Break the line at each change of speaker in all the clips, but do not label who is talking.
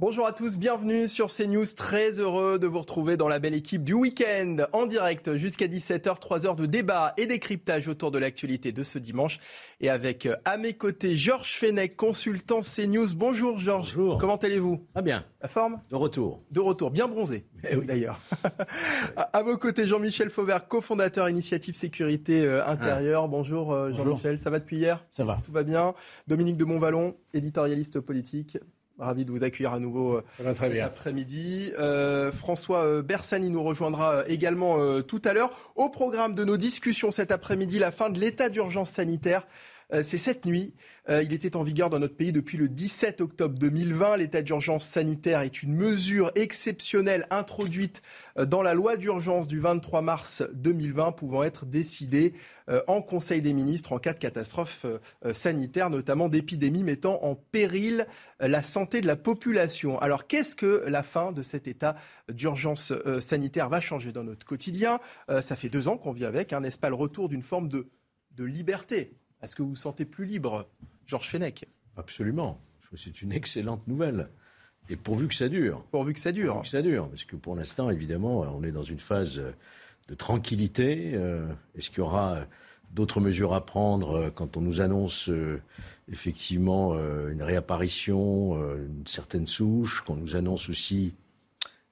Bonjour à tous, bienvenue sur CNews. Très heureux de vous retrouver dans la belle équipe du week-end en direct jusqu'à 17h, 3 heures de débat et décryptage autour de l'actualité de ce dimanche. Et avec euh, à mes côtés Georges Fenech, consultant CNews. Bonjour Georges.
Bonjour.
Comment allez-vous?
Ah bien.
La forme?
De retour.
De retour, bien bronzé
Eh oui.
d'ailleurs. à, à vos côtés Jean-Michel Fauvert, cofondateur Initiative Sécurité euh, Intérieure. Bonjour euh,
Bonjour.
Jean-Michel, ça va depuis hier?
Ça va.
Tout va bien? Dominique de Montvalon, éditorialiste politique. Ravi de vous accueillir à nouveau euh,
très
cet après-midi. Euh, François euh, Bersani nous rejoindra également euh, tout à l'heure. Au programme de nos discussions cet après-midi, la fin de l'état d'urgence sanitaire. Euh, C'est cette nuit. Euh, il était en vigueur dans notre pays depuis le 17 octobre 2020. L'état d'urgence sanitaire est une mesure exceptionnelle introduite euh, dans la loi d'urgence du 23 mars 2020 pouvant être décidée euh, en Conseil des ministres en cas de catastrophe sanitaire, notamment d'épidémie mettant en péril la santé de la population. Alors qu'est-ce que la fin de cet état d'urgence sanitaire va changer dans notre quotidien? Ça fait deux ans qu'on vit avec, hein, n'est-ce pas, le retour d'une forme de, de liberté? Est-ce que vous vous sentez plus libre, Georges Fenech,
Absolument. C'est une excellente nouvelle. Et pourvu que ça dure.
pourvu que ça dure
Pourvu que ça dure. Parce que pour l'instant, évidemment, on est dans une phase euh, de tranquillité. Euh, Est-ce qu'il y aura euh, d'autres mesures à prendre quand on nous annonce effectivement une réapparition, une certaine souche, qu'on nous annonce aussi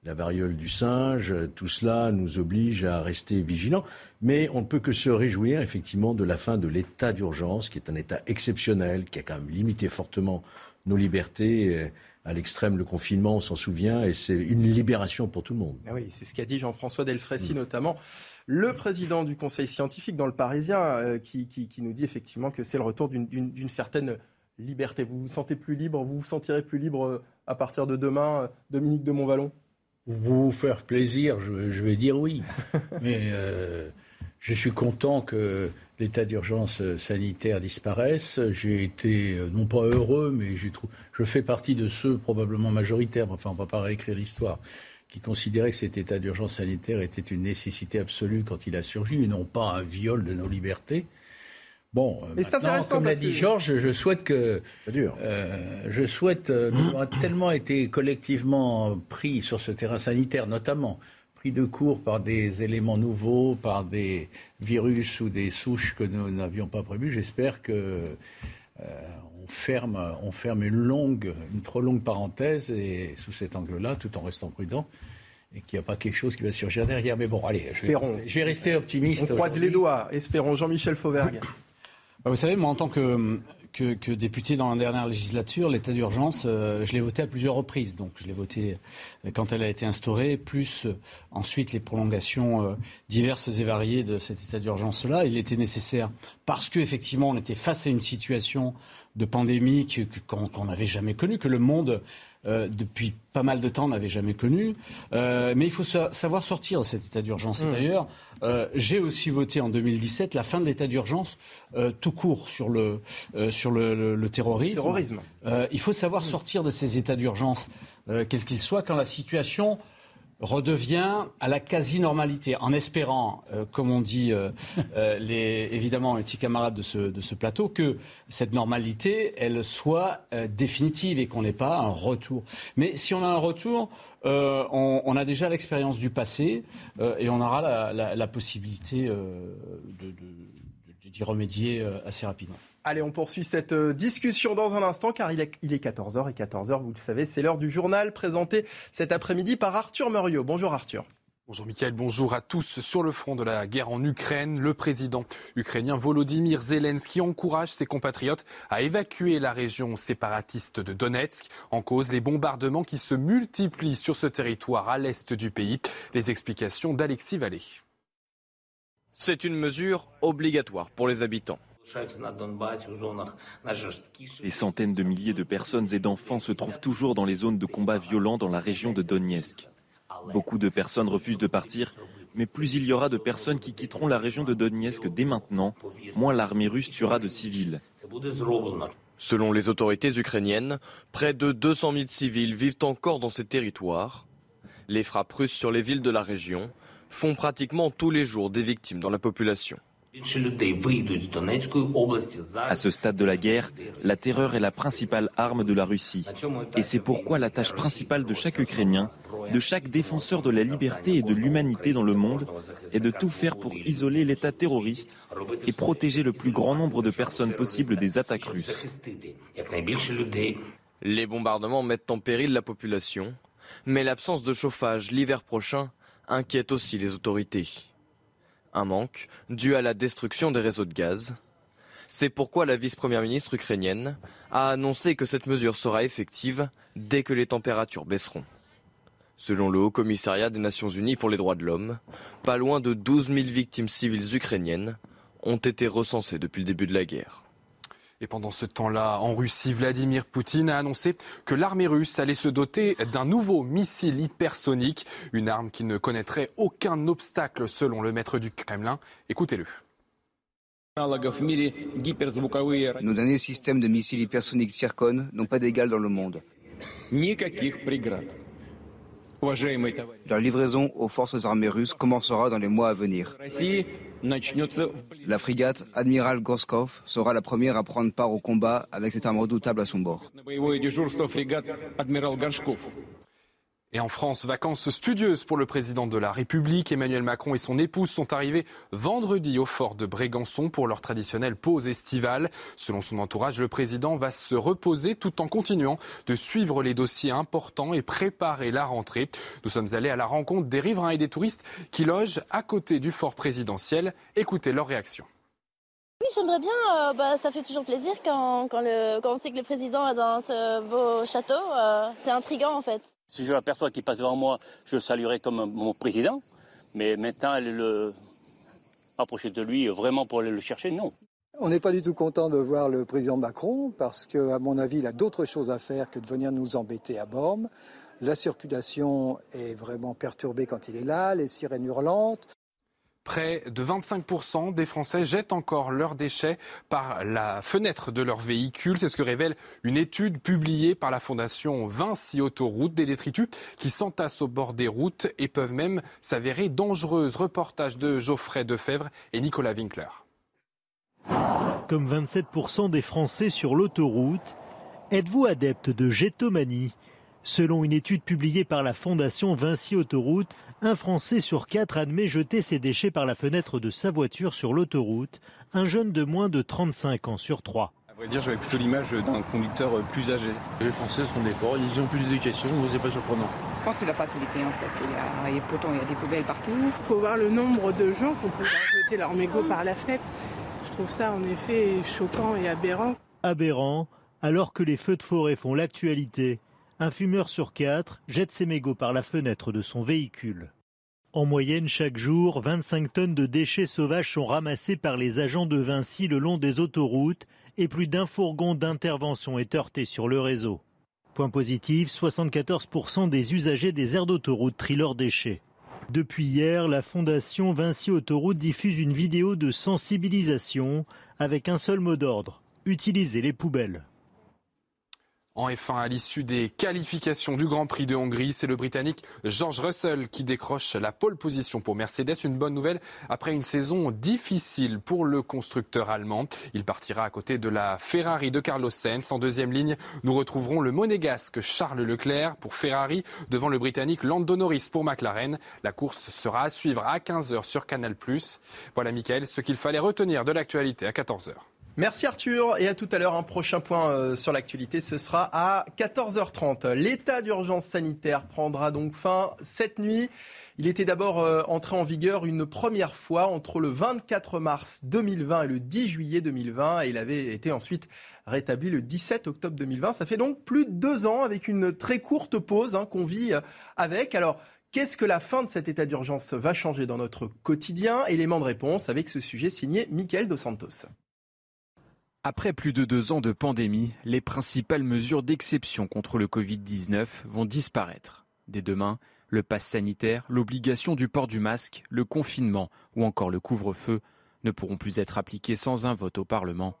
la variole du singe, tout cela nous oblige à rester vigilants. Mais on ne peut que se réjouir effectivement de la fin de l'état d'urgence, qui est un état exceptionnel, qui a quand même limité fortement nos libertés. euh, À l'extrême, le confinement, on s'en souvient, et c'est une libération pour tout le monde.
Ah oui, c'est ce qu'a dit Jean-François Delfrécy, notamment le président du Conseil scientifique dans le Parisien, euh, qui, qui- qui nous dit effectivement que c'est le retour d'une- certaine liberté. Vous vous sentez plus libre, vous vous sentirez plus libre euh, à partir de demain, Dominique de Montvalon?
Pour vous faire plaisir, je, je vais dire oui. Mais euh, je suis content que l'état d'urgence sanitaire disparaisse. J'ai été, euh, non pas heureux, mais trou- je fais partie de ceux probablement majoritaires, enfin on ne va pas réécrire l'histoire, qui considéraient que cet état d'urgence sanitaire était une nécessité absolue quand il a surgi, et non pas un viol de nos libertés. Bon, euh,
Mais c'est
maintenant,
intéressant
comme l'a dit
que-
Georges, je souhaite que
Ça dure.
euh, je souhaite, euh, nous avons tellement été collectivement pris sur ce terrain sanitaire, notamment pris de court par des éléments nouveaux, par des virus ou des souches que nous n'avions pas prévues. J'espère que euh, on ferme, on ferme une longue, une trop longue parenthèse et sous cet angle-là, tout en restant prudent. Et qu'il n'y a pas quelque chose qui va surgir derrière. Mais bon, allez, je vais, je vais rester optimiste.
On croise les doigts, espérons. Jean-Michel Fauvergue.
Bah, Vous savez, moi, en tant que, que, député dans la dernière législature, l'état d'urgence, euh, je l'ai voté à plusieurs reprises. Donc, je l'ai voté euh, quand elle a été instaurée, plus euh, ensuite les prolongations diverses et variées de cet état d'urgence-là. Il était nécessaire parce qu'effectivement, on était face à une situation de pandémie qu'on n'avait jamais connue, que le monde euh, depuis pas mal de temps n'avait jamais connu. Euh, mais il faut sa- savoir sortir de cet état d'urgence. Et D'ailleurs, euh, j'ai aussi voté en 2017 la fin de l'état d'urgence euh, tout court sur le, sur le, le- le terrorisme.
Terrorisme.
Il faut savoir sortir de ces états d'urgence, quels qu'ils soient, quand la situation redevient à la quasi-normalité, en espérant, euh, comme on dit euh, euh, les, évidemment mes petits camarades de ce, de ce plateau, que cette normalité, elle soit euh, définitive et qu'on n'ait pas un retour. Mais si on a un retour, euh, on, on a déjà l'expérience du passé euh, et on aura la, la- la possibilité euh, de- de- de- d'y remédier euh, assez rapidement.
Allez, on poursuit cette euh, discussion dans un instant car il est, il est 14h et 14h, vous le savez, c'est l'heure du journal présenté cet après-midi par Arthur Muriot. Bonjour Arthur.
Bonjour Mickaël, bonjour à tous. Sur le front de la guerre en Ukraine, le président ukrainien Volodymyr Zelensky encourage ses compatriotes à évacuer la région séparatiste de Donetsk. En cause, les bombardements qui se multiplient sur ce territoire à l'est du pays. Les explications d'Alexis Vallée.
C'est une mesure obligatoire pour les habitants. Des centaines de milliers de personnes et d'enfants se trouvent toujours dans les zones de combat violents dans la région de Donetsk. Beaucoup de personnes refusent de partir, mais plus il y aura de personnes qui quitteront la région de Donetsk dès maintenant, moins l'armée russe tuera de civils.
Selon les autorités ukrainiennes, près de 200 000 civils vivent encore dans ces territoires. Les frappes russes sur les villes de la région font pratiquement tous les jours des victimes dans la population.
À ce stade de la guerre, la terreur est la principale arme de la Russie. Et c'est pourquoi la tâche principale de chaque Ukrainien, de chaque défenseur de la liberté et de l'humanité dans le monde, est de tout faire pour isoler l'État terroriste et protéger le plus grand nombre de personnes possible des attaques russes.
Les bombardements mettent en péril la population, mais l'absence de chauffage l'hiver prochain inquiète aussi les autorités un manque dû à la destruction des réseaux de gaz. C'est pourquoi la vice-première ministre ukrainienne a annoncé que cette mesure sera effective dès que les températures baisseront. Selon le Haut Commissariat des Nations Unies pour les droits de l'homme, pas loin de 12 000 victimes civiles ukrainiennes ont été recensées depuis le début de la guerre.
Et pendant ce temps-là, en Russie, Vladimir Poutine a annoncé que l'armée russe allait se doter d'un nouveau missile hypersonique, une arme qui ne connaîtrait aucun obstacle selon le maître du Kremlin. Écoutez-le.
Nos derniers systèmes de missiles hypersoniques Zircon n'ont pas d'égal dans le monde. La livraison aux forces armées russes commencera dans les mois à venir. La frégate Admiral Gorskov sera la première à prendre part au combat avec cette arme redoutable à son bord.
Et en France, vacances studieuses pour le président de la République. Emmanuel Macron et son épouse sont arrivés vendredi au fort de Brégançon pour leur traditionnelle pause estivale. Selon son entourage, le président va se reposer tout en continuant de suivre les dossiers importants et préparer la rentrée. Nous sommes allés à la rencontre des riverains et des touristes qui logent à côté du fort présidentiel. Écoutez leur réaction.
Oui, j'aimerais bien. Euh, bah, ça fait toujours plaisir quand, on sait que le président est dans ce beau château. Euh, c'est intriguant en fait.
Si je l'aperçois qui passe devant moi, je le saluerai comme mon président. Mais maintenant, aller le approcher de lui vraiment pour aller le chercher, non.
On n'est pas du tout content de voir le président Macron parce qu'à mon avis, il a d'autres choses à faire que de venir nous embêter à Bormes. La circulation est vraiment perturbée quand il est là, les sirènes hurlantes.
Près de 25% des Français jettent encore leurs déchets par la fenêtre de leur véhicule. C'est ce que révèle une étude publiée par la fondation Vinci Autoroute. Des détritus qui s'entassent au bord des routes et peuvent même s'avérer dangereuses. Reportage de Geoffrey Defebvre et Nicolas Winkler.
Comme 27% des Français sur l'autoroute, êtes-vous adepte de jetomanie Selon une étude publiée par la fondation Vinci Autoroute, un Français sur quatre admet jeter ses déchets par la fenêtre de sa voiture sur l'autoroute, un jeune de moins de 35 ans sur trois.
À vrai dire, j'avais plutôt l'image d'un conducteur plus âgé.
Les Français sont des porcs, ils ont plus d'éducation, c'est pas surprenant.
Je pense que c'est la facilité en fait. Il y a, il y a des poubelles partout. Il
faut voir le nombre de gens qui peut jeter leur mégot par la fenêtre. Je trouve ça en effet choquant et aberrant.
Aberrant, alors que les feux de forêt font l'actualité un fumeur sur quatre jette ses mégots par la fenêtre de son véhicule. En moyenne, chaque jour, 25 tonnes de déchets sauvages sont ramassés par les agents de Vinci le long des autoroutes et plus d'un fourgon d'intervention est heurté sur le réseau. Point positif, 74% des usagers des aires d'autoroute trient leurs déchets. Depuis hier, la fondation Vinci Autoroute diffuse une vidéo de sensibilisation avec un seul mot d'ordre, utiliser les poubelles.
En F1, à l'issue des qualifications du Grand Prix de Hongrie, c'est le Britannique George Russell qui décroche la pole position pour Mercedes. Une bonne nouvelle après une saison difficile pour le constructeur allemand. Il partira à côté de la Ferrari de Carlos Sainz. En deuxième ligne, nous retrouverons le monégasque Charles Leclerc pour Ferrari devant le Britannique Lando Norris pour McLaren. La course sera à suivre à 15h sur Canal+. Voilà, Michael, ce qu'il fallait retenir de l'actualité à 14h.
Merci Arthur et à tout à l'heure. Un prochain point euh, sur l'actualité, ce sera à 14h30. L'état d'urgence sanitaire prendra donc fin cette nuit. Il était d'abord euh, entré en vigueur une première fois entre le 24 mars 2020 et le 10 juillet 2020 et il avait été ensuite rétabli le 17 octobre 2020. Ça fait donc plus de deux ans avec une très courte pause hein, qu'on vit euh, avec. Alors, Qu'est-ce que la fin de cet état d'urgence va changer dans notre quotidien? Élément de réponse avec ce sujet signé Mickaël Dos Santos.
Après plus de deux ans de pandémie, les principales mesures d'exception contre le Covid-19 vont disparaître. Dès demain, le pass sanitaire, l'obligation du port du masque, le confinement ou encore le couvre-feu ne pourront plus être appliqués sans un vote au Parlement.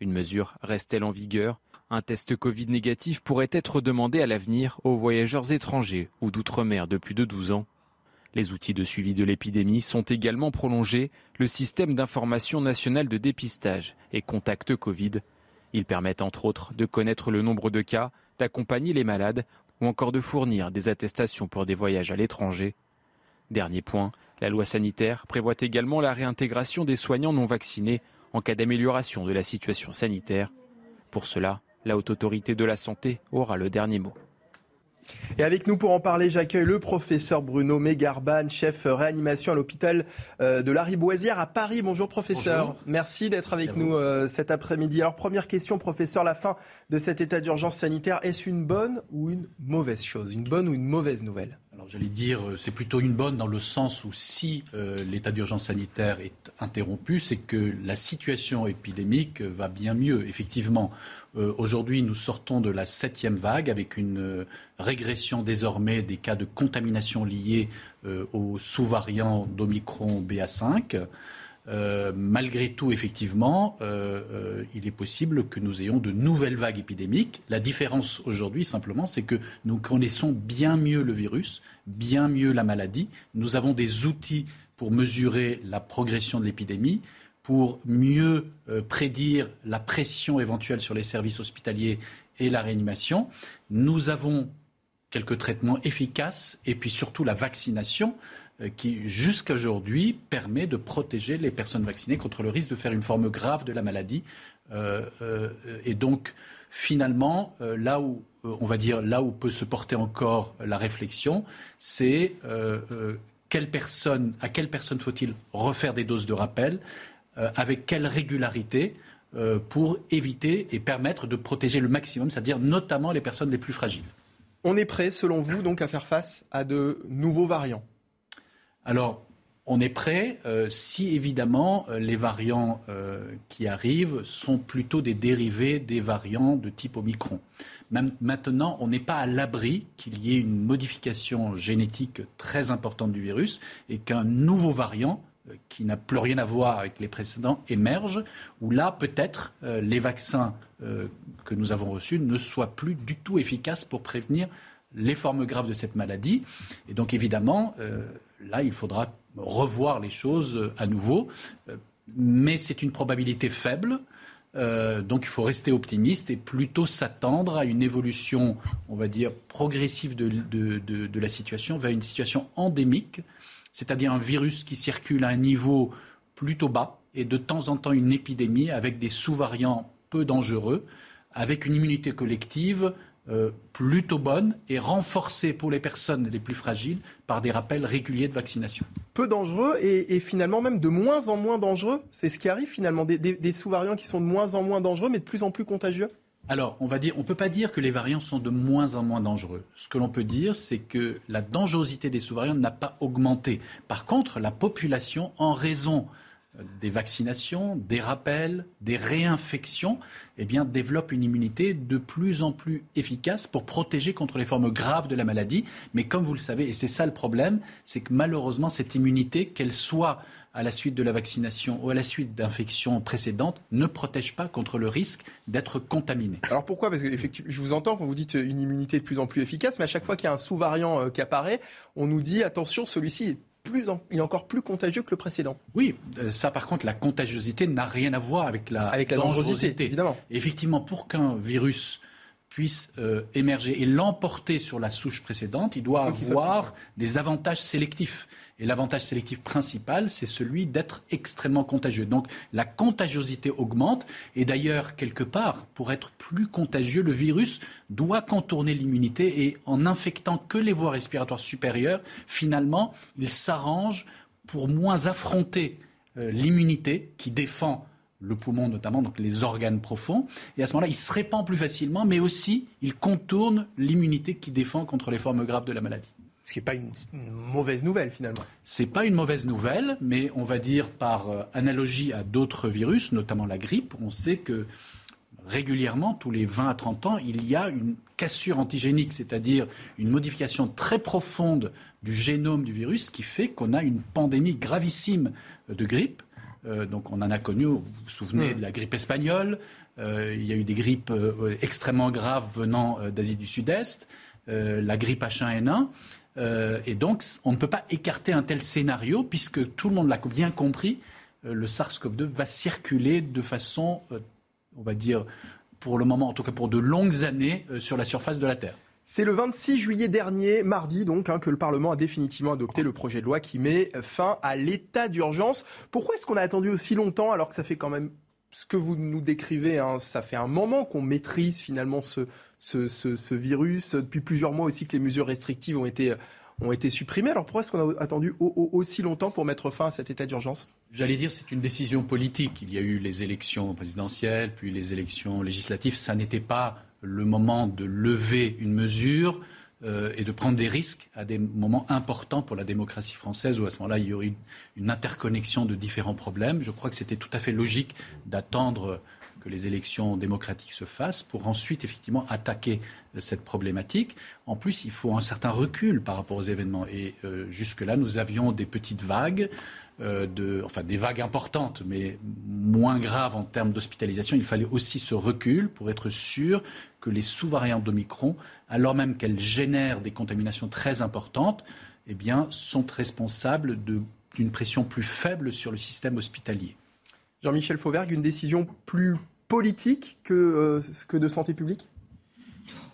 Une mesure reste-t-elle en vigueur? Un test Covid négatif pourrait être demandé à l'avenir aux voyageurs étrangers ou d'outre-mer de plus de 12 ans. Les outils de suivi de l'épidémie sont également prolongés, le système d'information nationale de dépistage et contact Covid. Ils permettent entre autres de connaître le nombre de cas, d'accompagner les malades ou encore de fournir des attestations pour des voyages à l'étranger. Dernier point, la loi sanitaire prévoit également la réintégration des soignants non vaccinés en cas d'amélioration de la situation sanitaire. Pour cela, la haute autorité de la santé aura le dernier mot.
Et avec nous pour en parler, j'accueille le professeur Bruno Mégarban, chef réanimation à l'hôpital euh, de la Riboisière à Paris. Bonjour professeur, merci d'être avec nous euh, cet après-midi. Alors première question professeur, la fin de cet état d'urgence sanitaire, est-ce une bonne ou une mauvaise chose? Une bonne ou une mauvaise nouvelle?
J'allais dire, euh, c'est plutôt une bonne dans le sens où si l'état d'urgence sanitaire est interrompu, c'est que la situation épidémique va bien mieux. Effectivement, euh, aujourd'hui, nous sortons de la septième vague avec une euh, régression désormais des cas de contamination liés euh, aux sous-variants d'Omicron BA5. Malgré tout, effectivement, il est possible que nous ayons de nouvelles vagues épidémiques. La différence aujourd'hui, simplement, c'est que nous connaissons bien mieux le virus, bien mieux la maladie. Nous avons des outils pour mesurer la progression de l'épidémie pour mieux euh, prédire la pression éventuelle sur les services hospitaliers et la réanimation. Nous avons quelques traitements efficaces et puis surtout la vaccination euh, qui, jusqu'à aujourd'hui, permet de protéger les personnes vaccinées contre le risque de faire une forme grave de la maladie. Euh, et donc, finalement, là où on va dire là où peut se porter encore la réflexion, c'est quelle personne, à quelle personne faut-il refaire des doses de rappel euh, avec quelle régularité euh, pour éviter et permettre de protéger le maximum, c'est-à-dire notamment les personnes les plus fragiles.
On est prêt, selon vous, donc à faire face à de nouveaux variants?
Alors, on est prêt euh, si évidemment les variants qui arrivent sont plutôt des dérivés des variants de type Omicron. Maintenant, on n'est pas à l'abri qu'il y ait une modification génétique très importante du virus et qu'un nouveau variant euh, qui n'a plus rien à voir avec les précédents émerge, où là, peut-être, euh, les vaccins euh, que nous avons reçus ne soient plus du tout efficaces pour prévenir les formes graves de cette maladie. Et donc, évidemment, là, il faudra revoir les choses à nouveau. mais c'est une probabilité faible. donc il faut rester optimiste et plutôt s'attendre à une évolution, on va dire, progressive de la situation vers une situation endémique c'est-à-dire un virus qui circule à un niveau plutôt bas et de temps en temps une épidémie avec des sous-variants peu dangereux, avec une immunité collective euh, plutôt bonne et renforcée pour les personnes les plus fragiles par des rappels réguliers de vaccination.
Peu dangereux et, finalement même de moins en moins dangereux. C'est ce qui arrive finalement, des sous-variants qui sont de moins en moins dangereux mais de plus en plus contagieux
alors, on ne peut pas dire que les variants sont de moins en moins dangereux. Ce que l'on peut dire, c'est que la dangerosité des sous-variants n'a pas augmenté. Par contre, la population, en raison des vaccinations, des rappels, des réinfections, eh bien, développe une immunité de plus en plus efficace pour protéger contre les formes graves de la maladie. Mais comme vous le savez, et c'est ça le problème, c'est que malheureusement, cette immunité, qu'elle soit à la suite de la vaccination ou à la suite d'infections précédentes ne protège pas contre le risque d'être contaminé.
Alors pourquoi? Parce que je vous entends quand vous dites une immunité de plus en plus efficace, mais à chaque fois qu'il y a un sous-variant euh, qui apparaît, on nous dit attention, celui-ci est plus il est encore plus contagieux que le précédent.
Oui, euh, ça par contre, la contagiosité n'a rien à voir avec la, avec la dangerosité, évidemment. Effectivement, pour qu'un virus puisse euh, émerger et l'emporter sur la souche précédente, il doit avoir des avantages sélectifs. Et l'avantage sélectif principal, c'est celui d'être extrêmement contagieux. Donc la contagiosité augmente. Et d'ailleurs, quelque part, pour être plus contagieux, le virus doit contourner l'immunité. Et en infectant que les voies respiratoires supérieures, finalement, il s'arrange pour moins affronter euh, l'immunité qui défend le poumon notamment, donc les organes profonds. Et à ce moment-là, il se répand plus facilement, mais aussi il contourne l'immunité qui défend contre les formes graves de la maladie.
Ce qui n'est pas une, mauvaise nouvelle finalement.
C'est pas une mauvaise nouvelle, mais on va dire par euh, analogie à d'autres virus, notamment la grippe, on sait que régulièrement, tous les 20 à 30 ans, il y a une cassure antigénique, c'est-à-dire une modification très profonde du génome du virus qui fait qu'on a une pandémie gravissime de grippe. Euh, donc on en a connu, vous vous souvenez hmm. de la grippe espagnole, euh, il y a eu des grippes euh, extrêmement graves venant d'Asie du Sud-Est, la grippe H1N1. et donc on ne peut pas écarter un tel scénario puisque tout le monde l'a bien compris, le SARS-CoV-2 va circuler de façon, on va dire, pour le moment, en tout cas pour de longues années, sur la surface de la Terre.
C'est le 26 juillet dernier, mardi donc, hein, que le Parlement a définitivement adopté le projet de loi qui met fin à l'état d'urgence. Pourquoi est-ce qu'on a attendu aussi longtemps alors que ça fait quand même ce que vous nous décrivez, hein, ça fait un moment qu'on maîtrise finalement ce, virus, depuis plusieurs mois aussi que les mesures restrictives ont été, ont été supprimées. Alors pourquoi est-ce qu'on a attendu aussi longtemps pour mettre fin à cet état d'urgence?
J'allais dire c'est une décision politique. Il y a eu les élections présidentielles, puis les élections législatives. Ça n'était pas le moment de lever une mesure euh, et de prendre des risques à des moments importants pour la démocratie française, où à ce moment-là, il y aurait une, interconnexion de différents problèmes. Je crois que c'était tout à fait logique d'attendre que les élections démocratiques se fassent pour ensuite effectivement attaquer cette problématique. En plus, il faut un certain recul par rapport aux événements. Et euh, jusque-là, nous avions des petites vagues euh, de, enfin des vagues importantes, mais moins graves en termes d'hospitalisation. Il fallait aussi ce recul pour être sûr que les sous-variantes d'Omicron, alors même qu'elles génèrent des contaminations très importantes, eh bien, sont responsables d'une pression plus faible sur le système hospitalier.
Jean-Michel Fauvergue, une décision plus politique que, euh, que de santé publique?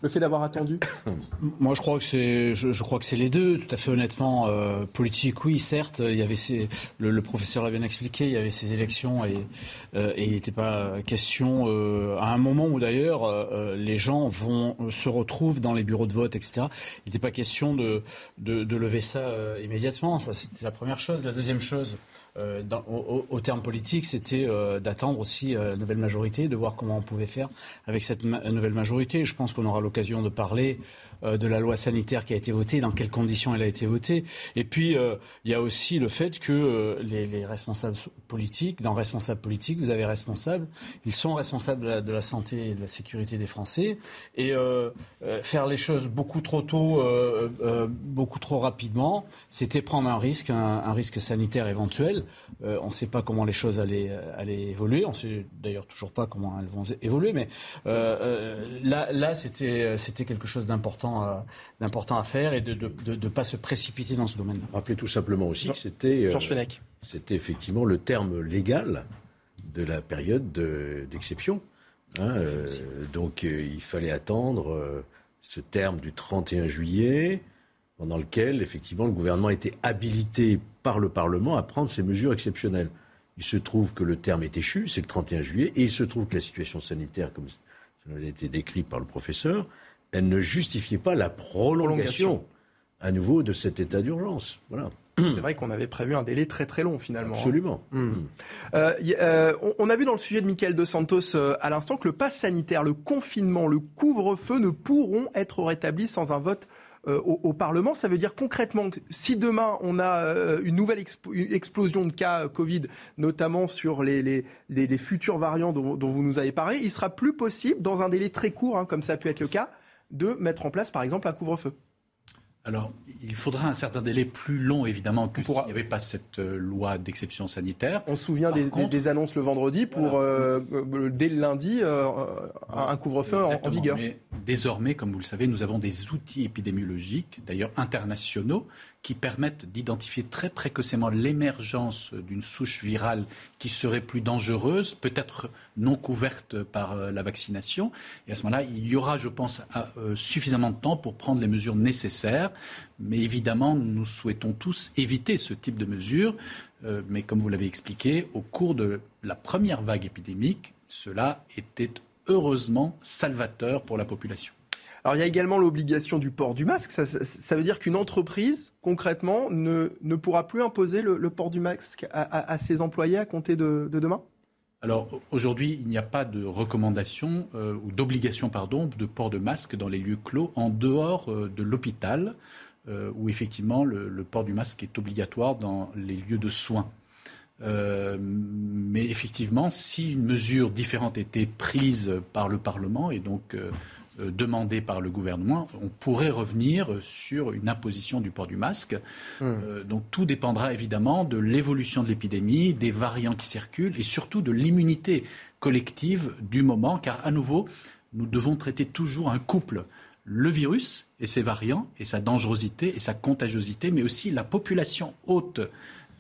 Le fait d'avoir attendu
Moi, je crois que c'est, je, crois que c'est les deux. Tout à fait honnêtement, euh, politique, oui, certes. Il y avait le, professeur l'a bien expliqué. Il y avait ces élections et, euh, il n'était pas question euh, à un moment où d'ailleurs les gens vont se retrouvent dans les bureaux de vote, etc. Il n'était pas question de, de, de lever ça immédiatement. Ça, c'était la première chose. La deuxième chose. Euh, au, terme politique, c'était euh, d'attendre aussi euh, la nouvelle majorité, de voir comment on pouvait faire avec cette nouvelle majorité. Je pense qu'on aura l'occasion de parler de la loi sanitaire qui a été votée, dans quelles conditions elle a été votée. Et puis, il y a aussi le fait que les, responsables politiques, dans responsables politiques, vous avez responsables, ils sont responsables de la, santé et de la sécurité des Français. Et faire les choses beaucoup trop tôt, beaucoup trop rapidement, c'était prendre un risque, un risque sanitaire éventuel. Euh, on ne sait pas comment les choses allaient, euh, évoluer. On ne sait d'ailleurs toujours pas comment elles vont évoluer. Mais euh, là, c'était, quelque chose d'important, à faire et de ne pas se précipiter dans ce domaine.
Rappelez tout simplement aussi que c'était, c'était effectivement le terme légal de la période d'exception. Hein, donc il fallait attendre ce terme du 31 juillet pendant lequel, effectivement, le gouvernement était habilité par le Parlement à prendre ces mesures exceptionnelles. Il se trouve que le terme est échu, c'est le 31 juillet, et il se trouve que la situation sanitaire, comme ça a été décrit par le professeur, elle ne justifiait pas la prolongation, à nouveau de cet état d'urgence. Voilà.
C'est vrai qu'on avait prévu un délai très très long finalement. Hein.
Absolument. Hmm.
Hmm. Euh, euh, on a vu dans le sujet de Michael Dos Santos euh, à l'instant que le pass sanitaire, le confinement, le couvre-feu ne pourront être rétablis sans un vote au, Parlement. Ça veut dire concrètement que si demain on a une nouvelle explosion de cas Covid, notamment sur les, futurs variants dont, vous nous avez parlé, il sera plus possible, dans un délai très court, hein, comme ça a pu être le cas, de mettre en place par exemple un couvre-feu.
Alors, il faudra un certain délai plus long, évidemment, que s'il n'y avait pas cette euh, loi d'exception sanitaire.
On se souvient des, annonces le vendredi pour, euh, euh, dès le lundi, un couvre-feu en, vigueur.
Mais désormais, comme vous le savez, nous avons des outils épidémiologiques, d'ailleurs internationaux, qui permettent d'identifier très précocement l'émergence d'une souche virale qui serait plus dangereuse, peut-être non couverte par euh, la vaccination. Et à ce moment-là, il y aura, je pense, euh, suffisamment de temps pour prendre les mesures nécessaires. Mais évidemment, nous souhaitons tous éviter ce type de mesures. Euh, mais comme vous l'avez expliqué, au cours de la première vague épidémique, cela était heureusement salvateur pour la population.
Alors il y a également l'obligation du port du masque. Ça, veut dire qu'une entreprise, concrètement, ne, ne, pourra plus imposer le, port du masque à, ses employés à compter de, demain?
Alors aujourd'hui, il n'y a pas de recommandation euh, ou d'obligation pardon de port de masque dans les lieux clos en dehors euh, de l'hôpital. où effectivement le, port du masque est obligatoire dans les lieux de soins. mais effectivement, si une mesure différente était prise par le Parlement et donc euh, demandé par le gouvernement, on pourrait revenir sur une imposition du port du masque. Hmm. Euh, donc tout dépendra évidemment de l'évolution de l'épidémie, des variants qui circulent et surtout de l'immunité collective du moment, car à nouveau, nous devons traiter toujours un couple le virus et ses variants et sa dangerosité et sa contagiosité, mais aussi la population haute,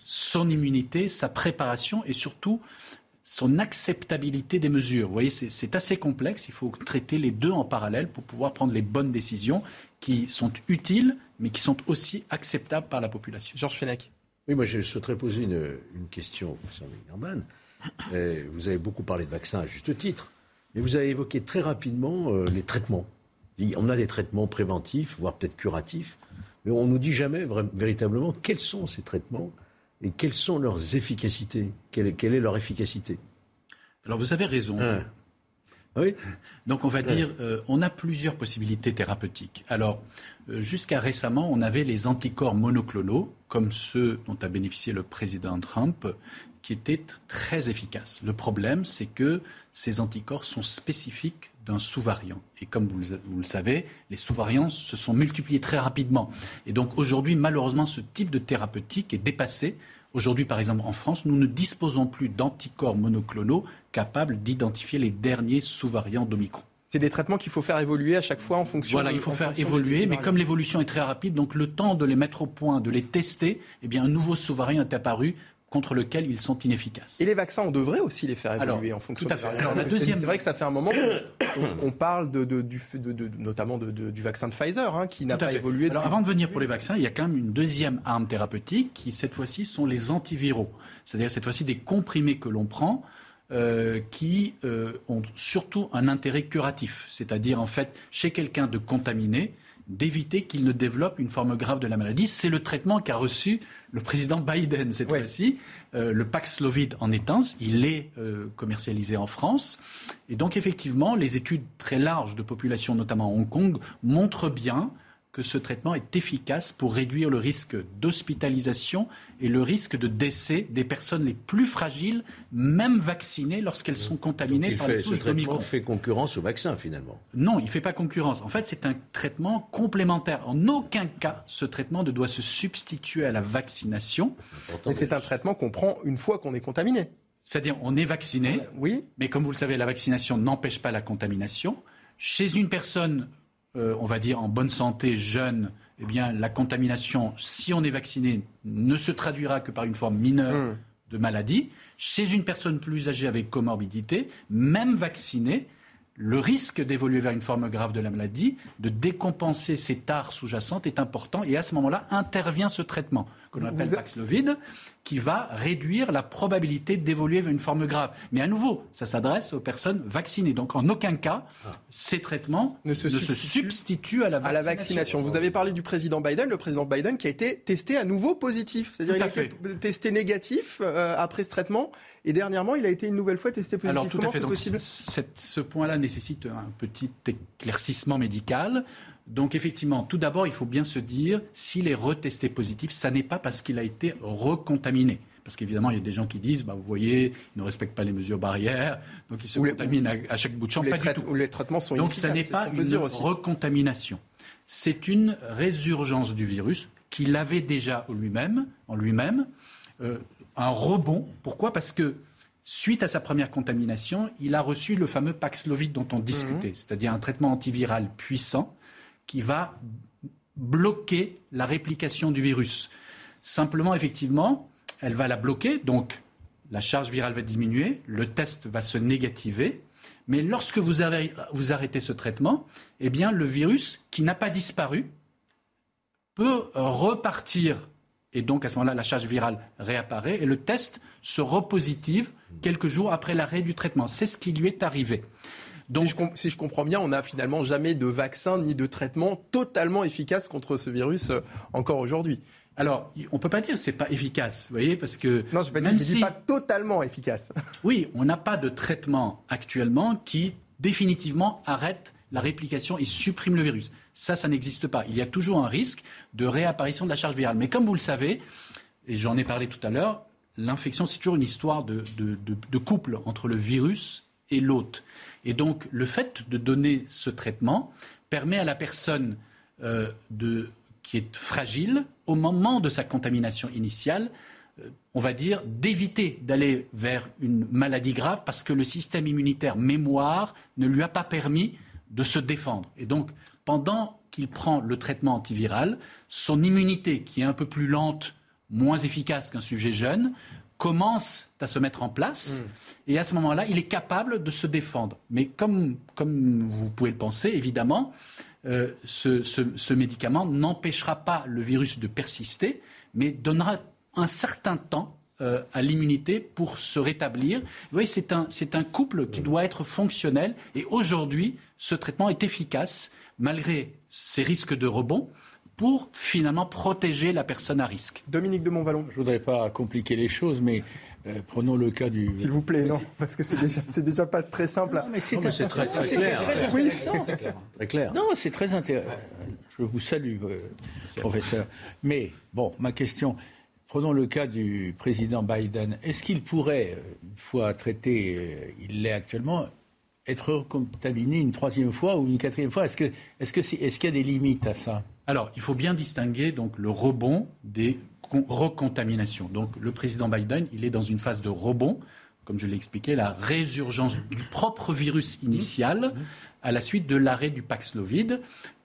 son immunité, sa préparation et surtout son acceptabilité des mesures. Vous voyez, c'est assez complexe. Il faut traiter les deux en parallèle pour pouvoir prendre les bonnes décisions qui sont utiles, mais qui sont aussi acceptables par la population.
Georges Fenech.
Oui, moi, je souhaiterais poser une, question au professeur German. Vous avez beaucoup parlé de vaccins à juste titre, mais vous avez évoqué très rapidement euh, les traitements. On a des traitements préventifs, voire peut-être curatifs, mais on ne nous dit jamais véritablement quels sont ces traitements et quelles sont leurs efficacités? Quelle est, leur efficacité?
Alors vous avez raison. Hein. Oui? Donc on va dire, euh, on a plusieurs possibilités thérapeutiques. Alors euh, jusqu'à récemment, on avait les anticorps monoclonaux, comme ceux dont a bénéficié le président Trump, qui étaient très efficaces. Le problème, c'est que ces anticorps sont spécifiques d'un sous-variant. Et comme vous le, vous le, savez, les sous-variants se sont multipliés très rapidement. Et donc aujourd'hui, malheureusement, ce type de thérapeutique est dépassé Aujourd'hui, par exemple, en France, nous ne disposons plus d'anticorps monoclonaux capables d'identifier les derniers sous-variants d'Omicron.
C'est des traitements qu'il faut faire évoluer à chaque fois en fonction.
Voilà, il faut faire évoluer, mais comme l'évolution est très rapide, donc le temps de les mettre au point, de les tester, eh bien un nouveau sous-variant est apparu contre lequel ils sont inefficaces.
Et les vaccins, on devrait aussi les faire évoluer en fonction
tout à fait. Alors, la deuxième...
C'est vrai que ça fait un moment qu'on parle de, du, notamment du vaccin de Pfizer, hein, qui n'a pas évolué.
Alors avant de venir pour les vaccins, il y a quand même une deuxième arme thérapeutique qui, cette fois-ci, sont les antiviraux. C'est-à-dire, cette fois-ci, des comprimés que l'on prend euh, qui euh, ont surtout un intérêt curatif. C'est-à-dire, en fait, chez quelqu'un de contaminé, d'éviter qu'il ne développe une forme grave de la maladie. C'est le traitement qu'a reçu le président Biden cette fois-ci. Euh, le Paxlovid en est un, il est euh, commercialisé en France. Et donc effectivement, les études très larges de population, notamment à Hong Kong, montrent bien que ce traitement est efficace pour réduire le risque d'hospitalisation et le risque de décès des personnes les plus fragiles, même vaccinées lorsqu'elles sont contaminées par
fait,
les souches
ce traitement fait concurrence au vaccin finalement.
Non, il ne fait pas concurrence. En fait, c'est un traitement complémentaire. En aucun cas, ce traitement ne doit se substituer à la vaccination.
Mais c'est un traitement qu'on prend une fois qu'on est contaminé.
C'est-à-dire, on est vacciné,
oui.
mais comme vous le savez, la vaccination n'empêche pas la contamination. Chez une personne euh, on va dire, en bonne santé, jeune, eh bien, la contamination, si on est vacciné, ne se traduira que par une forme mineure hmm. de maladie. Chez une personne plus âgée avec comorbidité, même vaccinée, le risque d'évoluer vers une forme grave de la maladie, de décompenser ces tares sous-jacentes est important et à ce moment-là intervient ce traitement que l'on appelle Paxlovid qui va réduire la probabilité d'évoluer vers une forme grave. Mais à nouveau, ça s'adresse aux personnes vaccinées. Donc en aucun cas, ah. ces traitements ne se, substituent, à la,
à la, vaccination. Vous avez parlé du président Biden, le président Biden qui a été testé à nouveau positif. C'est-à-dire qu'il a été testé négatif euh, après ce traitement et dernièrement, il a été une nouvelle fois testé positif.
Alors tout à fait. possible ce point-là nécessite un petit éclaircissement médical. Donc effectivement, tout d'abord, il faut bien se dire, s'il est retesté positif, ça n'est pas parce qu'il a été recontaminé. Parce qu'évidemment, il y a des gens qui disent, bah, vous voyez, il ne respecte pas les mesures barrières, donc il se contamine à, chaque bout de champ.
Pas du tout. les traitements sont
Donc ça n'est pas une recontamination. C'est une résurgence du virus qu'il avait déjà lui-même, en lui-même, euh, un rebond. Pourquoi? Parce que suite à sa première contamination, il a reçu le fameux Paxlovid dont on discutait, mhm. c'est-à-dire un traitement antiviral puissant qui va bloquer la réplication du virus. Simplement, effectivement, elle va la bloquer, donc la charge virale va diminuer, le test va se négativer, mais lorsque vous, avez, vous arrêtez ce traitement, eh bien, le virus qui n'a pas disparu peut repartir. Et donc, à ce moment-là, la charge virale réapparaît et le test se repositive quelques jours après l'arrêt du traitement. C'est ce qui lui est arrivé.
Donc, si je, comprends bien, on n'a finalement jamais de vaccin ni de traitement totalement efficace contre ce virus euh, encore aujourd'hui.
Alors, on ne peut pas dire que ce n'est pas efficace, vous voyez, parce que...
Non, je ne dis pas totalement efficace.
Oui, on n'a pas de traitement actuellement qui définitivement arrête la réplication et supprime le virus. Ça, ça n'existe pas. Il y a toujours un risque de réapparition de la charge virale. Mais comme vous le savez, et j'en ai parlé tout à l'heure, l'infection, c'est toujours une histoire de, couple entre le virus et l'hôte. Et donc, le fait de donner ce traitement permet à la personne euh, qui est fragile, au moment de sa contamination initiale, euh, on va dire, d'éviter d'aller vers une maladie grave parce que le système immunitaire mémoire ne lui a pas permis de se défendre. Et donc, pendant qu'il prend le traitement antiviral, son immunité, qui est un peu plus lente, moins efficace qu'un sujet jeune, commence à se mettre en place. Mm. Et à ce moment-là, il est capable de se défendre. Mais comme, comme vous pouvez le penser, évidemment, euh, ce, ce, médicament n'empêchera pas le virus de persister, mais donnera un certain temps euh, à l'immunité pour se rétablir. Vous voyez, c'est un, c'est un couple qui doit être fonctionnel. Et aujourd'hui, ce traitement est efficace, malgré ces risques de rebond pour finalement protéger la personne à risque.
Dominique de Montvalon.
Je ne voudrais pas compliquer les choses, mais euh, prenons le cas du.
S'il vous plaît, non, parce que c'est déjà, déjà pas très simple.
Non, mais c'est, très, très, clair. Très, clair. Non, c'est très intéressant. Je vous salue, euh, professeur. Mais bon, ma question. Prenons le cas du président Biden. Est-ce qu'il pourrait, euh, une fois traité, il l'est actuellement, être contaminé une troisième fois ou une quatrième fois? Est-ce qu'il est que est, y a des limites à ça?
Alors, il faut bien distinguer donc le rebond des recontaminations. Donc, le président Biden, il est dans une phase de rebond, comme je l'ai expliqué, la résurgence du propre virus initial à la suite de l'arrêt du Paxlovid.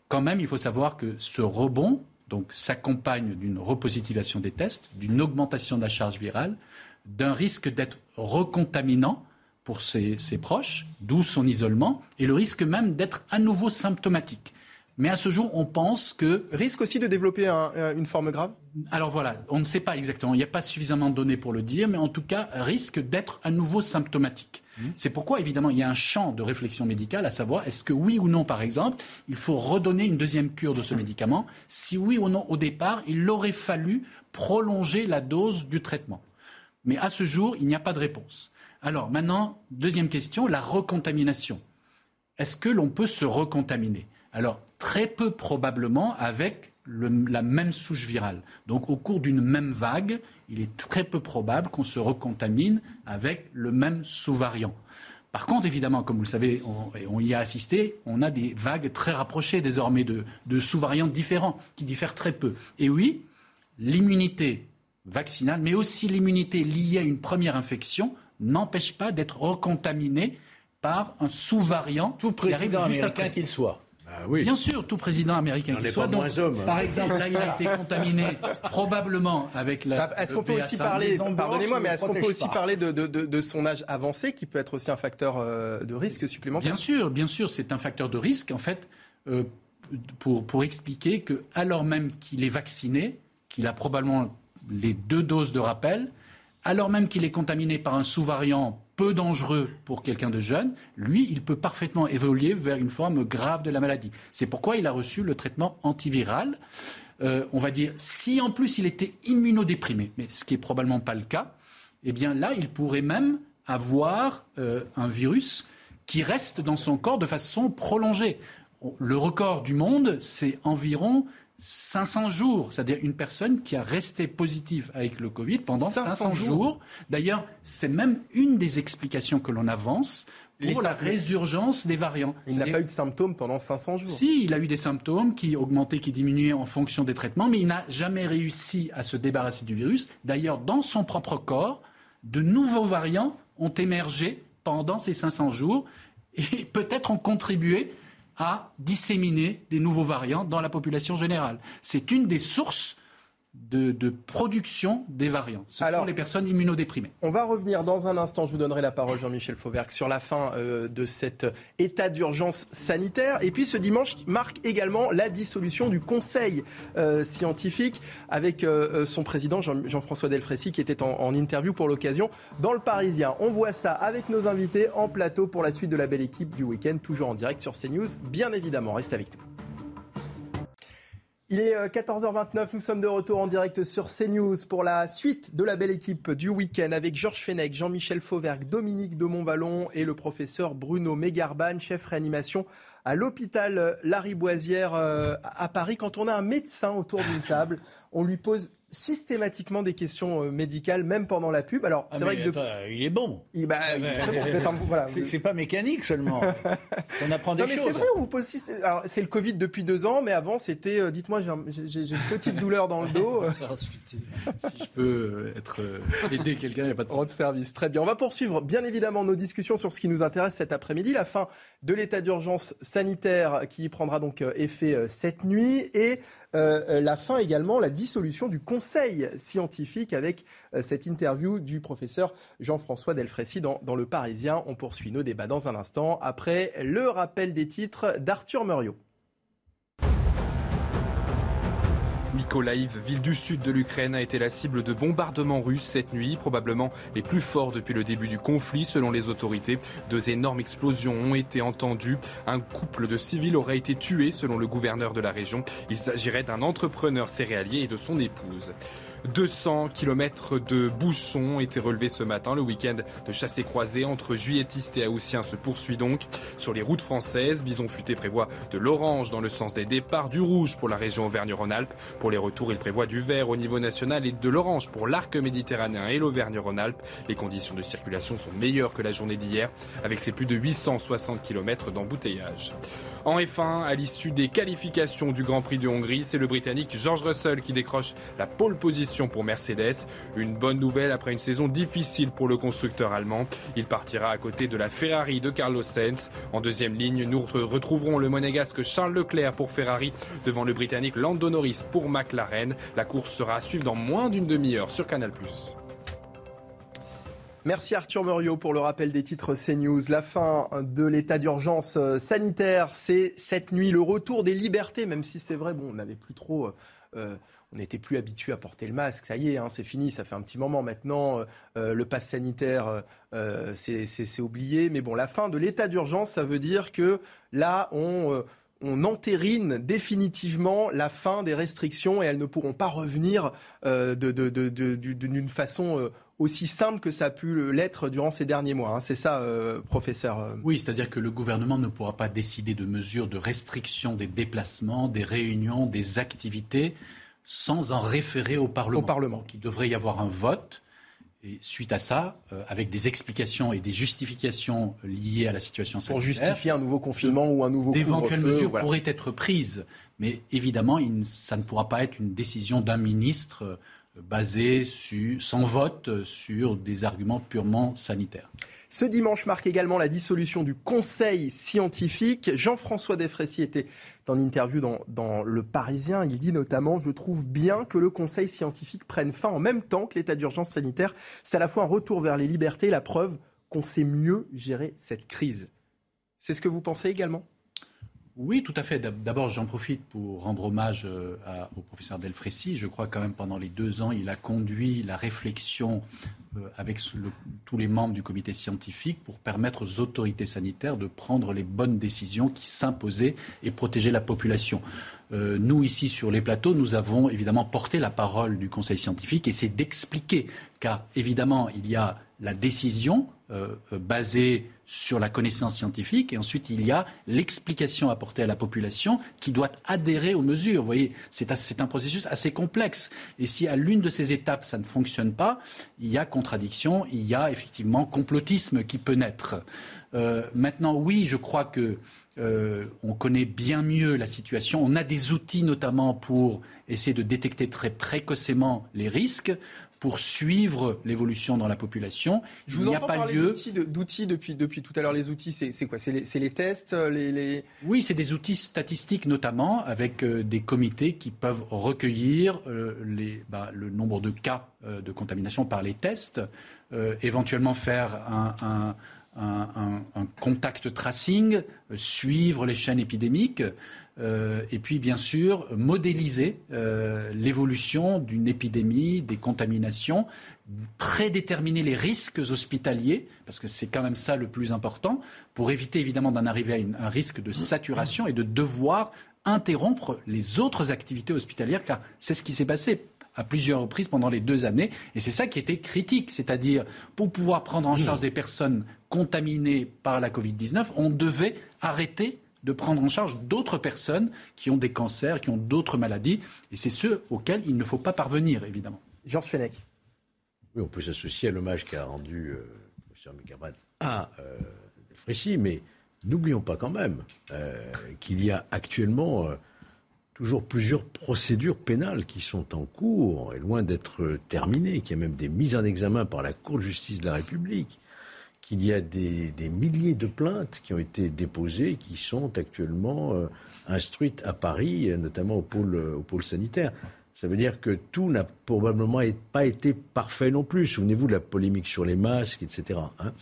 Quand même, il faut savoir que ce rebond donc s'accompagne d'une repositivation des tests, d'une augmentation de la charge virale, d'un risque d'être recontaminant pour ses, ses proches, d'où son isolement, et le risque même d'être à nouveau symptomatique. Mais à ce jour, on pense que...
Risque aussi de développer une forme grave?
Alors voilà, on ne sait pas exactement. Il n'y a pas suffisamment de données pour le dire, mais en tout cas, risque d'être à nouveau symptomatique. Mmh. C'est pourquoi, évidemment, il y a un champ de réflexion médicale à savoir est-ce que oui ou non, par exemple, il faut redonner une deuxième cure de ce médicament? Si oui ou non, au départ, il aurait fallu prolonger la dose du traitement. Mais à ce jour, il n'y a pas de réponse. Alors maintenant, deuxième question, la recontamination. Est-ce que l'on peut se recontaminer? Alors, très peu probablement avec la même souche virale. Donc, au cours d'une même vague, il est très peu probable qu'on se recontamine avec le même sous-variant. Par contre, évidemment, comme vous le savez, on, y a assisté, on a des vagues très rapprochées désormais de, de sous-variants différents, qui diffèrent très peu. Et oui, l'immunité vaccinale, mais aussi l'immunité liée à une première infection, n'empêche pas d'être recontaminé par un sous-variant.
Tout président américain qu'il soit.
Ah Bien sûr, tout président américain qui soit. Donc, par exemple, là, il a été contaminé probablement avec la.
Bah, est-ce qu'on peut aussi parler, pardonnez-moi, mais est-ce qu'on peut aussi parler de, son âge avancé, qui peut être aussi un facteur euh, de risque supplémentaire?
Bien sûr, bien sûr, c'est un facteur de risque. En fait, euh, pour, pour expliquer que, alors même qu'il est vacciné, qu'il a probablement les deux doses de rappel, alors même qu'il est contaminé par un sous-variant peu dangereux pour quelqu'un de jeune, lui, il peut parfaitement évoluer vers une forme grave de la maladie. C'est pourquoi il a reçu le traitement antiviral. Euh, on va dire, si en plus il était immunodéprimé, mais ce qui est probablement pas le cas, eh bien là, il pourrait même avoir euh, un virus qui reste dans son corps de façon prolongée. Le record du monde, c'est environ 500 jours, c'est-à-dire une personne qui a resté positive avec le Covid pendant 500, jours. D'ailleurs, c'est même une des explications que l'on avance pour la résurgence des variants.
Il n'a pas eu de symptômes pendant 500 jours.
Si, il a eu des symptômes qui augmentaient, qui diminuaient en fonction des traitements, mais il n'a jamais réussi à se débarrasser du virus. D'ailleurs, dans son propre corps, de nouveaux variants ont émergé pendant ces 500 jours et peut-être ont contribué à disséminer des nouveaux variants dans la population générale. C'est une des sources de, production des variants. Ce sont les personnes immunodéprimées.
On va revenir dans un instant, je vous donnerai la parole Jean-Michel Fauvergue, sur la fin euh, de cet état d'urgence sanitaire. Et puis ce dimanche marque également la dissolution du Conseil euh, scientifique avec euh, son président Jean-François Delfrécy qui était en, en interview pour l'occasion dans le Parisien. On voit ça avec nos invités en plateau pour la suite de la belle équipe du week-end, toujours en direct sur CNews, bien évidemment. Reste avec nous. Il est 14h29, euh, nous sommes de retour en direct sur CNews pour la suite de la belle équipe du week-end avec Georges Fenech, Jean-Michel Fauvergue, Dominique de Montballon et le professeur Bruno Mégarban, chef réanimation à l'hôpital Lariboisière euh, à Paris. Quand on a un médecin autour d'une table, on lui pose systématiquement des questions euh, médicales, même pendant la pub. Alors,
c'est ah, vrai que il est bon. Il, bah, C'est pas mécanique seulement. on apprend des
non, mais
choses.
C'est vrai, on vous pose. Alors, c'est le Covid depuis deux ans, mais avant, c'était. Euh, dites-moi, j'ai une petite douleur dans le dos.
si je peux être aider quelqu'un, il n'y a pas de
problème. de service. Très bien. On va poursuivre, bien évidemment, nos discussions sur ce qui nous intéresse cet après-midi, la fin de l'état d'urgence sanitaire qui prendra donc euh, effet euh, cette nuit et euh, la fin également, la dissolution du conseil scientifique avec cette interview du professeur Jean-François Delfrécy dans, dans Le Parisien. On poursuit nos débats dans un instant après le rappel des titres d'Arthur Muriot.
Mykolaiv, ville du sud de l'Ukraine, a été la cible de bombardements russes cette nuit, probablement les plus forts depuis le début du conflit selon les autorités. Deux énormes explosions ont été entendues. Un couple de civils aurait été tué selon le gouverneur de la région. Il s'agirait d'un entrepreneur céréalier et de son épouse. 200 km de bouchons été relevés ce matin. Le week-end de chassé croisé entre juilletistes et haussiens se poursuit donc. Sur les routes françaises, Bison Futé prévoit de l'orange dans le sens des départs, du rouge pour la région Auvergne-Rhône-Alpes. Pour les retours, il prévoit du vert au niveau national et de l'orange pour l'arc méditerranéen et l'Auvergne-Rhône-Alpes. Les conditions de circulation sont meilleures que la journée d'hier, avec ses plus de 860 km d'embouteillage. En F1, à l'issue des qualifications du Grand Prix de Hongrie, c'est le Britannique George Russell qui décroche la pole position pour Mercedes. Une bonne nouvelle après une saison difficile pour le constructeur allemand. Il partira à côté de la Ferrari de Carlos Sainz. En deuxième ligne, nous retrouverons le monégasque Charles Leclerc pour Ferrari devant le Britannique Lando Norris pour McLaren. La course sera à suivre dans moins d'une demi-heure sur Canal+.
Merci Arthur Muriot pour le rappel des titres CNews. La fin de l'état d'urgence euh, sanitaire, c'est cette nuit le retour des libertés, même si c'est vrai, bon, on n'avait plus trop. Euh, euh, on n'était plus habitué à porter le masque, ça y est, hein, c'est fini, ça fait un petit moment maintenant. le pass sanitaire, c'est oublié. Mais bon, la fin de l'état d'urgence, ça veut dire que là, on on entérine définitivement la fin des restrictions et elles ne pourront pas revenir d'une façon aussi simple que ça a pu l'être durant ces derniers mois. Hein. C'est ça, euh, professeur euh.
Oui, c'est-à-dire que le gouvernement ne pourra pas décider de mesures de restriction des déplacements, des réunions, des activités sans en référer au Parlement.
Au Parlement.
il devrait y avoir un vote. Et suite à ça, euh, avec des explications et des justifications liées à la situation sanitaire.
Pour justifier un nouveau confinement ou un nouveau
D'éventuelles mesures pourraient être prises. Mais évidemment, ça ne pourra pas être une décision d'un ministre basé sans vote sur des arguments purement sanitaires.
Ce dimanche marque également la dissolution du Conseil scientifique. Jean-François Desfrécy était en interview dans, dans, Le Parisien. Il dit notamment Je trouve bien que le Conseil scientifique prenne fin en même temps que l'état d'urgence sanitaire. C'est à la fois un retour vers les libertés et la preuve qu'on sait mieux gérer cette crise. C'est ce que vous pensez également?
Oui, tout à fait. D'abord, j'en profite pour rendre hommage euh, au professeur Delfrécy. Je crois quand même pendant les deux ans, il a conduit la réflexion euh, avec tous les membres du comité scientifique pour permettre aux autorités sanitaires de prendre les bonnes décisions qui s'imposaient et protéger la population. Euh, nous, ici, sur les plateaux, nous avons évidemment porté la parole du Conseil scientifique et c'est d'expliquer, car évidemment, il y a la décision basée sur la connaissance scientifique et ensuite il y a l'explication apportée à la population qui doit adhérer aux mesures. Vous voyez, c'est un processus assez complexe. Et si à l'une de ces étapes ça ne fonctionne pas, il y a contradiction, il y a effectivement complotisme qui peut naître. Euh, maintenant, oui, je crois que euh, on connaît bien mieux la situation. On a des outils notamment pour essayer de détecter très précocement les risques pour suivre l'évolution dans la population.
Je vous Il n'y a pas parler lieu d'outils depuis, depuis tout à l'heure. Les outils, c'est quoi? C'est les, tests les,
Oui, c'est des outils statistiques notamment, avec euh, des comités qui peuvent recueillir euh, les, bah, le nombre de cas euh, de contamination par les tests, éventuellement faire un, un, un, contact tracing, suivre les chaînes épidémiques. Euh, et puis, bien sûr, modéliser euh, l'évolution d'une épidémie, des contaminations, prédéterminer les risques hospitaliers, parce que c'est quand même ça le plus important, pour éviter évidemment d'en arriver à un risque de saturation et de devoir interrompre les autres activités hospitalières, car c'est ce qui s'est passé à plusieurs reprises pendant les deux années. Et c'est ça qui était critique, c'est-à-dire pour pouvoir prendre en charge des personnes contaminées par la Covid-19, on devait arrêter de prendre en charge d'autres personnes qui ont des cancers, qui ont d'autres maladies. Et c'est ceux auxquels il ne faut pas parvenir, évidemment.
Georges Fenech.
Oui, on peut s'associer à l'hommage qu'a rendu euh, M. Megabat à euh, Frécy, mais n'oublions pas quand même euh, qu'il y a actuellement euh, toujours plusieurs procédures pénales qui sont en cours et loin d'être terminées, qu'il y a même des mises en examen par la Cour de justice de la République, qu'il y a des, milliers de plaintes qui ont été déposées, qui sont actuellement euh, instruites à Paris, notamment au pôle, au pôle sanitaire. Ça veut dire que tout n'a probablement pas été parfait non plus. Souvenez-vous de la polémique sur les masques, etc. Hein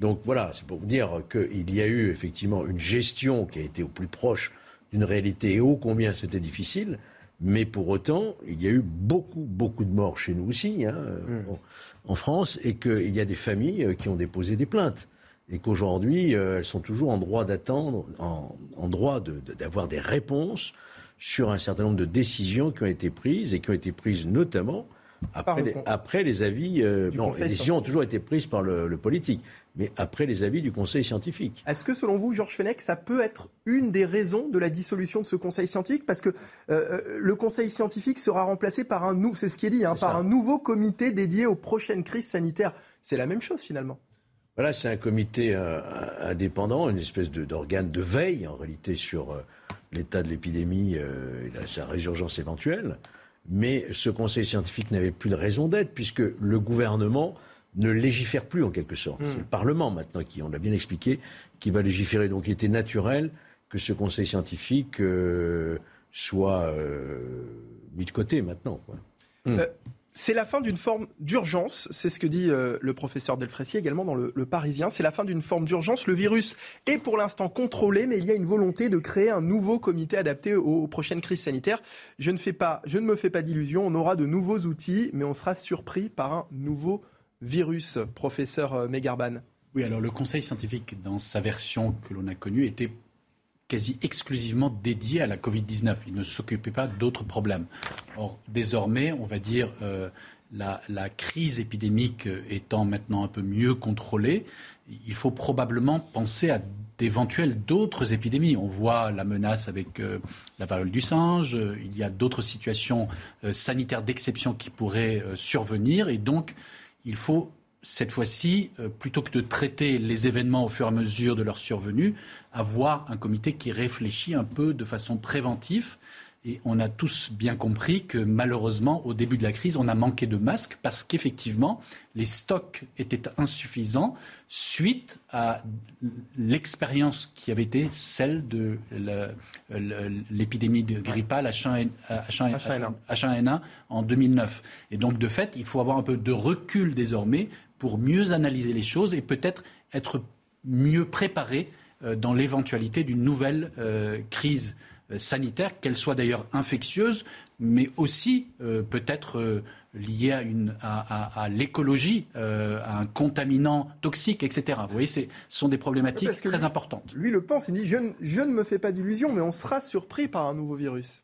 Donc voilà, c'est pour vous dire qu'il y a eu effectivement une gestion qui a été au plus proche d'une réalité et ô combien c'était difficile. Mais pour autant, il y a eu beaucoup, beaucoup de morts chez nous aussi, hein, mmh. en France, et qu'il y a des familles qui ont déposé des plaintes. Et qu'aujourd'hui, elles sont toujours en droit d'attendre, en, en, droit d'avoir de, des réponses sur un certain nombre de décisions qui ont été prises et qui ont été prises notamment après, les, après les, avis. Euh, non, les décisions ont toujours été prises par le, le, politique, mais après les avis du Conseil scientifique.
Est-ce que, selon vous, Georges Fenech, ça peut être une des raisons de la dissolution de ce Conseil scientifique? Parce que euh, le Conseil scientifique sera remplacé par un nouveau, c'est ce qui est dit, hein, par un nouveau comité dédié aux prochaines crises sanitaires. C'est la même chose finalement.
Voilà, c'est un comité euh, indépendant, une espèce d'organe de, de, veille en réalité sur euh, l'état de l'épidémie euh, et sa résurgence éventuelle. Mais ce conseil scientifique n'avait plus de raison d'être puisque le gouvernement ne légifère plus en quelque sorte. Mmh. C'est le Parlement maintenant qui, on l'a bien expliqué, qui va légiférer. Donc il était naturel que ce conseil scientifique euh, soit euh, mis de côté maintenant. Quoi.
Mmh. C'est la fin d'une forme d'urgence, c'est ce que dit euh, le professeur Delfrécy également dans le, le Parisien. C'est la fin d'une forme d'urgence. Le virus est pour l'instant contrôlé, mais il y a une volonté de créer un nouveau comité adapté aux, aux prochaines crises sanitaires. Je ne, fais pas, je ne me fais pas d'illusions, on aura de nouveaux outils, mais on sera surpris par un nouveau virus, professeur Megarban.
Oui, alors le Conseil scientifique, dans sa version que l'on a connue, était quasi exclusivement dédié à la Covid-19. Il ne s'occupait pas d'autres problèmes. Or, désormais, on va dire, euh, la, crise épidémique étant maintenant un peu mieux contrôlée, il faut probablement penser à d'éventuelles d'autres épidémies. On voit la menace avec euh, la variole du singe, il y a d'autres situations euh, sanitaires d'exception qui pourraient euh, survenir, et donc il faut cette fois-ci, euh, plutôt que de traiter les événements au fur et à mesure de leur survenue, avoir un comité qui réfléchit un peu de façon préventive. Et on a tous bien compris que malheureusement, au début de la crise, on a manqué de masques parce qu'effectivement, les stocks étaient insuffisants suite à l'expérience qui avait été celle de l'épidémie de grippale H1N1 H1N1 en 2009. Et donc, de fait, il faut avoir un peu de recul désormais pour mieux analyser les choses et peut-être être mieux préparé euh, dans l'éventualité d'une nouvelle euh, crise euh, sanitaire, qu'elle soit d'ailleurs infectieuse, mais aussi euh, peut-être euh, liée à, une, à, à, à l'écologie, à un contaminant toxique, etc. Vous voyez, ce sont des problématiques très
lui,
importantes.
Lui le pense, il dit je, je ne me fais pas d'illusions, mais on sera surpris par un nouveau virus.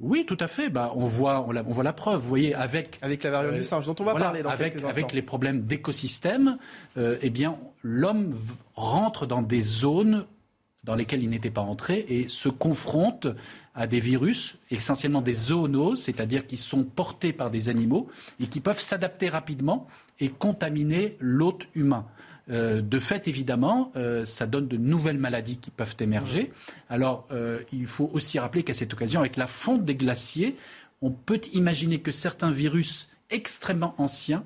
Oui, tout à fait. Bah, on, voit, on, la, on voit la preuve. Vous voyez, avec,
avec la variole euh, du singe, dont on va
voilà,
parler dans
avec, avec les problèmes d'écosystème, euh, eh bien, l'homme rentre dans des zones dans lesquelles il n'était pas entré et se confronte à des virus, essentiellement des zoonoses, c'est-à-dire qui sont portés par des animaux et qui peuvent s'adapter rapidement et contaminer l'hôte humain. Euh, de fait, évidemment, euh, ça donne de nouvelles maladies qui peuvent émerger. Alors, euh, il faut aussi rappeler qu'à cette occasion, avec la fonte des glaciers, on peut imaginer que certains virus extrêmement anciens,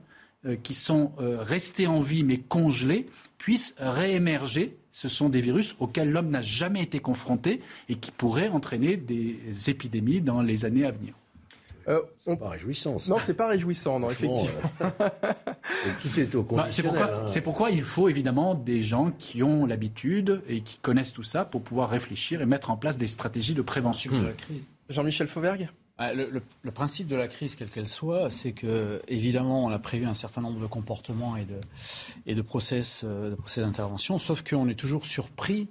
qui sont restés en vie mais congelés, puissent réémerger. Ce sont des virus auxquels l'homme n'a jamais été confronté et qui pourraient entraîner des épidémies dans les années à venir.
Euh, on... pas réjouissant. Ça.
Non, c'est pas réjouissant, non, effectivement.
Euh, tout est au
bah, c'est, pourquoi, hein. c'est pourquoi il faut évidemment des gens qui ont l'habitude et qui connaissent tout ça pour pouvoir réfléchir et mettre en place des stratégies de prévention de la crise.
Jean-Michel Fauvergue?
Le, le, principe de la crise, quelle qu'elle soit, c'est que évidemment on a prévu un certain nombre de comportements et de, et process, de process d'intervention, sauf qu'on est toujours surpris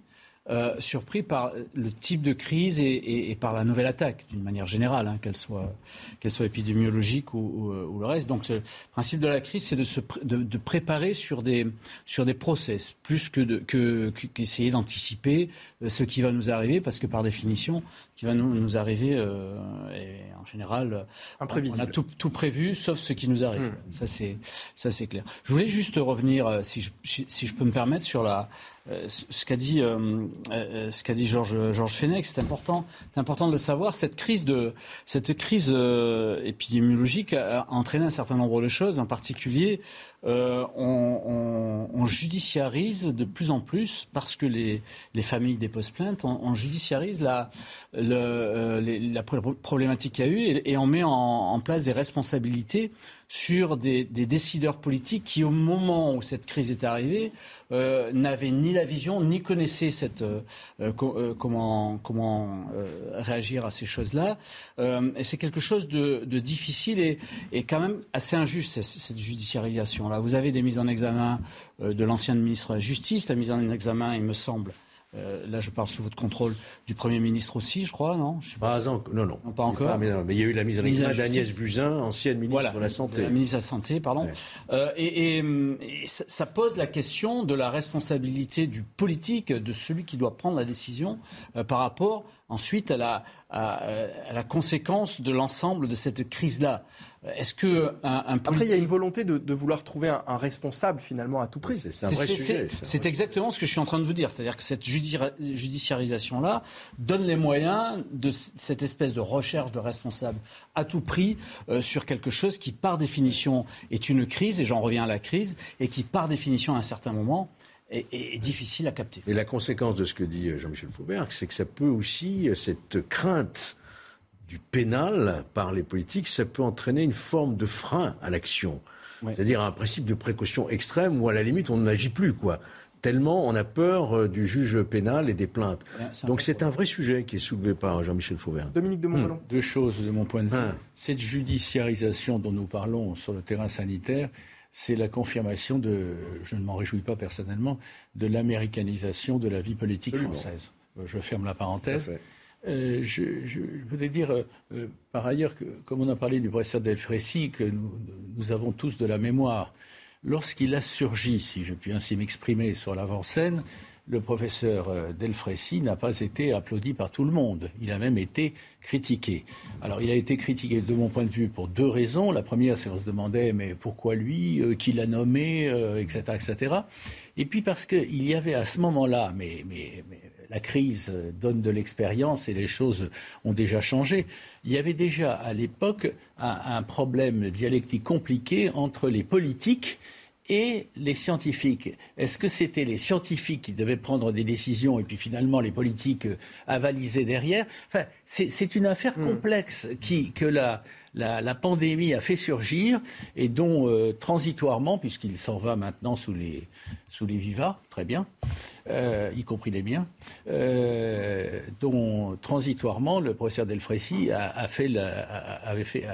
euh, surpris par le type de crise et, par la nouvelle attaque, d'une manière générale, hein, qu'elle soit, qu'elle soit épidémiologique ou, le reste. Donc, le principe de la crise, c'est de se de, préparer sur des, sur des process, plus que, de, que qu'essayer d'anticiper euh, ce qui va nous arriver, parce que par définition, ce qui va nous, nous arriver, euh, en général, on a tout, tout, prévu, sauf ce qui nous arrive. Hmm. Ça, c'est, clair. Je voulais juste revenir, si je, si je peux me permettre, sur la, ce qu'a dit, euh, euh, ce qu'a dit Georges, Georges Fenech, c'est important, c'est important de le savoir. Cette crise, de, cette crise épidémiologique a entraîné un certain nombre de choses, en particulier euh, on, on, judiciarise de plus en plus, parce que les, les familles déposent plainte, on, on judiciarise la, la problématique qu'il y a eu et, on met en, place des responsabilités sur des, des, décideurs politiques qui, au moment où cette crise est arrivée, euh, n'avaient ni la vision ni connaissaient cette, euh, euh comment, comment euh, réagir à ces choses-là. Euh, et c'est quelque chose de, de difficile et, et, quand même assez injuste, cette, cette judiciarisation vous avez des mises en examen euh, de l'ancien ministre de la Justice, la mise en examen, il me semble, euh, là, je parle sous votre contrôle du Premier ministre aussi, je crois, non?
Pas, non, non,
Pas encore.
mais, il y a eu la mise en examen d'Agnès Buzyn, ancienne ministre de la Santé.
La ministre de la Santé, pardon. Euh, et, ça pose la question de la responsabilité du politique, de celui qui doit prendre la décision par rapport ensuite à la, à, la conséquence de l'ensemble de cette crise-là. Est-ce que un, politique...
Après, il y a une volonté de, vouloir trouver un, responsable finalement à tout prix.
C'est un vrai sujet.
C'est exactement ce que je suis en train de vous dire. C'est-à-dire que cette judiciarisation-là donne les moyens de cette espèce de recherche de responsable à tout prix euh, sur quelque chose qui, par définition, est une crise, et j'en reviens à la crise, et qui, par définition, à un certain moment, est, difficile à capter.
Et la conséquence de ce que dit Jean-Michel Faubert, c'est que ça peut aussi, cette crainte du pénal par les politiques, ça peut entraîner une forme de frein à l'action. C'est-à-dire un principe de précaution extrême où à la limite on n'agit plus, quoi. Tellement on a peur euh, du juge pénal et des plaintes. Donc c'est un vrai sujet qui est soulevé par Jean-Michel Fauvert.
Dominique de Montvalon.
Deux choses de mon point de vue. Cette judiciarisation dont nous parlons sur le terrain sanitaire, c'est la confirmation de, je ne m'en réjouis pas personnellement, de l'américanisation de la vie politique française. Je ferme la parenthèse. Euh, je, voulais dire, euh, euh, par ailleurs, que, comme on a parlé du professeur Delfrécy, que nous, avons tous de la mémoire. Lorsqu'il a surgi, si je puis ainsi m'exprimer, sur l'avant-scène, le professeur Delfrécy n'a pas été applaudi par tout le monde. Il a même été critiqué. Alors, il a été critiqué de mon point de vue pour deux raisons. La première, c'est qu'on se demandait, mais pourquoi lui, qui l'a nommé, etc., etc. Et puis parce qu'il y avait à ce moment-là, mais, mais, mais la crise donne de l'expérience et les choses ont déjà changé. Il y avait déjà à l'époque un, problème dialectique compliqué entre les politiques et les scientifiques. Est-ce que c'était les scientifiques qui devaient prendre des décisions et puis finalement les politiques avalisaient derrière? Enfin, C'est une affaire hmm. complexe qui, que la, la, pandémie a fait surgir et dont euh, transitoirement, puisqu'il s'en va maintenant sous les, sous les vivas, très bien, euh, y compris les biens, euh, dont transitoirement le professeur Delfrécy a,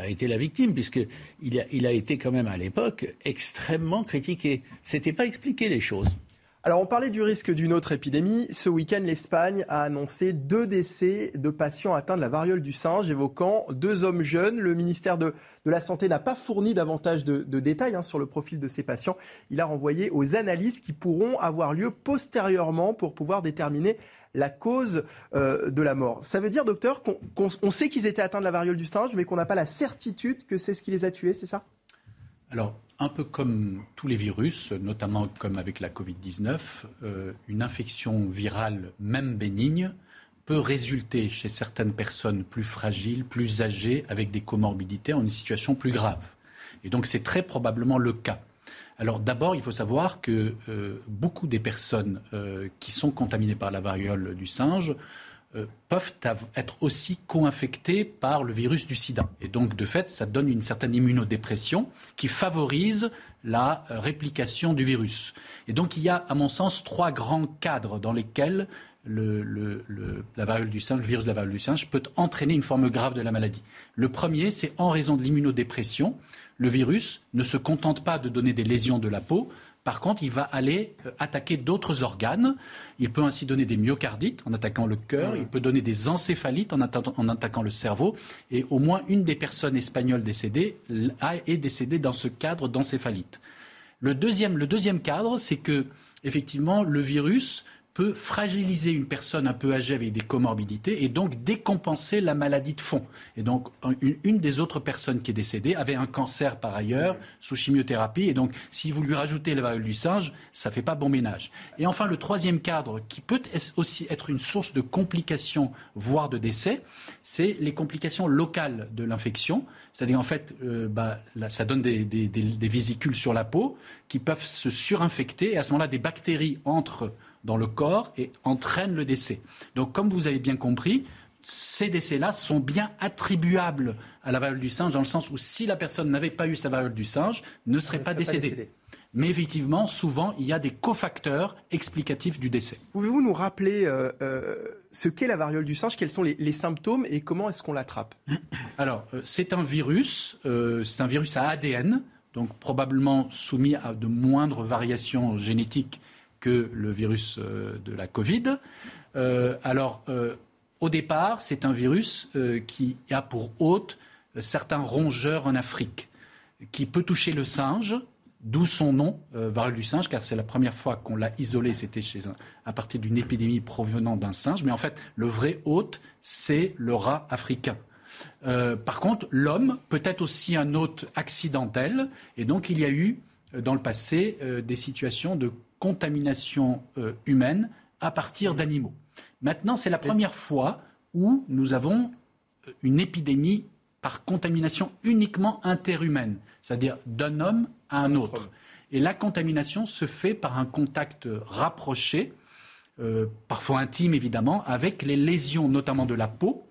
été la victime, puisqu'il a, il a été quand même à l'époque extrêmement critiqué. C'était pas expliquer les choses.
Alors on parlait du risque d'une autre épidémie. Ce week-end, l'Espagne a annoncé deux décès de patients atteints de la variole du singe, évoquant deux hommes jeunes. Le ministère de, la Santé n'a pas fourni davantage de, détails hein, sur le profil de ces patients. Il a renvoyé aux analyses qui pourront avoir lieu postérieurement pour pouvoir déterminer la cause euh, de la mort. Ça veut dire, docteur, qu'on sait qu'ils étaient atteints de la variole du singe, mais qu'on n'a pas la certitude que c'est ce qui les a tués, c'est ça?
Alors, un peu comme tous les virus, notamment comme avec la Covid-19, euh, une infection virale, même bénigne, peut résulter chez certaines personnes plus fragiles, plus âgées, avec des comorbidités, en une situation plus grave. Et donc c'est très probablement le cas. Alors d'abord, il faut savoir que euh, beaucoup des personnes euh, qui sont contaminées par la variole du singe euh, peuvent être aussi co-infectés par le virus du sida. Et donc, de fait, ça donne une certaine immunodépression qui favorise la euh, réplication du virus. Et donc, il y a, à mon sens, trois grands cadres dans lesquels le, la variole du singe, virus de la variole du singe peut entraîner une forme grave de la maladie. Le premier, c'est en raison de l'immunodépression. Le virus ne se contente pas de donner des lésions de la peau, Par contre, il va aller euh, attaquer d'autres organes. Il peut ainsi donner des myocardites en attaquant le cœur. Il peut donner des encéphalites en, attaquant le cerveau. Et au moins une des personnes espagnoles décédées est décédée dans ce cadre d'encéphalite. Le deuxième, le deuxième cadre, c'est que effectivement le virus peut fragiliser une personne un peu âgée avec des comorbidités et donc décompenser la maladie de fond. Et donc, une, des autres personnes qui est décédée avait un cancer par ailleurs, sous chimiothérapie. Et donc, si vous lui rajoutez la variole du singe, ça ne fait pas bon ménage. Et enfin, le troisième cadre, qui peut aussi être une source de complications, voire de décès, c'est les complications locales de l'infection. C'est-à-dire, en fait, euh, bah, ça donne des, des vésicules sur la peau qui peuvent se surinfecter. Et à ce moment-là, des bactéries entrent dans le corps et entraîne le décès. Donc, comme vous avez bien compris, ces décès-là sont bien attribuables à la variole du singe, dans le sens où si la personne n'avait pas eu sa variole du singe, ne serait, pas, décédée. Mais effectivement, souvent, il y a des cofacteurs explicatifs du décès.
Pouvez-vous nous rappeler euh, euh, ce qu'est la variole du singe, quels sont les, symptômes et comment est-ce qu'on l'attrape
Alors, euh, c'est un virus, c'est un virus à ADN, donc probablement soumis à de moindres variations génétiques que le virus euh, de la Covid. Euh, alors, euh, au départ, c'est un virus qui a pour hôte certains rongeurs en Afrique, qui peut toucher le singe, d'où son nom, variole du singe, car c'est la première fois qu'on l'a isolé, c'était à partir d'une épidémie provenant d'un singe. Mais en fait, le vrai hôte, c'est le rat africain. par contre, l'homme peut être aussi un hôte accidentel, et donc il y a eu dans le passé des situations de contamination euh, humaine à partir d'animaux. Maintenant, c'est la première fois où nous avons euh, une épidémie par contamination uniquement interhumaine, c'est-à-dire d'un homme à un autre. Et la contamination se fait par un contact rapproché, euh, parfois intime évidemment, avec les lésions notamment de la peau,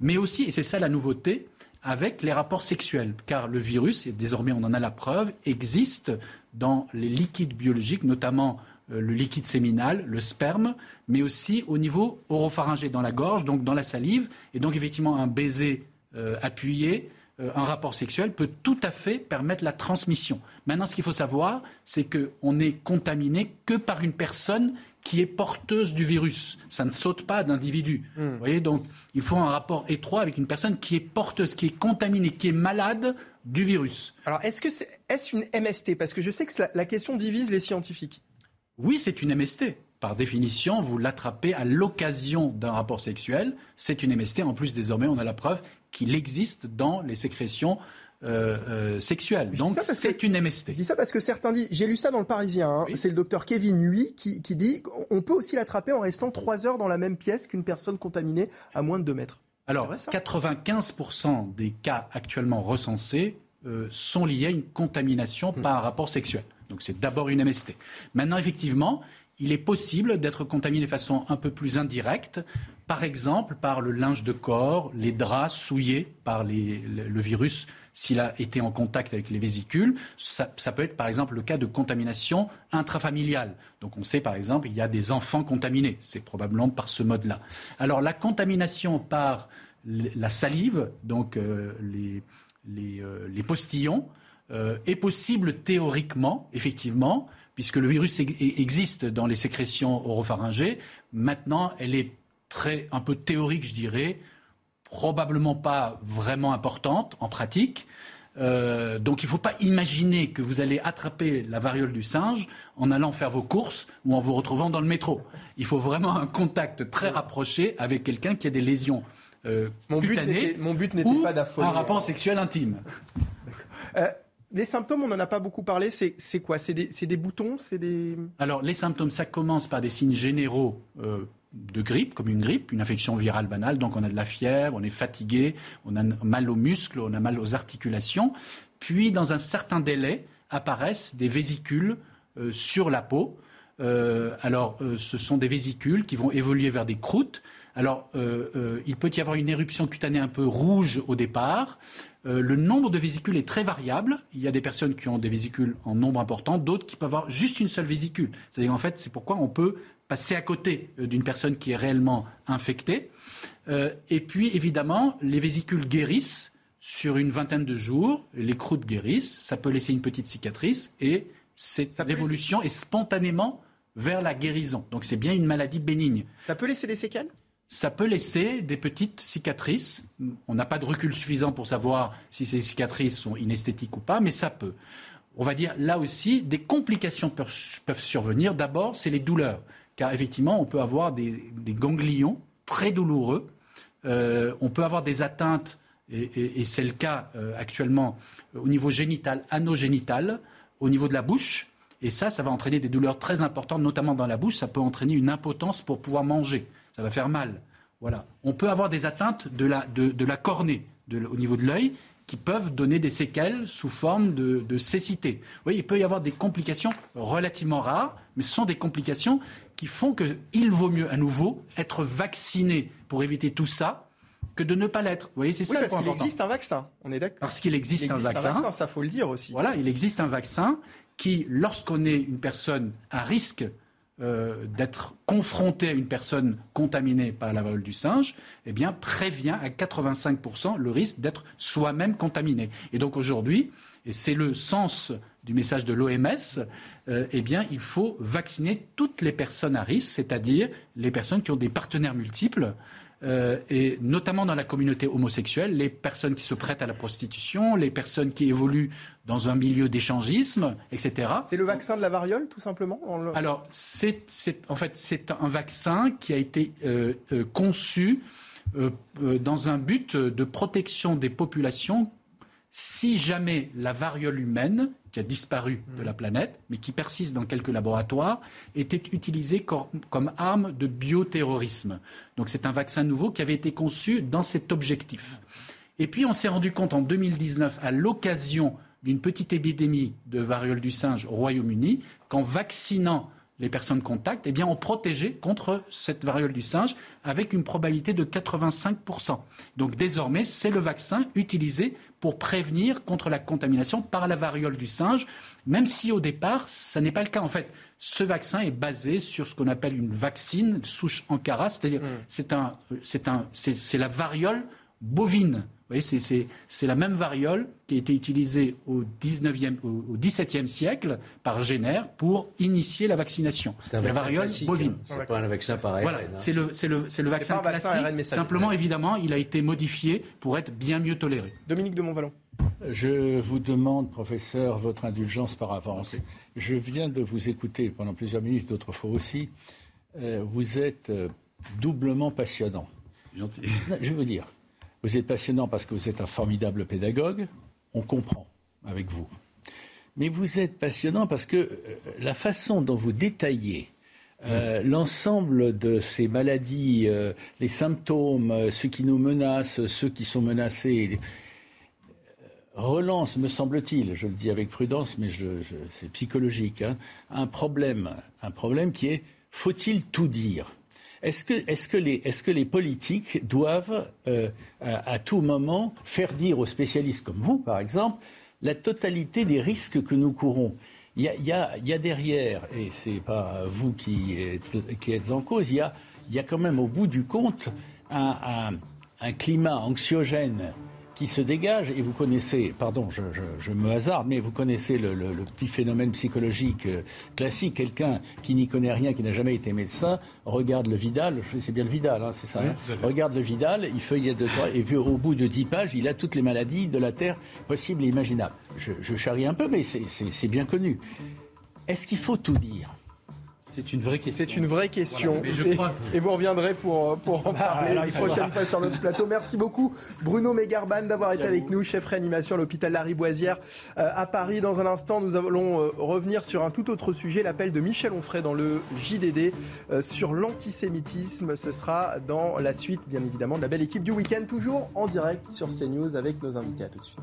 mais aussi, et c'est ça la nouveauté, avec les rapports sexuels, car le virus, et désormais on en a la preuve, existe dans les liquides biologiques, notamment euh, le liquide séminal, le sperme, mais aussi au niveau oropharyngé dans la gorge, donc dans la salive. Et donc effectivement, un baiser euh, appuyé, euh, un rapport sexuel peut tout à fait permettre la transmission. Maintenant, ce qu'il faut savoir, c'est qu'on n'est contaminé que par une personne qui est porteuse du virus. Ça ne saute pas d'individu. Hmm. Vous voyez, donc il faut un rapport étroit avec une personne qui est porteuse, qui est contaminée, qui est malade du virus.
Alors, est-ce que c'est est-ce une MST Parce que je sais que la, question divise les scientifiques.
Oui, c'est une MST. Par définition, vous l'attrapez à l'occasion d'un rapport sexuel. C'est une MST. En plus, désormais, on a la preuve qu'il existe dans les sécrétions euh, euh, sexuelles. Donc, c'est une MST.
Je dis ça parce que certains disent, j'ai lu ça dans le Parisien, hein. c'est le docteur Kevin Huy qui, qui dit on peut aussi l'attraper en restant trois heures dans la même pièce qu'une personne contaminée à moins de 2 mètres.
Alors, 95% des cas actuellement recensés euh, sont liés à une contamination hmm. par un rapport sexuel. Donc c'est d'abord une MST. Maintenant, effectivement, il est possible d'être contaminé de façon un peu plus indirecte, par exemple par le linge de corps, les draps souillés par le, virus s'il a été en contact avec les vésicules. Ça, peut être par exemple le cas de contamination intrafamiliale. Donc on sait par exemple il y a des enfants contaminés. C'est probablement par ce mode-là. Alors la contamination par la salive, donc euh, les euh, les, postillons euh, est possible théoriquement, effectivement, puisque le virus existe dans les sécrétions oropharyngées. Maintenant, elle est très, un peu théorique, je dirais, probablement pas vraiment importante en pratique. Euh, donc il ne faut pas imaginer que vous allez attraper la variole du singe en allant faire vos courses ou en vous retrouvant dans le métro. Il faut vraiment un contact très rapproché avec quelqu'un qui a des lésions euh, mon
but n'était pas d'affoler.
Un rapport sexuel intime.
Euh, les symptômes, on n'en a pas beaucoup parlé. C'est quoi? C'est des, boutons? C'est des.
Alors, les symptômes, ça commence par des signes généraux de grippe, comme une grippe, une infection virale banale. Donc, on a de la fièvre, on est fatigué, on a mal aux muscles, on a mal aux articulations. Puis, dans un certain délai, apparaissent des vésicules sur la peau. alors, ce sont des vésicules qui vont évoluer vers des croûtes. Alors, euh, euh, il peut y avoir une éruption cutanée un peu rouge au départ. Euh, le nombre de vésicules est très variable. Il y a des personnes qui ont des vésicules en nombre important, d'autres qui peuvent avoir juste une seule vésicule. C'est-à-dire, en fait, c'est pourquoi on peut passer à côté d'une personne qui est réellement infectée. et puis, évidemment, les vésicules guérissent sur une vingtaine de jours. Les croûtes guérissent. Ça peut laisser une petite cicatrice et l'évolution est spontanément vers la guérison. Donc c'est bien une maladie bénigne.
Ça peut laisser des séquelles?
Ça peut laisser des petites cicatrices. On n'a pas de recul suffisant pour savoir si ces cicatrices sont inesthétiques ou pas, mais ça peut. On va dire là aussi, des complications peuvent survenir. D'abord, c'est les douleurs, car effectivement, on peut avoir des, ganglions très douloureux. Euh, on peut avoir des atteintes, et, c'est le cas euh, actuellement, au niveau génital, anogénital, au niveau de la bouche. Et ça, ça va entraîner des douleurs très importantes, notamment dans la bouche. Ça peut entraîner une impotence pour pouvoir manger ça va faire mal. Voilà. On peut avoir des atteintes de la, de, la cornée, au niveau de l'œil, qui peuvent donner des séquelles sous forme de, cécité. Oui, il peut y avoir des complications relativement rares, mais ce sont des complications qui font qu'il vaut mieux à nouveau être vacciné pour éviter tout ça que de ne pas l'être. Vous voyez, c'est
oui, parce qu'il existe un vaccin, on est d'accord.
Parce qu'il existe, un, vaccin, un vaccin.
Ça, faut le dire aussi.
Voilà, il existe un vaccin qui, lorsqu'on est une personne à risque euh, d'être confronté à une personne contaminée par la variole du singe, eh bien, prévient à 85% le risque d'être soi-même contaminé. Et donc aujourd'hui, et c'est le sens du message de l'OMS, euh, eh bien, il faut vacciner toutes les personnes à risque, c'est-à-dire les personnes qui ont des partenaires multiples, euh, et notamment dans la communauté homosexuelle, les personnes qui se prêtent à la prostitution, les personnes qui évoluent dans un milieu d'échangisme, etc.
C'est le vaccin de la variole, tout simplement
Alors, c'est, en fait, c'est un vaccin qui a été euh, euh, conçu dans un but de protection des populations si jamais la variole humaine, qui a disparu de la planète, mais qui persiste dans quelques laboratoires, était utilisée comme arme de bioterrorisme. Donc c'est un vaccin nouveau qui avait été conçu dans cet objectif. Et puis on s'est rendu compte en 2019, à l'occasion d'une petite épidémie de variole du singe au Royaume-Uni, qu'en vaccinant les personnes contacts, eh bien, on protégeait contre cette variole du singe avec une probabilité de 85%. Donc désormais, c'est le vaccin utilisé pour prévenir contre la contamination par la variole du singe, même si au départ, ça n'est pas le cas. En fait, ce vaccin est basé sur ce qu'on appelle une vaccine de souche Ankara, c'est-à-dire mm. c'est la variole bovine voyez, c'est la même variole qui a été utilisée au, 19e, au, XVIIe siècle par Jenner pour initier la vaccination.
C'est la variole bovine. C'est pas un vaccin par
Voilà, c'est le, le, vaccin classique. Simplement, évidemment, il a été modifié pour être bien mieux toléré.
Dominique de Montvalon.
Je vous demande, professeur, votre indulgence par avance. Je viens de vous écouter pendant plusieurs minutes, d'autres fois aussi. Euh, vous êtes euh, doublement passionnant.
Gentil.
Je vais vous dire, vous êtes passionnant parce que vous êtes un formidable pédagogue, on comprend avec vous. Mais vous êtes passionnant parce que euh, la façon dont vous détaillez euh, l'ensemble de ces maladies, euh, les symptômes, ceux qui nous menacent, ceux qui sont menacés, relance, me semble-t-il, je le dis avec prudence, mais c'est psychologique, hein, un problème, un problème qui est faut-il tout dire? Est-ce que, les, politiques doivent, euh, à, tout moment, faire dire aux spécialistes comme vous, par exemple, la totalité des risques que nous courons? Il y, a, derrière, et ce n'est pas vous qui êtes, en cause, il y a, quand même au bout du compte un climat anxiogène qui se dégage, et vous connaissez, pardon, je, me hasarde, mais vous connaissez le, petit phénomène psychologique euh, classique. Quelqu'un qui n'y connaît rien, qui n'a jamais été médecin, regarde le Vidal, c'est bien le Vidal, hein, c'est ça, hein, regarde le Vidal, il feuillette de et puis au bout de dix pages, il a toutes les maladies de la Terre possibles et imaginables. Je, je charrie un peu, mais c'est bien connu. Est-ce qu'il faut tout dire?
C'est une vraie question.
C'est une vraie question. et, vous reviendrez pour, pour en bah, parler la prochaine fois sur notre plateau. Merci beaucoup, Bruno Megarban, d'avoir été avec nous, chef réanimation à l'hôpital Lariboisière euh, à Paris. Dans un instant, nous allons euh, revenir sur un tout autre sujet, l'appel de Michel Onfray dans le JDD euh, sur l'antisémitisme. Ce sera dans la suite, bien évidemment, de la belle équipe du week-end, toujours en direct sur CNews avec nos invités. À tout de suite.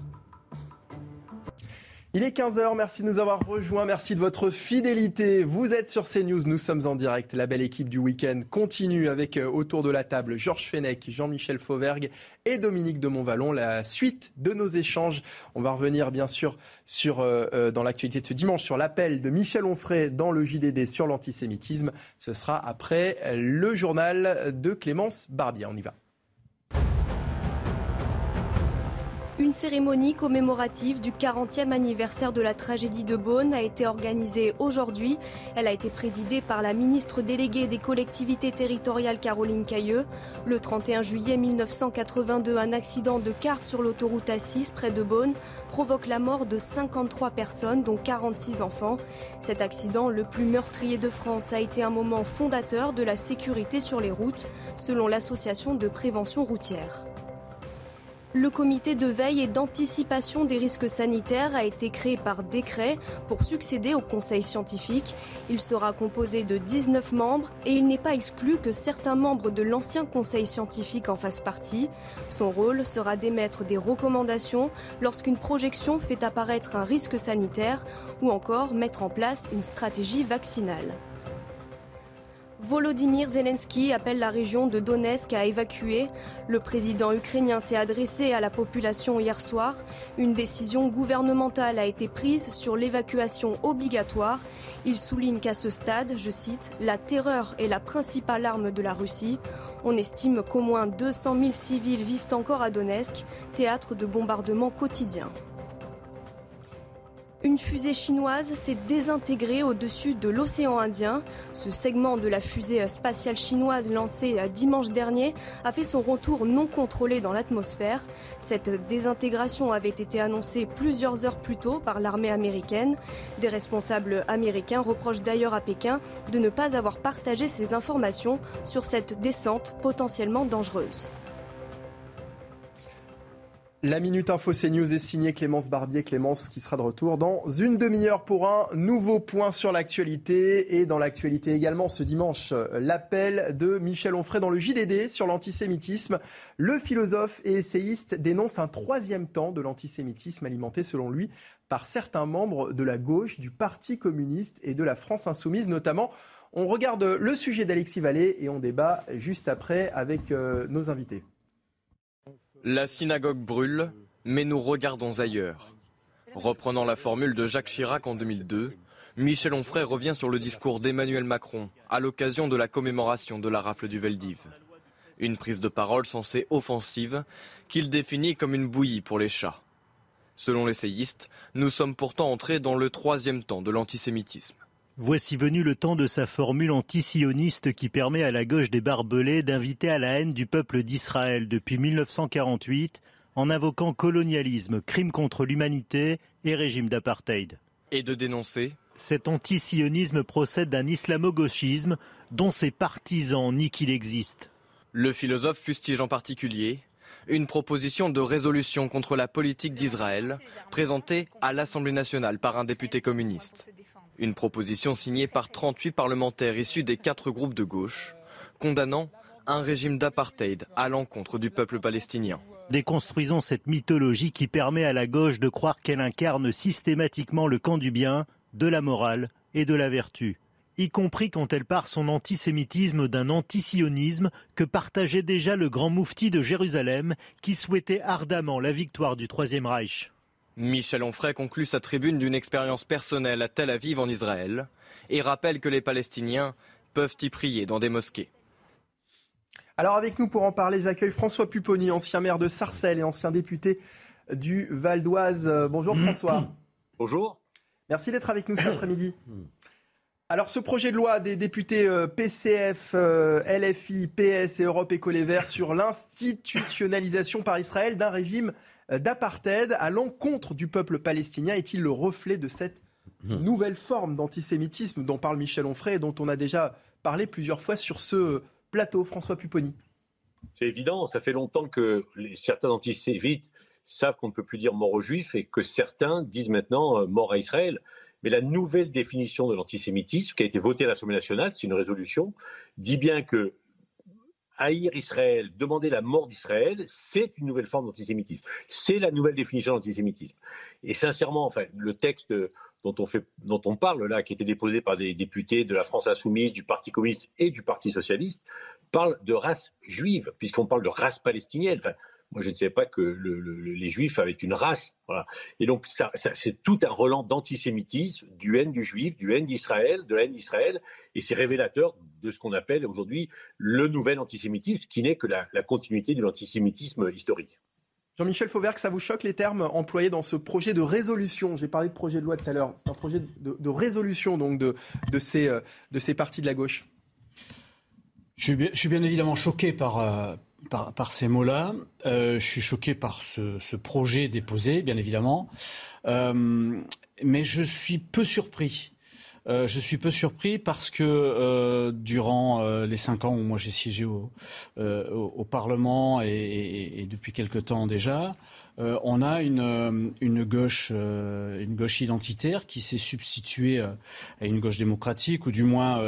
Il est 15h, merci de nous avoir rejoints, merci de votre fidélité. Vous êtes sur CNews, nous sommes en direct. La belle équipe du week-end continue avec euh, autour de la table Georges Fenech, Jean-Michel Fauvergue et Dominique de Montvalon. La suite de nos échanges, on va revenir bien sûr sur, euh, euh, dans l'actualité de ce dimanche sur l'appel de Michel Onfray dans le JDD sur l'antisémitisme. Ce sera après le journal de Clémence Barbier. On y va.
Une cérémonie commémorative du 40e anniversaire de la tragédie de Beaune a été organisée aujourd'hui. Elle a été présidée par la ministre déléguée des collectivités territoriales Caroline Cailleux. Le 31 juillet 1982, un accident de car sur l'autoroute A6 près de Beaune provoque la mort de 53 personnes, dont 46 enfants. Cet accident, le plus meurtrier de France, a été un moment fondateur de la sécurité sur les routes, selon l'association de prévention routière. Le comité de veille et d'anticipation des risques sanitaires a été créé par décret pour succéder au conseil scientifique. Il sera composé de 19 membres et il n'est pas exclu que certains membres de l'ancien conseil scientifique en fassent partie. Son rôle sera d'émettre des recommandations lorsqu'une projection fait apparaître un risque sanitaire ou encore mettre en place une stratégie vaccinale. Volodymyr Zelensky appelle la région de Donetsk à évacuer. Le président ukrainien s'est adressé à la population hier soir. Une décision gouvernementale a été prise sur l'évacuation obligatoire. Il souligne qu'à ce stade, je cite, la terreur est la principale arme de la Russie. On estime qu'au moins 200 000 civils vivent encore à Donetsk, théâtre de bombardements quotidiens. Une fusée chinoise s'est désintégrée au-dessus de l'océan Indien. Ce segment de la fusée spatiale chinoise lancée dimanche dernier a fait son retour non contrôlé dans l'atmosphère. Cette désintégration avait été annoncée plusieurs heures plus tôt par l'armée américaine. Des responsables américains reprochent d'ailleurs à Pékin de ne pas avoir partagé ces informations sur cette descente potentiellement dangereuse.
La Minute Info CNews est signée Clémence Barbier. Clémence qui sera de retour dans une demi-heure pour un nouveau point sur l'actualité. Et dans l'actualité également ce dimanche, l'appel de Michel Onfray dans le JDD sur l'antisémitisme. Le philosophe et essayiste dénonce un troisième temps de l'antisémitisme alimenté selon lui par certains membres de la gauche, du Parti communiste et de la France insoumise notamment. On regarde le sujet d'Alexis Vallée et on débat juste après avec euh, nos invités.
La synagogue brûle, mais nous regardons ailleurs. Reprenant la formule de Jacques Chirac en 2002, Michel Onfray revient sur le discours d'Emmanuel Macron à l'occasion de la commémoration de la rafle du Veldiv. Une prise de parole censée offensive qu'il définit comme une bouillie pour les chats. Selon l'essayiste, nous sommes pourtant entrés dans le troisième temps de l'antisémitisme.
Voici venu le temps de sa formule antisioniste qui permet à la gauche des barbelés d'inviter à la haine du peuple d'Israël depuis 1948 en invoquant colonialisme, crime contre l'humanité et régime d'apartheid.
Et de dénoncer
Cet antisionisme procède d'un islamo-gauchisme dont ses partisans nient qu'il existe.
Le philosophe fustige en particulier une proposition de résolution contre la politique d'Israël présentée à l'Assemblée nationale par un député communiste. Une proposition signée par 38 parlementaires issus des quatre groupes de gauche, condamnant un régime d'apartheid à l'encontre du peuple palestinien.
Déconstruisons cette mythologie qui permet à la gauche de croire qu'elle incarne systématiquement le camp du bien, de la morale et de la vertu, y compris quand elle part son antisémitisme d'un antisionisme que partageait déjà le grand moufti de Jérusalem qui souhaitait ardemment la victoire du Troisième Reich.
Michel Onfray conclut sa tribune d'une expérience personnelle à Tel Aviv en Israël et rappelle que les Palestiniens peuvent y prier dans des mosquées.
Alors avec nous pour en parler, j'accueille François Pupponi, ancien maire de Sarcelles et ancien député du Val d'Oise. Bonjour François.
Bonjour.
Merci d'être avec nous cet après-midi. Alors ce projet de loi des députés euh, PCF, euh, LFI, PS et Europe Éco Les Verts sur l'institutionnalisation par Israël d'un régime d'apartheid à l'encontre du peuple palestinien. Est-il le reflet de cette nouvelle forme d'antisémitisme dont parle Michel Onfray et dont on a déjà parlé plusieurs fois sur ce plateau, François Pupponi?
C'est évident, ça fait longtemps que les, certains antisémites savent qu'on ne peut plus dire mort aux juifs et que certains disent maintenant euh, mort à Israël. Mais la nouvelle définition de l'antisémitisme qui a été votée à l'Assemblée nationale, c'est une résolution, dit bien que haïr Israël, demander la mort d'Israël, c'est une nouvelle forme d'antisémitisme. C'est la nouvelle définition d'antisémitisme. Et sincèrement, enfin, le texte dont on, parle là, qui a été déposé par des députés de la France insoumise, du Parti communiste et du Parti socialiste, parle de race juive, puisqu'on parle de race palestinienne. Moi, je ne savais pas que les Juifs avaient une race. Et donc, ça, c'est tout un relan d'antisémitisme, du haine du Juif, du haine d'Israël, de la haine d'Israël. Et c'est révélateur de ce qu'on appelle aujourd'hui le nouvel antisémitisme, qui n'est que la, continuité de l'antisémitisme historique.
Jean-Michel Fauvergue, ça vous choque les termes employés dans ce projet de résolution? J'ai parlé de projet de loi tout à l'heure. C'est un projet de, résolution donc de, de, ces, euh, de ces partis de la gauche.
Je suis bien, je suis bien évidemment choqué par, euh, par, par, ces mots-là. Euh, je suis choqué par ce, ce, projet déposé, bien évidemment. mais je suis peu surpris euh, je suis peu surpris parce que euh, durant euh, les cinq ans où moi j'ai siégé au, au, Parlement et, et, depuis quelque temps déjà, euh, on a une, euh, gauche, euh, une gauche identitaire qui s'est substituée à une gauche démocratique, ou du moins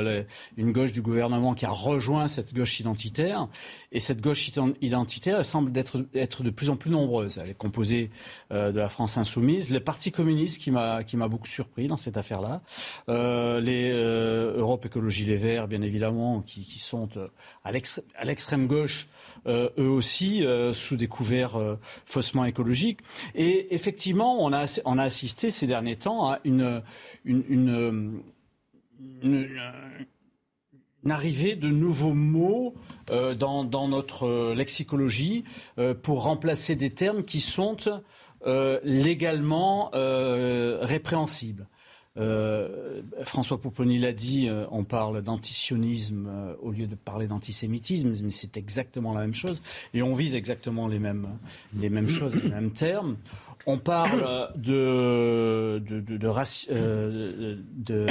une gauche du gouvernement qui a rejoint cette gauche identitaire. Et cette gauche identitaire elle semble être, de plus en plus nombreuse. Elle est composée de la France insoumise, le Parti communiste qui m'a beaucoup surpris dans cette affaire-là, les Europe Écologie Les Verts, bien évidemment, qui, sont à l'extrême gauche eux aussi, sous des couverts faussement écologiques. Et effectivement, on a, assisté ces derniers temps à une, une, arrivée de nouveaux mots euh, dans, notre lexicologie euh, pour remplacer des termes qui sont euh, légalement répréhensibles. Euh, François Pouponi l'a dit, euh, on parle d'antisionisme euh, au lieu de parler d'antisémitisme, mais c'est exactement la même chose. Et on vise exactement les mêmes, les mêmes choses, les mêmes termes. On parle de, de, de, de, de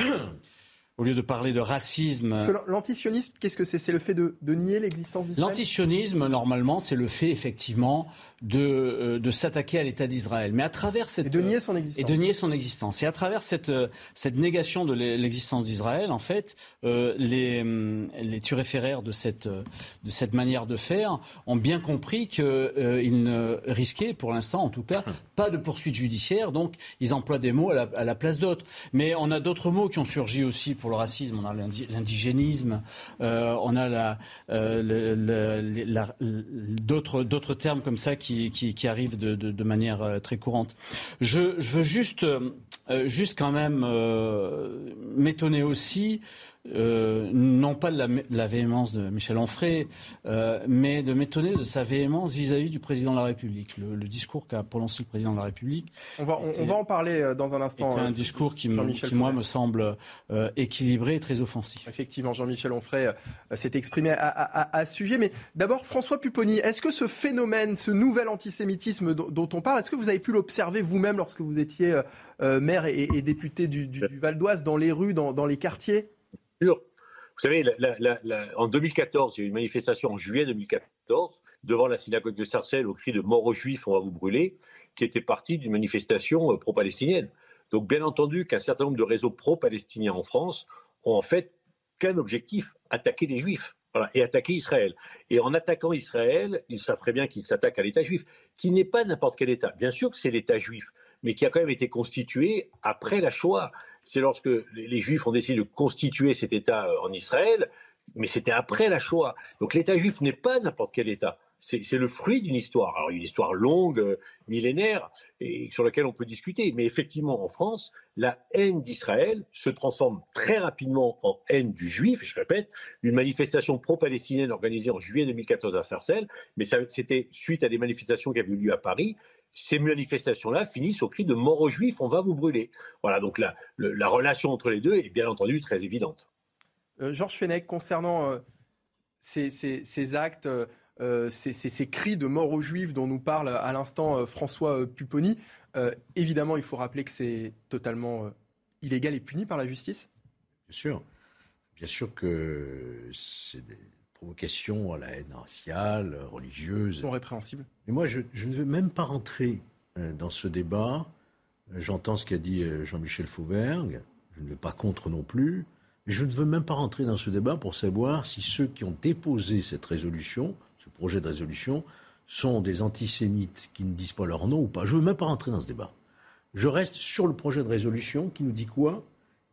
au lieu de parler de racisme.
L'antisionisme, qu'est-ce que c'est? C'est le fait de, de nier l'existence d'Israël?
L'antisionisme, normalement, c'est le fait, effectivement, de, euh, de s'attaquer à l'État d'Israël. Mais à travers cette...
Et de nier son existence.
Et de nier son existence. Et à travers cette, euh, cette négation de l'existence d'Israël, en fait, euh, les, les turéféraires de cette, de cette manière de faire ont bien compris qu'ils euh, ne risquaient, pour l'instant en tout cas, hum. pas de poursuite judiciaire. Donc, ils emploient des mots à la, à la place d'autres. Mais on a d'autres mots qui ont surgi aussi pour le racisme. On a l'indigénisme, euh, on a la, euh, d'autres termes comme ça qui qui, arrive de, manière euh, très courante. Je, veux juste, euh, juste quand même euh, m'étonner aussi euh, non pas de la, véhémence de Michel Onfray, euh, mais de m'étonner de sa véhémence vis-à-vis du président de la République. Le, discours qu'a prononcé le président de la République.
On va, on, va en parler euh, dans un instant.
C'est un discours qui, moi, me semble équilibré et très offensif.
Effectivement, Jean-Michel Onfray s'est exprimé à, ce sujet. Mais d'abord, François Pupponi, est-ce que ce phénomène, ce nouvel antisémitisme dont, on parle, est-ce que vous avez pu l'observer vous-même lorsque vous étiez maire et, député du, Val d'Oise, dans les rues, dans les quartiers?
Vous savez, en 2014, il y a eu une manifestation en juillet 2014 devant la synagogue de Sarcelles au cri de mort aux juifs, on va vous brûler, qui était partie d'une manifestation euh, pro-palestinienne. Donc, bien entendu, qu'un certain nombre de réseaux pro-palestiniens en France ont en fait qu'un objectif attaquer les juifs. et attaquer Israël. Et en attaquant Israël, ils savent très bien qu'ils s'attaquent à l'État juif, qui n'est pas n'importe quel État. Bien sûr que c'est l'État juif, mais qui a quand même été constitué après la Shoah. C'est lorsque les Juifs ont décidé de constituer cet État euh, en Israël, mais c'était après la Shoah. Donc l'État juif n'est pas n'importe quel État. C'est le fruit d'une histoire. Alors une histoire longue, euh, millénaire, et sur laquelle on peut discuter. Mais effectivement, en France, la haine d'Israël se transforme très rapidement en haine du juif. Et je répète, une manifestation pro-palestinienne organisée en juillet 2014 à Sarcelles, mais c'était suite à des manifestations qui avaient eu lieu à Paris ces manifestations-là finissent au cri de mort aux juifs, on va vous brûler. Voilà, donc la, la relation entre les deux est bien entendu très évidente.
Euh, Georges Fenech, concernant euh, ces, actes, euh, ces, cris de mort aux juifs dont nous parle à l'instant François Pupponi, évidemment, il faut rappeler que c'est totalement illégal et puni par la justice?
Bien sûr. Bien sûr que c'est des provocation à la haine raciale, religieuse.
sont répréhensibles.
Mais moi, je, ne veux même pas rentrer euh, dans ce débat. Euh, j'entends ce qu'a dit euh, Jean-Michel Fauvergue. Je ne vais pas contre non plus. Mais je ne veux même pas rentrer dans ce débat pour savoir si ceux qui ont déposé cette résolution, ce projet de résolution, sont des antisémites qui ne disent pas leur nom ou pas. Je ne veux même pas rentrer dans ce débat. Je reste sur le projet de résolution qui nous dit quoi?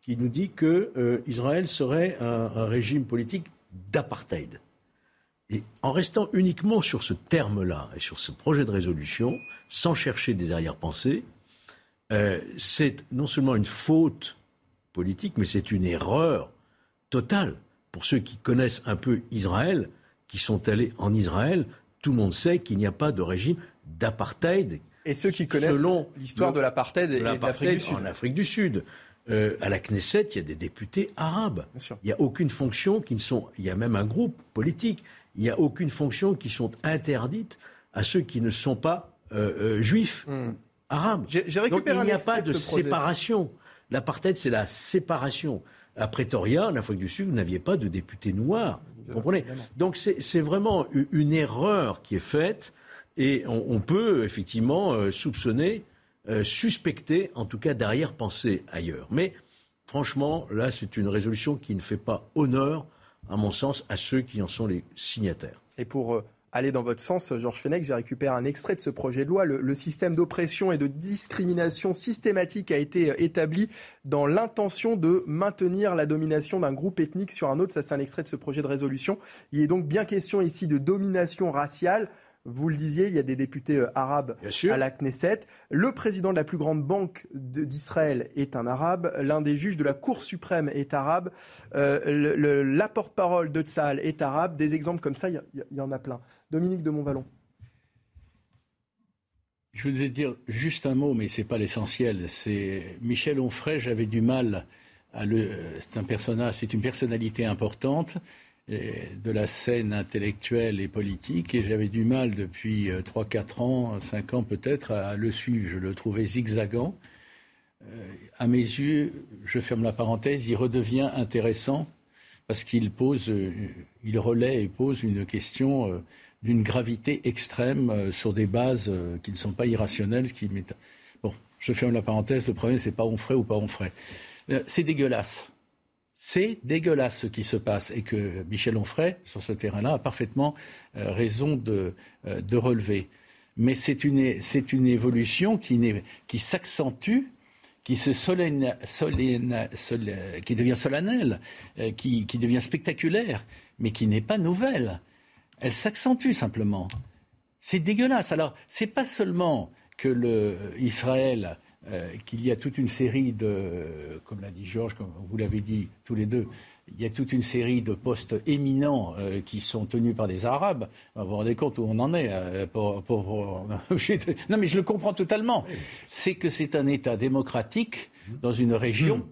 Qui nous dit que Israël serait un régime politique d'apartheid. Et en restant uniquement sur ce terme-là et sur ce projet de résolution, sans chercher des arrière-pensées, euh, c'est non seulement une faute politique, mais c'est une erreur totale pour ceux qui connaissent un peu Israël, qui sont allés en Israël tout le monde sait qu'il n'y a pas de régime d'apartheid.
Et ceux qui connaissent l'histoire de l'apartheid et,
en Afrique du Sud. Euh, à la Knesset, il y a des députés arabes. Il n'y a aucune fonction qui ne sont. Il y a même un groupe politique. Il n'y a aucune fonction qui sont interdites à ceux qui ne sont pas euh, euh, juifs hmm. arabes.
J'ai récupéré
Donc, il n'y a pas de, séparation. L'apartheid, c'est la séparation. À Pretoria, en Afrique du Sud, vous n'aviez pas de députés noirs. Vous comprenez Donc c'est vraiment une erreur qui est faite et on, peut effectivement soupçonner euh, suspecter, en tout cas derrière penser ailleurs. Mais franchement, là, c'est une résolution qui ne fait pas honneur, à mon sens, à ceux qui en sont les signataires.
Et pour euh, aller dans votre sens, Georges Fenech, j'ai récupéré un extrait de ce projet de loi. Le, système d'oppression et de discrimination systématique a été euh, établi dans l'intention de maintenir la domination d'un groupe ethnique sur un autre. Ça, c'est un extrait de ce projet de résolution. Il est donc bien question ici de domination raciale. Vous le disiez, il y a des députés euh, arabes à la Knesset. Le président de la plus grande banque d'Israël est un arabe. L'un des juges de la Cour suprême est arabe. Euh, la porte-parole de Tzahal est arabe. Des exemples comme ça, il y, en a plein. Dominique de Montvalon.
Je voudrais dire juste un mot, mais ce n'est pas l'essentiel. C'est Michel Onfray, j'avais du mal à le. C'est un personnage, c'est une personnalité importante de la scène intellectuelle et politique et j'avais du mal depuis 3-4 euh, ans, 5 ans peut-être, à le suivre. Je le trouvais zigzagant. Euh, à mes yeux, je ferme la parenthèse, il redevient intéressant parce qu'il pose, euh, il relaie et pose une question d'une gravité extrême sur des bases qui ne sont pas irrationnelles. Qui bon, je ferme la parenthèse. Le premier, c'est pas on ferait ou pas on ferait. C'est dégueulasse. C'est dégueulasse ce qui se passe et que Michel Onfray, sur ce terrain-là, a parfaitement euh, raison de, euh, de, relever. Mais c'est une, c'est une évolution qui, s'accentue, qui, se solenne, qui devient solennelle, euh, qui, qui devient spectaculaire, mais qui n'est pas nouvelle. Elle s'accentue simplement. C'est dégueulasse. Alors, c'est pas seulement que le, Israël euh, qu'il y a toute une série de, comme l'a dit Georges, comme vous l'avez dit tous les deux, il y a toute une série de postes éminents euh, qui sont tenus par des Arabes. Vous vous rendez compte où on en est euh, Non, mais je le comprends totalement. C'est que c'est un État démocratique dans une région.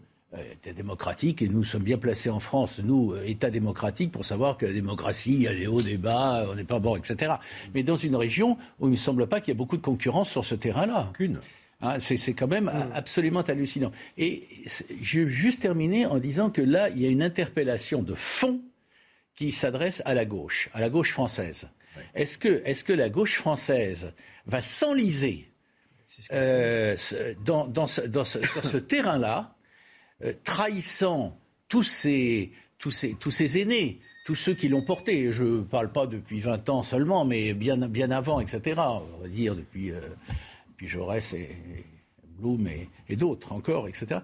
État démocratique, et nous sommes bien placés en France, nous, État démocratique, pour savoir que la démocratie, il y a des hauts, des bas, on n'est pas bon, etc. Mais dans une région où il ne me semble pas qu'il y ait beaucoup de concurrence sur ce terrain-là. Aucune. Hein, c'est quand même mm. absolument hallucinant. Et je vais juste terminer en disant que là, il y a une interpellation de fond qui s'adresse à la gauche, à la gauche française. Est-ce que, est que, la gauche française va s'enliser euh, dans, dans, ce, sur ce terrain-là, euh, trahissant tous ces, tous, ces, tous ces aînés tous ceux qui l'ont porté. Je ne parle pas depuis 20 ans seulement, mais bien, bien avant, etc. On va dire depuis euh, puis Jaurès et, Blum et, d'autres encore, etc.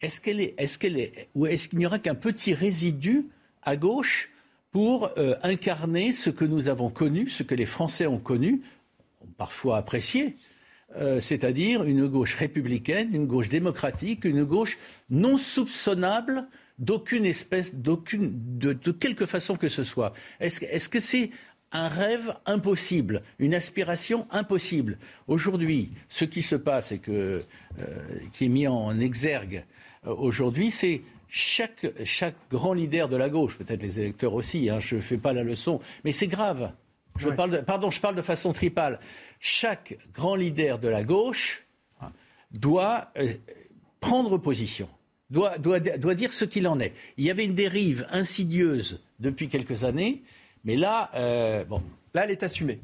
Est-ce qu'elle est, est-ce qu'elle est, ou est-ce qu'il n'y aura qu'un petit résidu à gauche pour euh, incarner ce que nous avons connu, ce que les Français ont connu, ont parfois apprécié, euh, c'est-à-dire une gauche républicaine, une gauche démocratique, une gauche non soupçonnable d'aucune espèce, d'aucune, de, quelque façon que ce soit? Est-ce, est-ce que c'est un rêve impossible, une aspiration impossible. Aujourd'hui, ce qui se passe et que, euh, qui est mis en exergue euh, aujourd'hui, c'est chaque, chaque grand leader de la gauche, peut-être les électeurs aussi, hein, je ne fais pas la leçon, mais c'est grave. Je parle pardon, je parle de façon tripale. Chaque grand leader de la gauche hein, doit euh, prendre position, doit, doit, doit dire ce qu'il en est. Il y avait une dérive insidieuse depuis quelques années mais là, euh, bon.
Là, elle est assumée.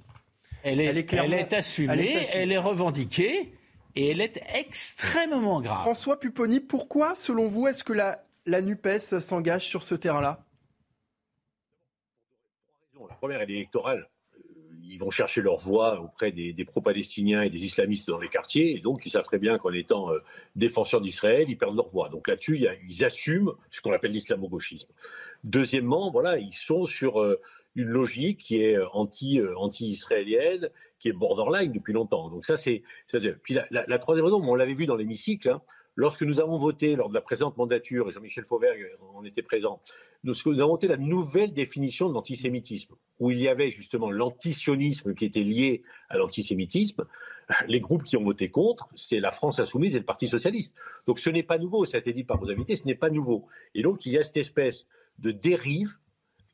Elle est, elle est, assumée, elle est, revendiquée et elle est extrêmement grave.
François Pupponi, pourquoi, selon vous, est-ce que la, la NUPES s'engage sur ce terrain-là?
La première, elle est électorale. Euh, ils vont chercher leur voix auprès des, pro-palestiniens et des islamistes dans les quartiers, et donc ils savent très bien qu'en étant euh, défenseurs d'Israël, ils perdent leur voix. Donc là-dessus, ils assument ce qu'on appelle l'islamo-gauchisme. Deuxièmement, voilà, ils sont sur une logique qui est euh, anti, euh, anti-israélienne, qui est borderline depuis longtemps. Donc ça, c'est. Puis la, troisième raison, on l'avait vu dans l'hémicycle, hein, lorsque nous avons voté lors de la présente mandature, et Jean-Michel Fauvergue en était présent, nous, avons inventé la nouvelle définition de l'antisémitisme, où il y avait justement l'antisionisme qui était lié à l'antisémitisme. Les groupes qui ont voté contre, c'est la France insoumise et le Parti socialiste. Donc ce n'est pas nouveau, ça a été dit par vos invités, ce n'est pas nouveau. Et donc il y a cette espèce de dérive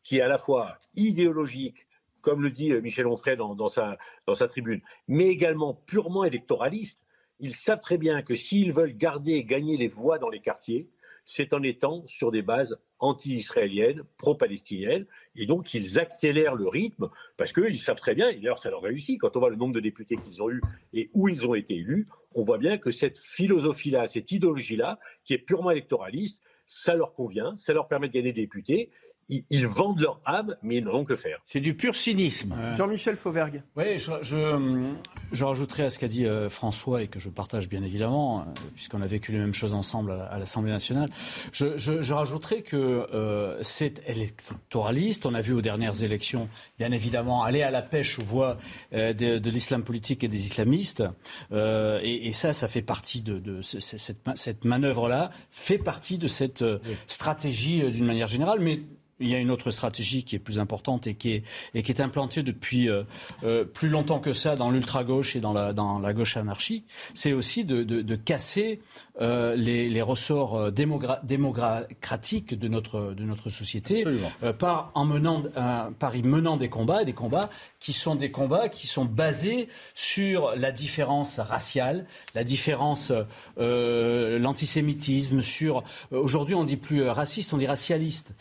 qui est à la fois idéologique, comme le dit euh, Michel Onfray dans, sa, tribune, mais également purement électoraliste. Ils savent très bien que s'ils veulent garder et gagner les voix dans les quartiers, c'est en étant sur des bases anti-israéliennes, pro-palestiniennes, et donc ils accélèrent le rythme, parce qu'ils savent très bien, et d'ailleurs ça leur réussit, quand on voit le nombre de députés qu'ils ont eus et où ils ont été élus, on voit bien que cette philosophie-là, cette idéologie-là, qui est purement électoraliste, ça leur convient, ça leur permet de gagner des députés, ils, vendent leur âme, mais ils n'ont que faire.
C'est du pur cynisme.
Jean-Michel Fauvergue.
Oui, je, je, rajouterai à ce qu'a dit euh, François et que je partage bien évidemment, euh, puisqu'on a vécu les mêmes choses ensemble à, l'Assemblée nationale. Je, je rajouterai que euh, c'est électoraliste. On a vu aux dernières élections, bien évidemment, aller à la pêche aux voix de, l'islam politique et des islamistes. Et, ça, ça fait partie de, de cette, cette manœuvre-là, fait partie de cette stratégie d'une manière générale. Mais il y a une autre stratégie qui est plus importante et qui est, et qui est implantée depuis euh, euh, plus longtemps que ça dans l'ultra-gauche et dans la, dans la gauche anarchique, c'est aussi de, de, de casser euh, les, les, ressorts démocratiques de notre, de notre société par, en menant, par y menant des combats, des combats qui sont des combats qui sont basés sur la différence raciale, la différence, l'antisémitisme, sur aujourd'hui on dit plus raciste, on dit racialiste,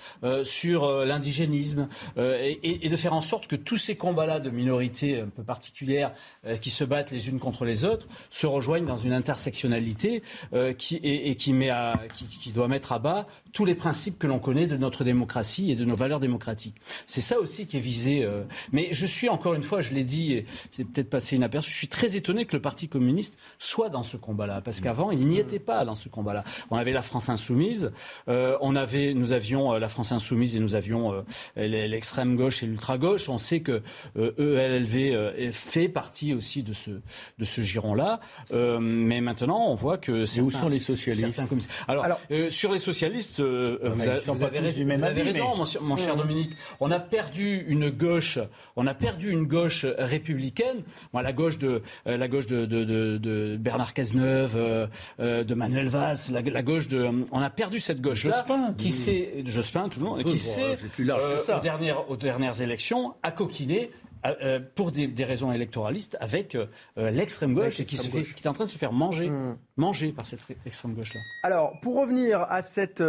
sur l'indigénisme, et, et, de faire en sorte que tous ces combats-là de minorités un peu particulières qui se battent les unes contre les autres se rejoignent dans une intersectionnalité euh, qui, met à, qui, doit mettre à bas tous les principes que l'on connaît de notre démocratie et de nos valeurs démocratiques. C'est ça aussi qui est visé. Euh, mais je suis, encore une fois, je l'ai dit, c'est peut-être passé inaperçu, je suis très étonné que le Parti communiste soit dans ce combat-là, parce qu'avant, il n'y était pas dans ce combat-là. On avait la France insoumise, euh, on avait, nous avions la France insoumise et nous avions l'extrême gauche et l'ultra-gauche. On sait que ELLV fait partie aussi de ce, de ce giron-là. mais maintenant, on voit que
c'est où sont les socialistes?
Alors, euh, sur les socialistes, euh, vous, avez, raison, mon, cher Dominique. On a perdu une gauche, on a perdu une gauche républicaine. Moi, la gauche de euh, la gauche de, de, de, Bernard Cazeneuve, de Manuel Valls, la, gauche de, on a perdu cette gauche-là, qui s'est, Jospin, tout le monde, qui s'est, aux dernières, aux dernières élections, à coquiner euh, euh, pour des, raisons électoralistes avec euh, l'extrême gauche et qui, qui, est en train de se faire manger, mmh. manger par cette extrême gauche-là.
Alors, pour revenir à cette,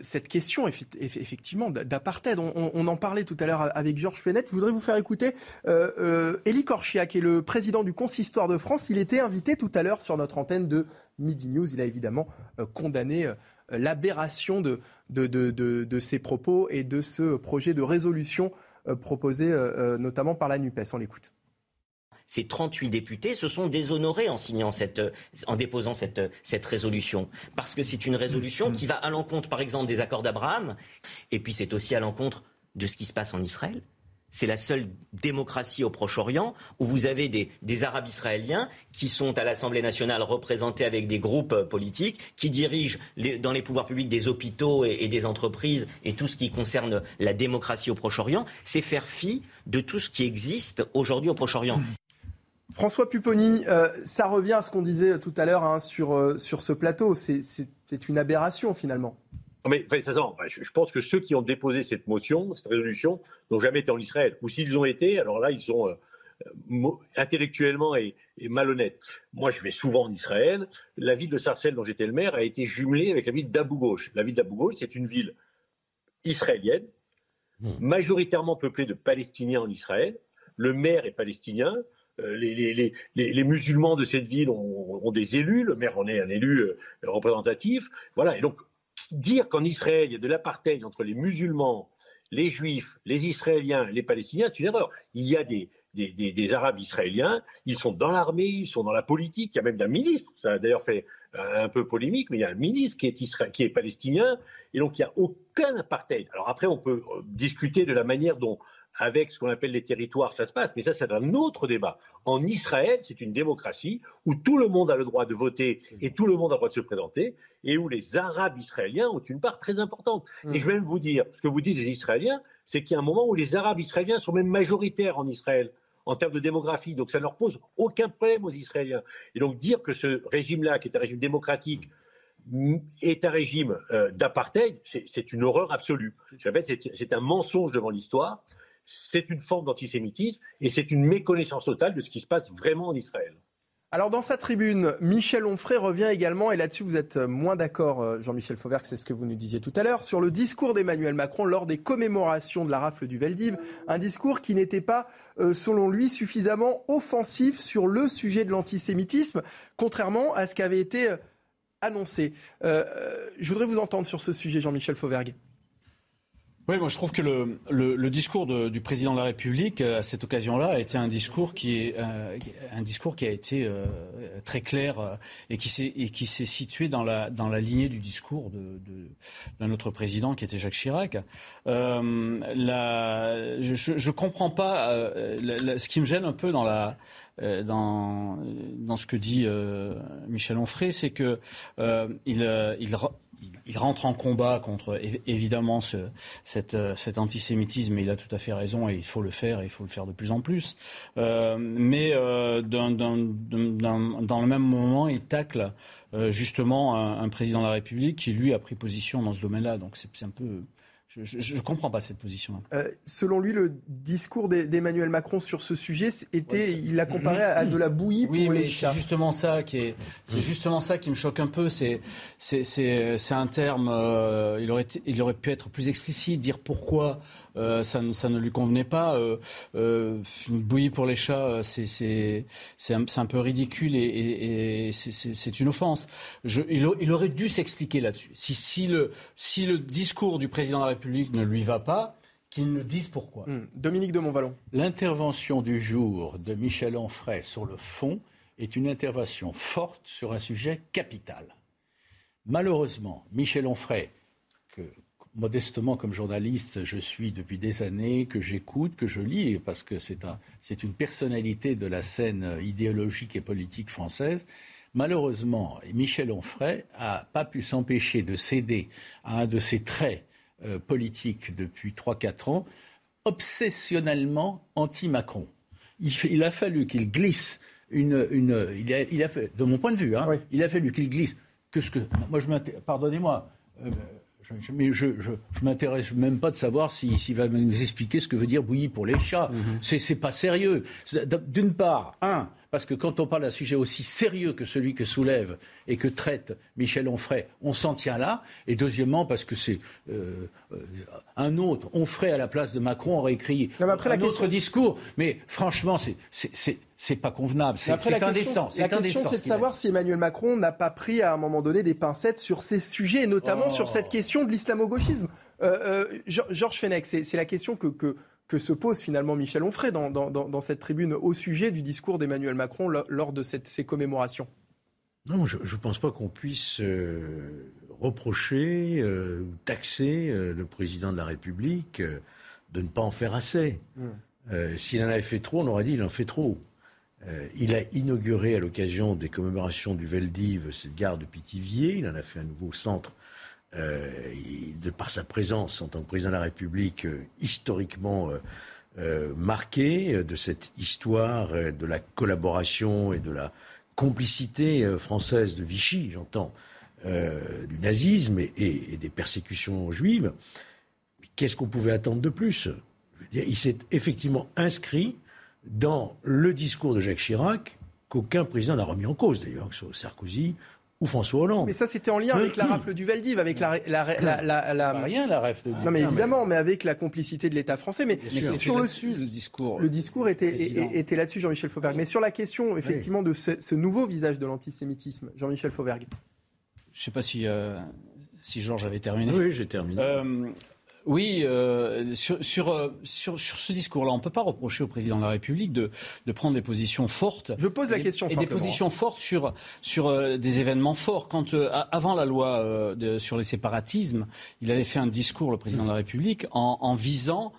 cette question, effectivement, d'apartheid, on, en parlait tout à l'heure avec Georges Fenech. Je voudrais vous faire écouter euh, Élie Korchia, qui est le président du Consistoire de France. Il était invité tout à l'heure sur notre antenne de Midi News. Il a évidemment condamné l'aberration de, de, ses propos et de ce projet de résolution euh, proposé euh, euh, notamment par la NUPES. On l'écoute
ces 38 députés se sont déshonorés en signant cette, en déposant cette, cette résolution. Parce que c'est une résolution qui va à l'encontre, par exemple, des accords d'Abraham, et puis c'est aussi à l'encontre de ce qui se passe en Israël c'est la seule démocratie au Proche-Orient où vous avez des, Arabes israéliens qui sont à l'Assemblée nationale représentés avec des groupes euh, politiques, qui dirigent dans les pouvoirs publics des hôpitaux et, des entreprises et tout ce qui concerne la démocratie au Proche-Orient. C'est faire fi de tout ce qui existe aujourd'hui au Proche-Orient.
François Pupponi, euh, ça revient à ce qu'on disait tout à l'heure hein, sur, euh, sur ce plateau. C'est une aberration finalement.
Mais je, pense que ceux qui ont déposé cette motion, cette résolution, n'ont jamais été en Israël. Ou s'ils ont été, alors là, ils sont euh, intellectuellement et, malhonnêtes. Moi, je vais souvent en Israël. La ville de Sarcelles, dont j'étais le maire, a été jumelée avec la ville d'Abu Ghosh. La ville d'Abu Ghosh, c'est une ville israélienne, hmm. majoritairement peuplée de Palestiniens en Israël. Le maire est palestinien. Euh, les, musulmans de cette ville ont, des élus. Le maire en est un élu euh, représentatif. Voilà. Et donc, dire qu'en Israël, il y a de l'apartheid entre les musulmans, les juifs, les israéliens, les palestiniens, c'est une erreur. Il y a des, Arabes israéliens, ils sont dans l'armée, ils sont dans la politique, il y a même un ministre, ça a d'ailleurs fait un peu polémique, mais il y a un ministre qui est, qui est palestinien, et donc il n'y a aucun apartheid. Alors après, on peut euh, discuter de la manière dont avec ce qu'on appelle les territoires, ça se passe, mais ça, c'est un autre débat. En Israël, c'est une démocratie où tout le monde a le droit de voter et tout le monde a le droit de se présenter, et où les Arabes israéliens ont une part très importante. Et je vais même vous dire, ce que vous dites des Israéliens, c'est qu'il y a un moment où les Arabes israéliens sont même majoritaires en Israël en termes de démographie. Donc ça ne leur pose aucun problème aux Israéliens. Et donc dire que ce régime-là, qui est un régime démocratique, est un régime euh, d'apartheid, c'est une horreur absolue. Je répète, c'est un mensonge devant l'histoire, c'est une forme d'antisémitisme et c'est une méconnaissance totale de ce qui se passe vraiment en Israël.
Alors dans sa tribune, Michel Onfray revient également, et là-dessus vous êtes moins d'accord, euh, Jean-Michel Fauvergue, c'est ce que vous nous disiez tout à l'heure, sur le discours d'Emmanuel Macron lors des commémorations de la rafle du Veldiv, un discours qui n'était pas, euh, selon lui, suffisamment offensif sur le sujet de l'antisémitisme, contrairement à ce qui avait été euh, annoncé. je voudrais vous entendre sur ce sujet, Jean-Michel Fauvergue.
Oui, moi je trouve que le, discours du président de la République euh, à cette occasion-là a été un discours qui est euh, un discours qui a été euh, très clair et qui s'est situé dans la lignée du discours de, de d'un autre président qui était Jacques Chirac. Je, je comprends pas ce qui me gêne un peu dans ce que dit Michel Onfray, c'est que il il rentre en combat contre évidemment ce, euh, cet antisémitisme, et il a tout à fait raison, et il faut le faire, et il faut le faire de plus en plus. Euh, mais euh, dans, le même moment, il tacle justement un, un, président de la République qui, lui, a pris position dans ce domaine-là. Donc c'est un peu je ne comprends pas cette position.
Euh, selon lui, le discours d'Emmanuel Macron sur ce sujet était, il l'a comparé à, de la bouillie
oui,
pour
mais
les
C'est justement ça qui est, c'est justement ça qui me choque un peu. C'est, c'est, un terme. Euh, il aurait, il aurait pu être plus explicite, dire pourquoi euh, ça, ça, ne lui convenait pas. une bouillie pour les chats, c'est, c'est, un, un, peu ridicule et, et c'est, une offense. Je, il, il, aurait dû s'expliquer là-dessus. Si, si le, si le discours du président de la République ne lui va pas, qu'il nous dise pourquoi.
Hmm. Dominique de Montvalon.
L'intervention du jour de Michel Onfray sur le fond est une intervention forte sur un sujet capital. Malheureusement, Michel Onfray, que modestement comme journaliste je suis depuis des années, que j'écoute, que je lis, parce que c'est un, une personnalité de la scène idéologique et politique française, Malheureusement, Michel Onfray n'a pas pu s'empêcher de céder à un de ses traits euh, politique depuis 3-4 ans, obsessionnellement anti-Macron. Il, a fallu qu'il glisse une. une il, a, fait, de mon point de vue, hein, il a fallu qu'il glisse. Que ce que, moi, je Pardonnez-moi. Euh, je, mais je, je, m'intéresse même pas de savoir s'il si, va nous expliquer ce que veut dire bouillie pour les chats. Mm-hmm. C'est pas sérieux. D'une part, un, parce que quand on parle d'un sujet aussi sérieux que celui que soulève et que traite Michel Onfray, on s'en tient là. Et deuxièmement, parce que c'est euh, euh, un autre, Onfray à la place de Macron aurait écrit un autre discours. Mais franchement, c'est pas convenable, c'est indécent.
La question, c'est de savoir si Emmanuel Macron n'a pas pris à un moment donné des pincettes sur ces sujets, et notamment sur cette oh. question de l'islamo-gauchisme. Euh, Georges Fenech, c'est la question que, que, que se pose finalement Michel Onfray dans, dans, cette tribune au sujet du discours d'Emmanuel Macron lors de cette, ces commémorations
Non, je ne pense pas qu'on puisse euh, reprocher ou euh, taxer euh, le président de la République de ne pas en faire assez. Hmm. S'il en avait fait trop, on aurait dit il en fait trop. il a inauguré à l'occasion des commémorations du Veldiv cette gare de Pithiviers. Il en a fait un nouveau centre de par sa présence en tant que président de la République, euh, historiquement euh, marqué de cette histoire de la collaboration et de la complicité française de Vichy, j'entends, du nazisme et, des persécutions juives. Qu'est-ce qu'on pouvait attendre de plus? Il s'est effectivement inscrit dans le discours de Jacques Chirac qu'aucun président n'a remis en cause, d'ailleurs, que ce soit Sarkozy ou François Hollande.
Mais ça, c'était en lien avec la rafle du Veldiv, avec la,
la, rien la rafle.
Non, mais évidemment, mais... avec la complicité de l'État français. Mais, sur le,
le discours.
Le discours était, était là-dessus, Jean-Michel Fauvergue. Mais sur la question, effectivement, de ce, nouveau visage de l'antisémitisme, Jean-Michel Fauvergue.
Je ne sais pas si, euh, si Georges avait terminé.
Oui, j'ai terminé. Euh,
Oui, euh, sur, sur, sur, ce discours-là, on ne peut pas reprocher au président de la République de, de prendre des positions fortes.
Je pose la question
Et des positions fortes sur, sur des événements forts. Quand, avant la loi de, sur les séparatismes, il avait fait un discours, le président de la République, en, en visant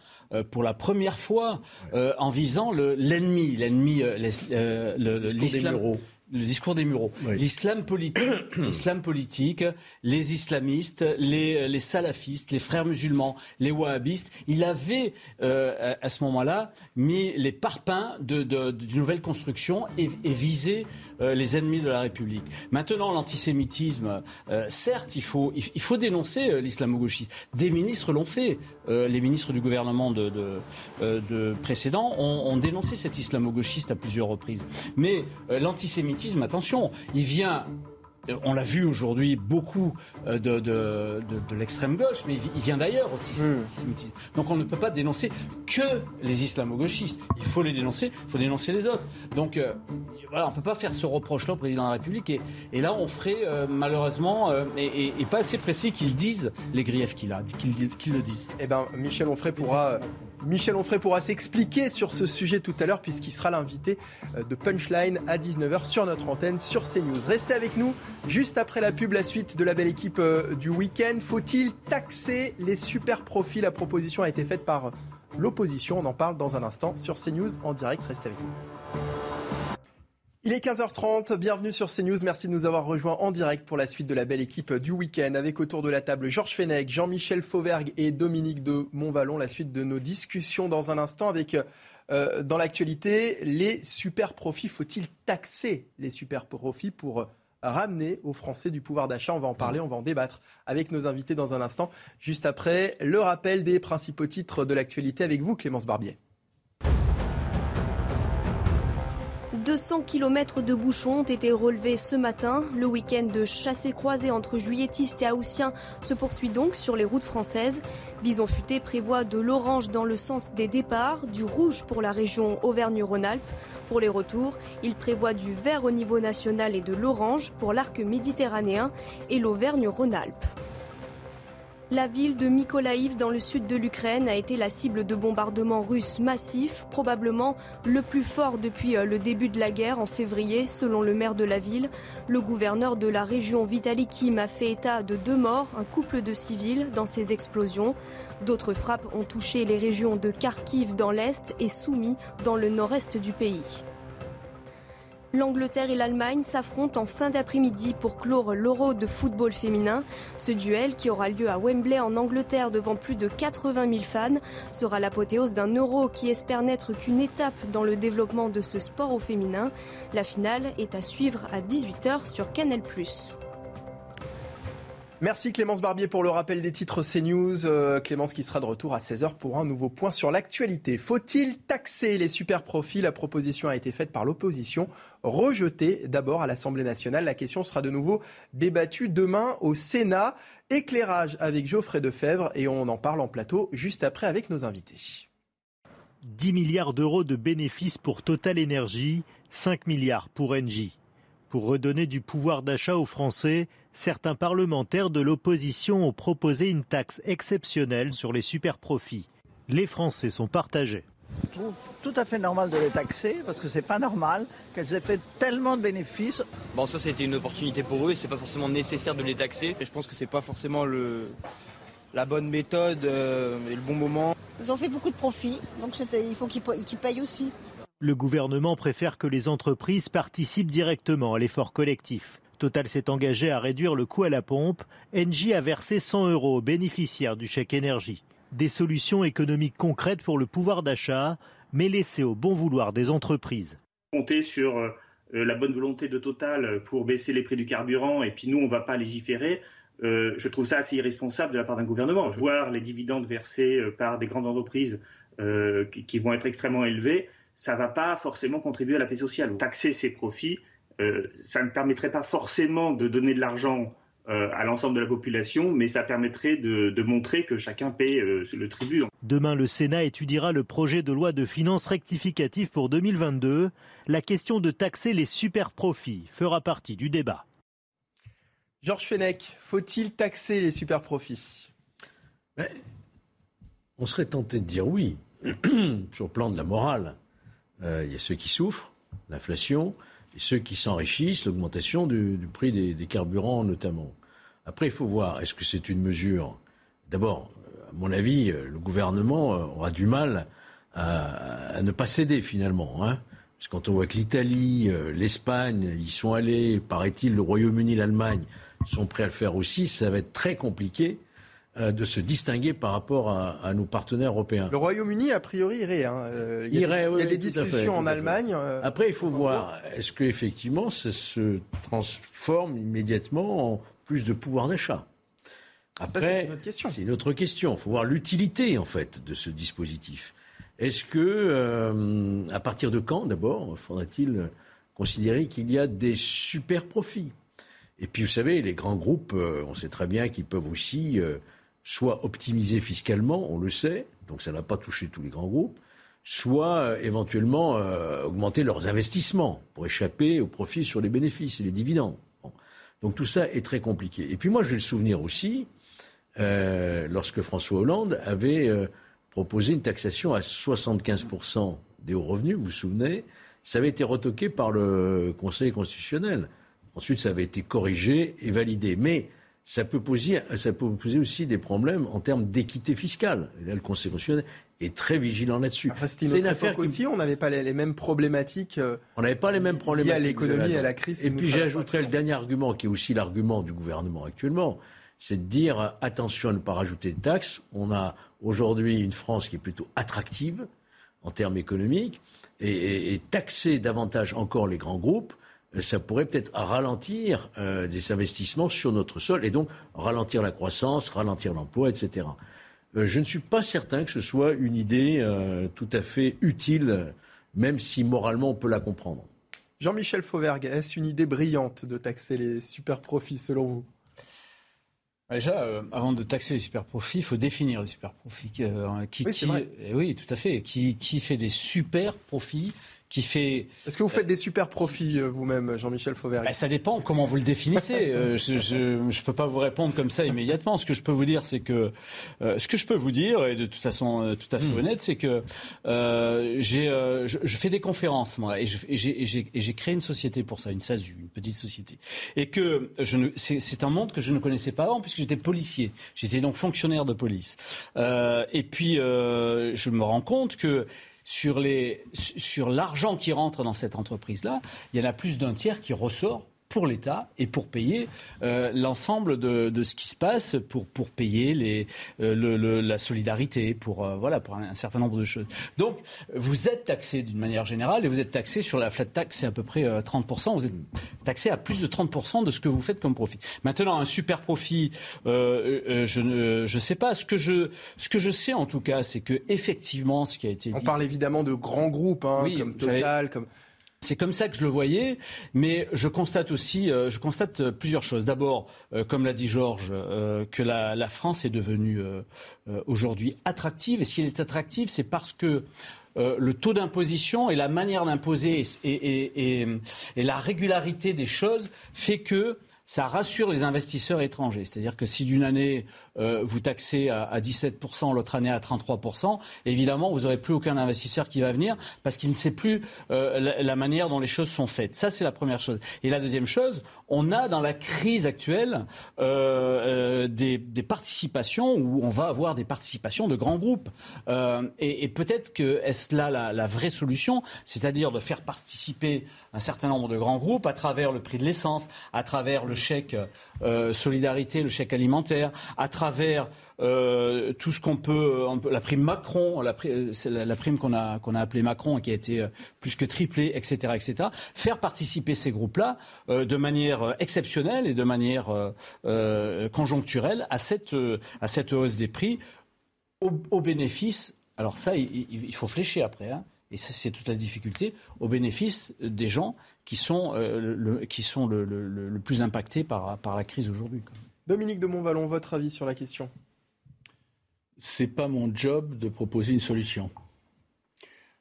pour la première fois en visant l'ennemi, l'ennemi, l'islam le discours des mureaux. L'islam politique, l'islam politique, les islamistes, les, les, salafistes, les frères musulmans, les wahhabistes, il avait euh, à ce moment-là mis les parpaings d'une de, de, nouvelle construction et, et visé euh, les ennemis de la République. Maintenant, l'antisémitisme, euh, certes, il faut, il, faut dénoncer euh, l'islamo-gauchisme. Des ministres l'ont fait. les ministres du gouvernement de, de, de précédent ont, ont, dénoncé cet islamo-gauchiste à plusieurs reprises. Mais l'antisémitisme attention, il vient euh, on l'a vu aujourd'hui beaucoup euh, de, de, l'extrême gauche, mais il vient d'ailleurs aussi. Hmm. Donc on ne peut pas dénoncer que les islamo-gauchistes. Il faut les dénoncer, il faut dénoncer les autres. Donc euh, voilà, on ne peut pas faire ce reproche-là au président de la République. Et, là, on ferait malheureusement, et, pas assez précis, qu'ils disent les griefs qu'il a, qu'ils le disent.
Eh bien, Michel Onfray pourra Michel Onfray pourra s'expliquer sur ce sujet tout à l'heure puisqu'il sera l'invité euh, de Punchline à 19h sur notre antenne sur CNews. Restez avec nous juste après la pub, la suite de la belle équipe euh, du week-end. Faut-il taxer les super profits? La proposition a été faite par l'opposition. On en parle dans un instant sur CNews en direct. Restez avec nous. Il est 15h30, bienvenue sur CNews, merci de nous avoir rejoints en direct pour la suite de la belle équipe du week-end avec autour de la table Georges Fenech, Jean-Michel Fauvergue et Dominique de Montvalon. La suite de nos discussions dans un instant avec euh, dans l'actualité les super profits. Faut-il taxer les super profits pour ramener aux Français du pouvoir d'achat? On va en parler, on va en débattre avec nos invités dans un instant, juste après le rappel des principaux titres de l'actualité avec vous Clémence Barbier.
200 km de bouchons ont été relevés ce matin. Le week-end de chassé-croisé entre juilletistes et haussiens se poursuit donc sur les routes françaises. Bison Futé prévoit de l'orange dans le sens des départs, du rouge pour la région Auvergne-Rhône-Alpes. Pour les retours, il prévoit du vert au niveau national et de l'orange pour l'arc méditerranéen et l'Auvergne-Rhône-Alpes. La ville de Mykolaïv dans le sud de l'Ukraine a été la cible de bombardements russes massifs, probablement le plus fort depuis euh, le début de la guerre en février, selon le maire de la ville. Le gouverneur de la région Vitaly Kim a fait état de deux morts, un couple de civils dans ces explosions. D'autres frappes ont touché les régions de Kharkiv dans l'est et Soumy dans le nord-est du pays. L'Angleterre et l'Allemagne s'affrontent en fin d'après-midi pour clore l'Euro de football féminin. Ce duel, qui aura lieu à Wembley en Angleterre devant plus de 80 000 fans, sera l'apothéose d'un Euro qui espère n'être qu'une étape dans le développement de ce sport au féminin. La finale est à suivre à 18h sur Canal+.
Merci Clémence Barbier pour le rappel des titres CNews. Euh, Clémence qui sera de retour à 16h pour un nouveau point sur l'actualité. Faut-il taxer les super profits? La proposition a été faite par l'opposition, rejetée d'abord à l'Assemblée nationale. La question sera de nouveau débattue demain au Sénat. Éclairage avec Geoffrey Defebvre et on en parle en plateau juste après avec nos invités.
10 milliards d'euros de bénéfices pour Total Energy, 5 milliards pour Engie. Pour redonner du pouvoir d'achat aux Français, certains parlementaires de l'opposition ont proposé une taxe exceptionnelle sur les superprofits. Les Français sont partagés.
Je trouve tout à fait normal de les taxer parce que c'est pas normal qu'elles aient fait tellement de bénéfices.
Bon, ça c'était une opportunité pour eux et c'est pas forcément nécessaire de les taxer.
Et je pense que c'est pas forcément le, la bonne méthode euh, et le bon moment.
Ils ont fait beaucoup de profits, donc il faut qu'ils payent aussi.
Le gouvernement préfère que les entreprises participent directement à l'effort collectif. Total s'est engagé à réduire le coût à la pompe. Engie a versé 100 euros aux bénéficiaires du chèque énergie. Des solutions économiques concrètes pour le pouvoir d'achat, mais laissées au bon vouloir des entreprises.
Compter sur euh, la bonne volonté de Total pour baisser les prix du carburant et puis nous, on ne va pas légiférer. Euh, je trouve ça assez irresponsable de la part d'un gouvernement. Voir les dividendes versés euh, par des grandes entreprises qui, vont être extrêmement élevés, ça ne va pas forcément contribuer à la paix sociale. Taxer ces profits, ça ne permettrait pas forcément de donner de l'argent euh, à l'ensemble de la population, mais ça permettrait de, montrer que chacun paie euh, le tribut.
Demain, le Sénat étudiera le projet de loi de finances rectificative pour 2022. La question de taxer les super profits fera partie du débat.
Georges Fenech, faut-il taxer les super profits
On serait tenté de dire oui, sur le plan de la morale. Euh, il y a ceux qui souffrent, l'inflation, et ceux qui s'enrichissent, l'augmentation du, prix des, carburants notamment. Après, il faut voir, est-ce que c'est une mesure D'abord, à mon avis, euh, le gouvernement euh, aura du mal à, ne pas céder finalement. Hein. Parce que quand on voit que l'Italie, l'Espagne, y sont allés, paraît-il, le Royaume-Uni, l'Allemagne sont prêts à le faire aussi, ça va être très compliqué euh, de se distinguer par rapport à, nos partenaires européens.
Le Royaume-Uni, a priori, irait. Hein. Euh, il y a, des, discussions en Allemagne.
Euh, Après, il faut voir, est-ce qu'effectivement, ça se transforme immédiatement en plus de pouvoir d'achat?
Après, c'est une autre question.
C'est une autre question. Il faut voir l'utilité, en fait, de ce dispositif. Est-ce que, à partir de quand, d'abord, faudra-t-il considérer qu'il y a des super profits? Et puis, vous savez, les grands groupes, on sait très bien qu'ils peuvent aussi soit optimiser fiscalement, on le sait, donc ça n'a pas touché tous les grands groupes, soit euh, éventuellement euh, augmenter leurs investissements pour échapper aux profits sur les bénéfices et les dividendes. Donc tout ça est très compliqué. Et puis moi, j'ai le souvenir aussi, euh, lorsque François Hollande avait proposé une taxation à 75% des hauts revenus, vous vous souvenez, ça avait été retoqué par le Conseil constitutionnel. Ensuite, ça avait été corrigé et validé. Mais ça peut, poser, ça peut poser aussi des problèmes en termes d'équité fiscale. Et là, le Conseil constitutionnel est très vigilant là-dessus.
C'est une, affaire aussi, on n'avait pas les, mêmes problématiques. Euh,
on n'avait pas les mêmes problématiques.
à l'économie et à la crise.
Et puis j'ajouterais le dernier argument, qui est aussi l'argument du gouvernement actuellement, c'est de dire attention à ne pas rajouter de taxes. On a aujourd'hui une France qui est plutôt attractive en termes économiques et taxer davantage encore les grands groupes ça pourrait peut-être ralentir euh, des investissements sur notre sol et donc ralentir la croissance, ralentir l'emploi, etc. Euh, je ne suis pas certain que ce soit une idée euh, tout à fait utile, même si moralement on peut la comprendre.
Jean-Michel Fauvergue, est-ce une idée brillante de taxer les super profits selon vous?
Déjà, avant de taxer les super profits, il faut définir les super profits. qui,
oui.
Eh oui, tout à fait. Qui, qui fait des super profits fait.
Est-ce que vous faites des super profits euh, vous-même, Jean-Michel Fauvert?
Bah, Ça dépend comment vous le définissez. Euh, je ne peux pas vous répondre comme ça immédiatement. Ce que je peux vous dire, c'est que euh, ce que je peux vous dire, et de toute façon tout à fait hmm. honnête, c'est que j'ai, je, fais des conférences moi, et, j'ai créé une société pour ça, une SASU, une petite société, et que c'est un monde que je ne connaissais pas avant puisque j'étais policier. J'étais donc fonctionnaire de police. et puis je me rends compte que sur, sur l'argent qui rentre dans cette entreprise-là, il y en a plus d'un tiers qui ressort pour l'État et pour payer euh, l'ensemble de, de, ce qui se passe, pour, pour payer les, euh, le, la solidarité, pour, euh, voilà, pour un, certain nombre de choses. Donc, vous êtes taxé d'une manière générale et vous êtes taxé sur la flat tax, c'est à peu près 30%. Vous êtes taxé à plus de 30% de ce que vous faites comme profit. Maintenant, un super profit, je ne je sais pas. Ce que je, ce que je sais en tout cas, c'est que effectivement, ce qui a été
On parle évidemment de grands groupes, hein, comme Total, comme...
C'est comme ça que je le voyais, mais je constate aussi, euh, je constate euh, plusieurs choses. D'abord, euh, comme l'a dit Georges, que la, France est devenue aujourd'hui attractive. Et si elle est attractive, c'est parce que le taux d'imposition et la manière d'imposer et, et, la régularité des choses fait que ça rassure les investisseurs étrangers. C'est-à-dire que si d'une année, euh, vous taxez à, 17%, l'autre année à 33%, évidemment, vous n'aurez plus aucun investisseur qui va venir parce qu'il ne sait plus euh, la, manière dont les choses sont faites. Ça, c'est la première chose. Et la deuxième chose, on a dans la crise actuelle euh, des, participations où on va avoir des participations de grands groupes. et, peut-être que est-ce là la, la vraie solution, c'est-à-dire de faire participer un certain nombre de grands groupes à travers le prix de l'essence, à travers le chèque euh, solidarité, le chèque alimentaire, à travers euh, tout ce qu'on peut, la prime Macron, la, la, prime qu'on a, qu'on a appelée Macron et qui a été euh, plus que triplée, etc., etc. Faire participer ces groupes-là de manière exceptionnelle et de manière conjoncturelle à cette, à cette hausse des prix au, bénéfice. Alors ça, il, faut flécher après. Hein et c'est toute la difficulté, au bénéfice des gens qui sont, euh, le, qui sont le, plus impactés par, par la crise aujourd'hui.
Dominique de Montvalon, votre avis sur la question?
C'est pas mon job de proposer une solution.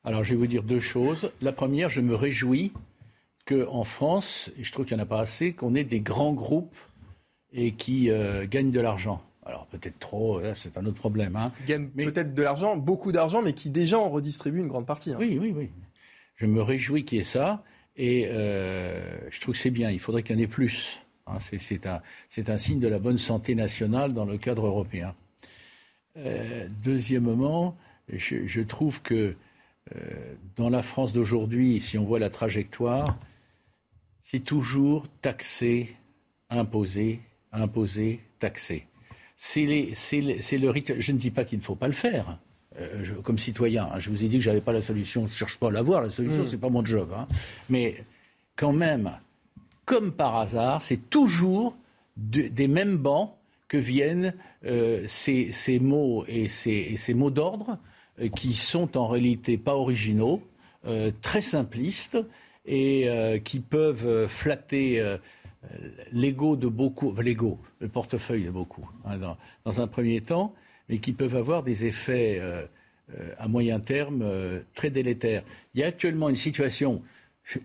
Alors je vais vous dire deux choses. La première, je me réjouis qu'en France, et je trouve qu'il n'y en a pas assez, qu'on ait des grands groupes et qui euh, gagnent de l'argent. Alors peut-être trop, c'est un autre problème. Hein.
Ils gagnent peut-être de l'argent, beaucoup d'argent, mais qui déjà en redistribuent une grande partie. Hein.
Oui, oui, oui. Je me réjouis qu'il y ait ça, et euh, je trouve que c'est bien. Il faudrait qu'il y en ait plus. Hein. c'est un, un, signe de la bonne santé nationale dans le cadre européen. Euh, deuxièmement, je, je, trouve que euh, dans la France d'aujourd'hui, si on voit la trajectoire, c'est toujours taxer, imposer, imposer, taxer. C'est le rythme. Je ne dis pas qu'il ne faut pas le faire. Euh, comme citoyen, hein. je vous ai dit que je n'avais pas la solution. Je ne cherche pas à l'avoir. La solution, mm. ce n'est pas mon job. Hein. Mais quand même, comme par hasard, c'est toujours des mêmes bancs que viennent euh, ces, mots et ces, ces mots d'ordre euh, qui sont en réalité pas originaux, très simplistes et qui peuvent flatter l'ego de beaucoup, l'ego, le portefeuille de beaucoup, hein, dans, un premier temps, mais qui peuvent avoir des effets euh, euh, à moyen terme euh, très délétères. Il y a actuellement une situation,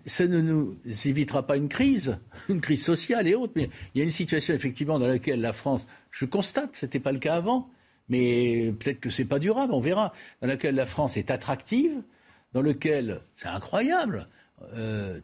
ça ne nous évitera pas une crise, une crise sociale et autres, mais il y a une situation effectivement dans laquelle la France, je constate, ce n'était pas le cas avant, mais peut-être que ce n'est pas durable, on verra, dans laquelle la France est attractive, dans lequel, c'est incroyable,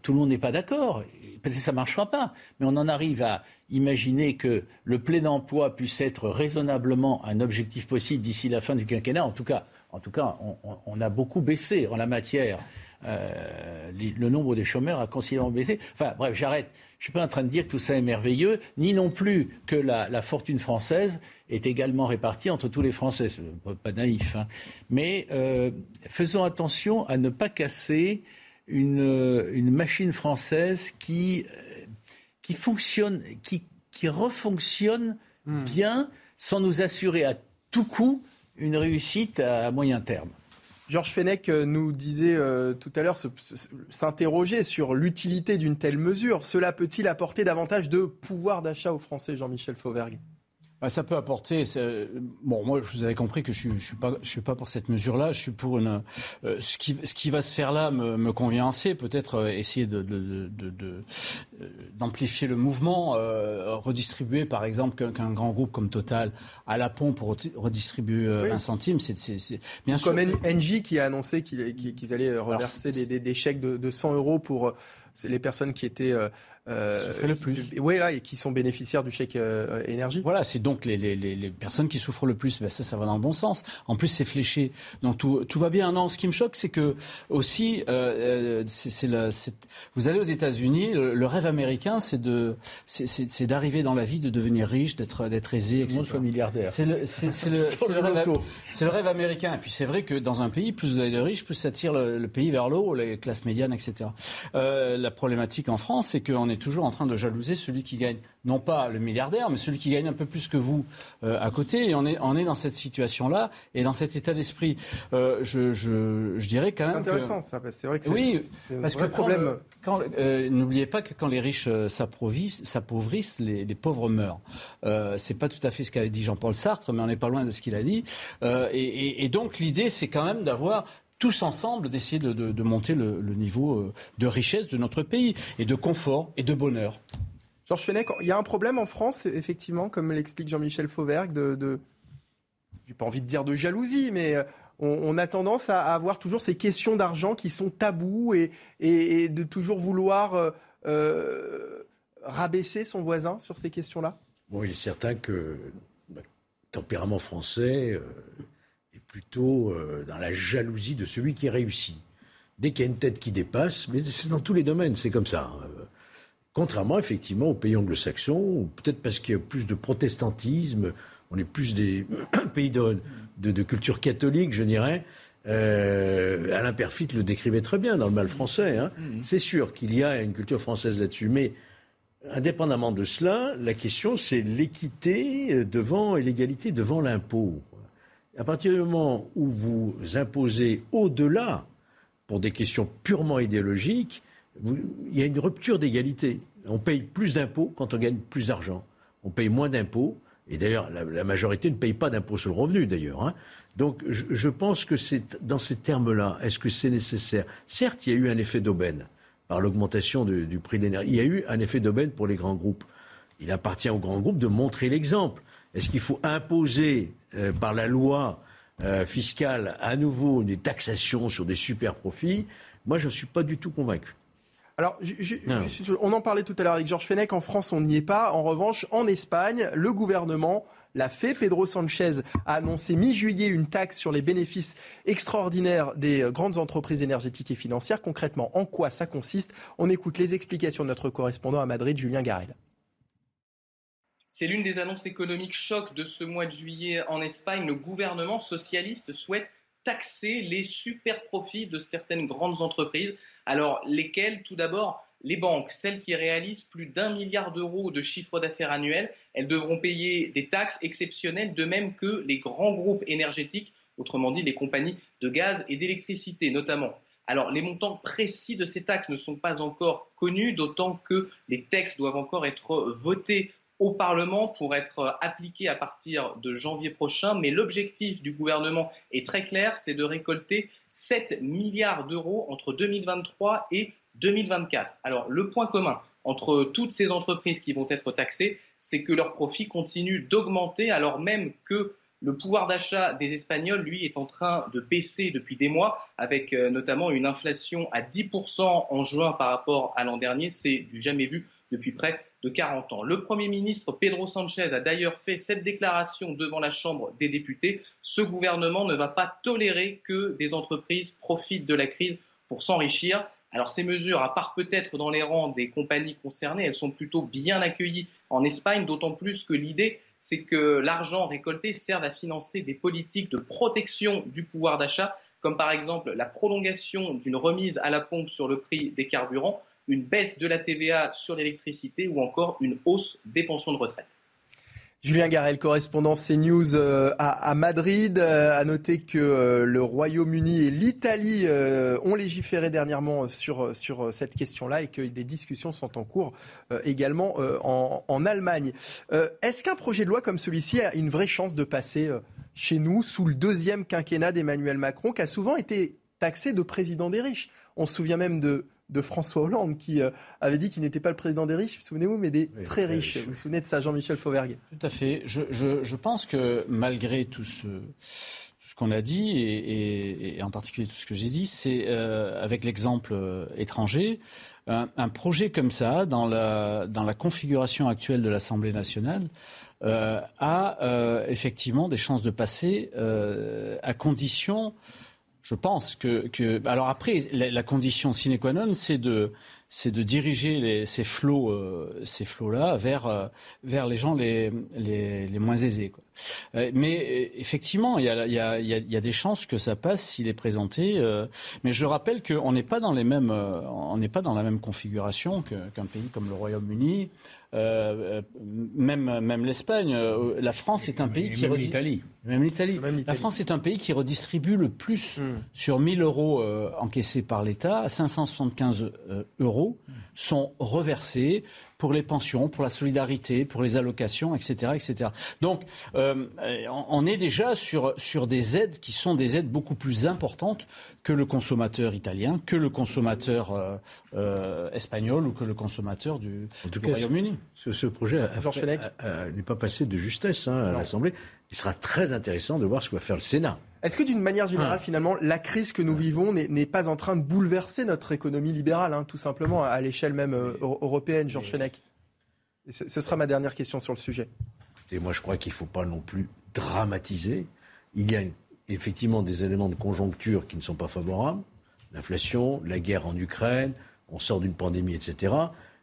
tout le monde n'est pas d'accord. Peut-être ça ne marchera pas, mais on en arrive à imaginer que le plein emploi puisse être raisonnablement un objectif possible d'ici la fin du quinquennat. En tout cas, en tout cas on, a beaucoup baissé en la matière. Euh, le nombre des chômeurs a considérablement baissé. Enfin, bref, j'arrête. Je ne suis pas en train de dire que tout ça est merveilleux, ni non plus que la, fortune française est également répartie entre tous les Français. Pas naïf. Hein. Mais euh, faisons attention à ne pas casser une, une machine française qui, euh, qui fonctionne, qui, qui refonctionne hmm. bien sans nous assurer à tout coup une réussite à moyen terme.
Georges Fenech euh, nous disait euh, tout à l'heure s'interroger sur l'utilité d'une telle mesure. Cela peut-il apporter davantage de pouvoir d'achat aux Français, Jean-Michel Fauvergue?
Ça peut apporter. Bon, moi, je vous avais compris que je ne suis, pas, je suis pas pour cette mesure-là. Je suis pour une. Euh, ce, qui, ce qui va se faire là me, me convient assez. Peut-être euh, essayer de, de, de, euh, d'amplifier le mouvement, redistribuer, par exemple, qu'un, grand groupe comme Total à la pompe pour redistribuer un centime. C'est,
bien Comme sûr. Comme Engie qui a annoncé qu'ils, allaient reverser des, des, chèques de, 100 euros pour les personnes qui étaient
euh, souffrent le plus.
Oui, là, et qui sont bénéficiaires du chèque euh, énergie.
Voilà, c'est donc les, les, les, personnes qui souffrent le plus. Ben, ça, ça va dans le bon sens. En plus, c'est fléché. Donc tout, tout va bien. Non, ce qui me choque, c'est que aussi, euh, c'est, vous allez aux États-Unis, le, rêve américain, c'est de, c'est, d'arriver dans la vie, de devenir riche, d'être, d'être aisé, etc.
Soit milliardaire.
C'est le, c'est, le, le, rêve, c'est le rêve américain. Et puis c'est vrai que dans un pays, plus vous avez de riches, plus ça tire le, pays vers le haut, les classes médianes, etc. Euh, la problématique en France, c'est qu'on est toujours en train de jalouser celui qui gagne, non pas le milliardaire, mais celui qui gagne un peu plus que vous euh, à côté. Et on est, on est dans cette situation-là et dans cet état d'esprit. Euh, je, je, je, dirais quand même.
C'est intéressant, ça. C'est vrai que
oui, parce que problème. Quand, euh, n'oubliez pas que quand les riches s'appauvrissent, les, les, pauvres meurent. C'est pas tout à fait ce qu'avait dit Jean-Paul Sartre, mais on n'est pas loin de ce qu'il a dit. Et, et, et, donc l'idée, c'est quand même d'avoir tous ensemble d'essayer de, monter le, niveau euh, de richesse de notre pays et de confort et de bonheur.
Georges Fenech, il y a un problème en France, effectivement, comme l'explique Jean-Michel Fauvergue, de, de j'ai pas envie de dire de jalousie, mais euh, on, a tendance à avoir toujours ces questions d'argent qui sont tabous et, et, de toujours vouloir euh, rabaisser son voisin sur ces questions-là?
Bon, il est certain que le bah, tempérament français, plutôt euh, dans la jalousie de celui qui réussit. Dès qu'il y a une tête qui dépasse, mais c'est dans tous les domaines, c'est comme ça. Euh, contrairement effectivement aux pays anglo-saxons, peut-être parce qu'il y a plus de protestantisme, on est plus des pays de, de, culture catholique, je dirais. Euh, Alain Perfit le décrivait très bien dans le mal français. Hein. Mmh. C'est sûr qu'il y a une culture française là-dessus, mais indépendamment de cela, la question c'est l'équité devant et l'égalité devant l'impôt à partir du moment où vous imposez au-delà, pour des questions purement idéologiques, il y a une rupture d'égalité. On paye plus d'impôts quand on gagne plus d'argent. On paye moins d'impôts. Et d'ailleurs, la, majorité ne paye pas d'impôts sur le revenu, d'ailleurs. Hein. Donc, je, pense que c'est dans ces termes-là. Est-ce que c'est nécessaire? Certes, il y a eu un effet d'aubaine par l'augmentation du, du prix de l'énergie. Il y a eu un effet d'aubaine pour les grands groupes. Il appartient aux grands groupes de montrer l'exemple. Est-ce qu'il faut imposer euh, par la loi euh, fiscale à nouveau des taxations sur des super profits? Moi, je ne suis pas du tout convaincu.
Alors, on en parlait tout à l'heure avec Georges Fenech. En France, on n'y est pas. En revanche, en Espagne, le gouvernement l'a fait. Pedro Sanchez a annoncé mi-juillet une taxe sur les bénéfices extraordinaires des euh, grandes entreprises énergétiques et financières. Concrètement, en quoi ça consiste? On écoute les explications de notre correspondant à Madrid, Julien Garel.
C'est l'une des annonces économiques choc de ce mois de juillet en Espagne. Le gouvernement socialiste souhaite taxer les super profits de certaines grandes entreprises. Alors, lesquelles? Tout d'abord, les banques, celles qui réalisent plus d'un milliard d'euros de chiffre d'affaires annuel, elles devront payer des taxes exceptionnelles, de même que les grands groupes énergétiques, autrement dit les compagnies de gaz et d'électricité notamment. Alors, les montants précis de ces taxes ne sont pas encore connus, d'autant que les textes doivent encore être votés au Parlement pour être appliqués à partir de janvier prochain. Mais l'objectif du gouvernement est très clair, c'est de récolter 7 milliards d'euros entre 2023 et 2024. Alors le point commun entre toutes ces entreprises qui vont être taxées, c'est que leurs profits continuent d'augmenter alors même que le pouvoir d'achat des Espagnols, lui, est en train de baisser depuis des mois, avec euh, notamment une inflation à 10% en juin par rapport à l'an dernier. C'est du jamais vu depuis près de 40 ans. Le Premier ministre Pedro Sanchez a d'ailleurs fait cette déclaration devant la Chambre des députés. Ce gouvernement ne va pas tolérer que des entreprises profitent de la crise pour s'enrichir. Alors ces mesures, à part peut-être dans les rangs des compagnies concernées, elles sont plutôt bien accueillies en Espagne, d'autant plus que l'idée, c'est que l'argent récolté serve à financer des politiques de protection du pouvoir d'achat, comme par exemple la prolongation d'une remise à la pompe sur le prix des carburants, une baisse de la TVA sur l'électricité ou encore une hausse des pensions de retraite.
Julien Garel, correspondant CNews euh, à, Madrid. Euh, à noter que euh, le Royaume-Uni et l'Italie ont légiféré dernièrement sur, sur cette question-là et que des discussions sont en cours également en, en, Allemagne. Est-ce qu'un projet de loi comme celui-ci a une vraie chance de passer chez nous sous le deuxième quinquennat d'Emmanuel Macron, qui a souvent été taxé de président des riches? On se souvient même de de François Hollande qui euh, avait dit qu'il n'était pas le président des riches, souvenez-vous, mais des très riches. Vous vous souvenez de ça, Jean-Michel Fauvergue?
Tout à fait. Je, pense que malgré tout ce, qu'on a dit, et, en particulier tout ce que j'ai dit, c'est euh, avec l'exemple euh, étranger, un, projet comme ça, dans la, dans la configuration actuelle de l'Assemblée nationale, a effectivement des chances de passer à condition je pense que, que alors après la, condition sine qua non, c'est de c'est de diriger les, ces flots euh, ces flots là vers euh, vers les gens les les, les moins aisés. Quoi. Euh, mais effectivement, il y a, y, a, y a, des chances que ça passe s'il est présenté. mais je rappelle qu'on n'est pas dans les mêmes on n'est pas dans la même configuration qu'un pays comme le Royaume-Uni. Euh, même, même l'Espagne, euh, la France est un pays qui
même l'Italie.
Même l'Italie. La France est un pays qui redistribue le plus hmm. sur 1000 euros euh, encaissés par l'État, 575 euros sont reversés pour les pensions, pour la solidarité, pour les allocations, etc. etc. Donc, euh, on est déjà sur, sur des aides qui sont des aides beaucoup plus importantes que le consommateur italien, que le consommateur euh, euh, espagnol ou que le consommateur du, Royaume-Uni.
Ce, ce, projet n'est pas passé de justesse hein, à l'Assemblée. Il sera très intéressant de voir ce que va faire le Sénat.
Est-ce que d'une manière générale, ah. finalement, la crise que nous vivons n'est pas en train de bouleverser notre économie libérale, hein, tout simplement, à, l'échelle même euh, européenne, Georges Fenech? Ce, sera ma dernière question sur le sujet.
Et moi, je crois qu'il ne faut pas non plus dramatiser. Il y a effectivement des éléments de conjoncture qui ne sont pas favorables. L'inflation, la guerre en Ukraine, on sort d'une pandémie, etc.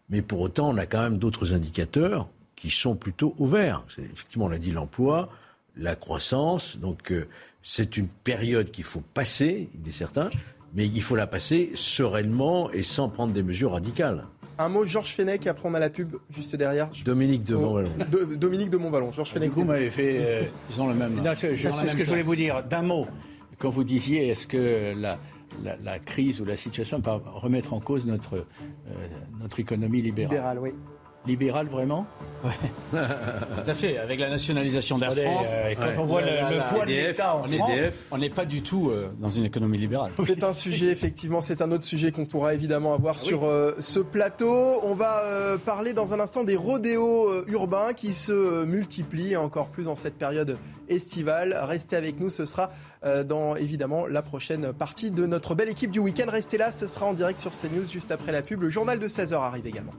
Mais pour autant, on a quand même d'autres indicateurs qui sont plutôt ouverts. Effectivement, on a dit l'emploi, la croissance. Donc, euh, c'est une période qu'il faut passer, il est certain, mais il faut la passer sereinement et sans prendre des mesures radicales.
Un mot, Georges Fenech, après on a la pub juste derrière.
Dominique de Montvalon.
Dominique de Montvalon, Georges Fenech.
Vous m'avez fait. Euh, ils ont le même. Non, ce que je voulais vous dire d'un mot. Quand vous disiez, est-ce que la, la, crise ou la situation va remettre en cause notre, euh, notre économie libérale?
Libérale, oui.
Libéral vraiment
Tout à fait, avec la nationalisation d'Air
Attendez,
France.
euh, quand on voit le- le poids de l'État en
on est-
France-
on n'est pas du tout euh, dans une économie libérale.
C'est un sujet, effectivement, c'est un autre sujet qu'on pourra évidemment avoir sur euh, ce plateau. On va euh, parler dans un instant des rodéos euh, urbains qui se euh, multiplient encore plus en cette période estivale. Restez avec nous, ce sera euh, dans évidemment la prochaine partie de notre belle équipe du week-end. Restez là, ce sera en direct sur CNews juste après la pub. Le journal de 16h arrive également.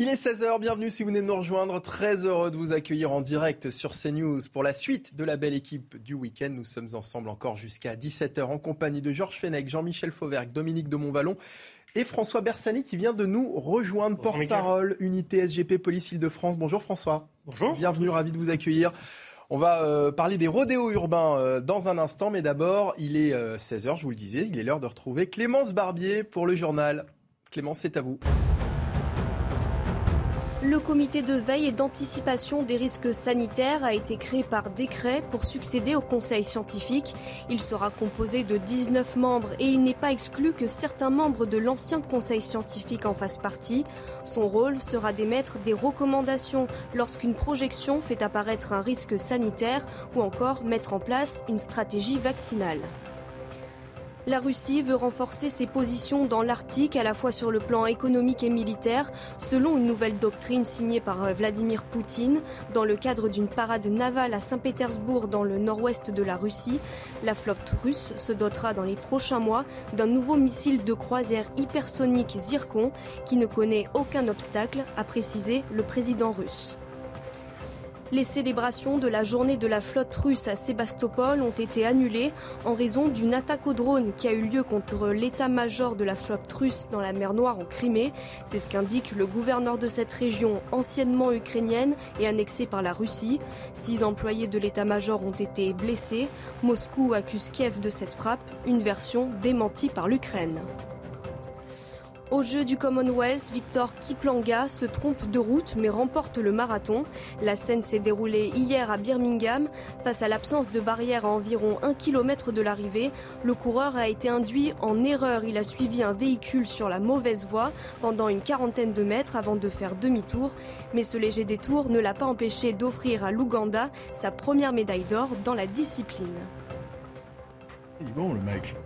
Il est 16h, bienvenue si vous venez de nous rejoindre. Très heureux de vous accueillir en direct sur CNews pour la suite de la belle équipe du week-end. Nous sommes ensemble encore jusqu'à 17h en compagnie de Georges Fenech, Jean-Michel Fauvergue, Dominique de Montvalon et François Bersani qui vient de nous rejoindre, porte-parole unité SGP Police Île-de-France. Bonjour François. Bonjour. Bienvenue, ravi de vous accueillir. On va euh, parler des rodéos urbains euh, dans un instant, mais d'abord, il est 16h, je vous le disais, il est l'heure de retrouver Clémence Barbier pour le journal. Clémence, c'est à vous.
Le comité de veille et d'anticipation des risques sanitaires a été créé par décret pour succéder au conseil scientifique. Il sera composé de 19 membres et il n'est pas exclu que certains membres de l'ancien conseil scientifique en fassent partie. Son rôle sera d'émettre des recommandations lorsqu'une projection fait apparaître un risque sanitaire ou encore mettre en place une stratégie vaccinale. La Russie veut renforcer ses positions dans l'Arctique à la fois sur le plan économique et militaire, selon une nouvelle doctrine signée par Vladimir Poutine. Dans le cadre d'une parade navale à Saint-Pétersbourg dans le nord-ouest de la Russie, la flotte russe se dotera dans les prochains mois d'un nouveau missile de croisière hypersonique Zircon qui ne connaît aucun obstacle, a précisé le président russe. Les célébrations de la journée de la flotte russe à Sébastopol ont été annulées en raison d'une attaque au drone qui a eu lieu contre l'état-major de la flotte russe dans la mer Noire en Crimée. C'est ce qu'indique le gouverneur de cette région anciennement ukrainienne et annexée par la Russie. Six employés de l'état-major ont été blessés. Moscou accuse Kiev de cette frappe, une version démentie par l'Ukraine. Au jeu du Commonwealth, Victor Kiplanga se trompe de route mais remporte le marathon. La scène s'est déroulée hier à Birmingham. Face à l'absence de barrière à environ 1 km de l'arrivée, le coureur a été induit en erreur. Il a suivi un véhicule sur la mauvaise voie pendant une quarantaine de mètres avant de faire demi-tour. Mais ce léger détour ne l'a pas empêché d'offrir à l'Ouganda sa première médaille d'or dans la discipline.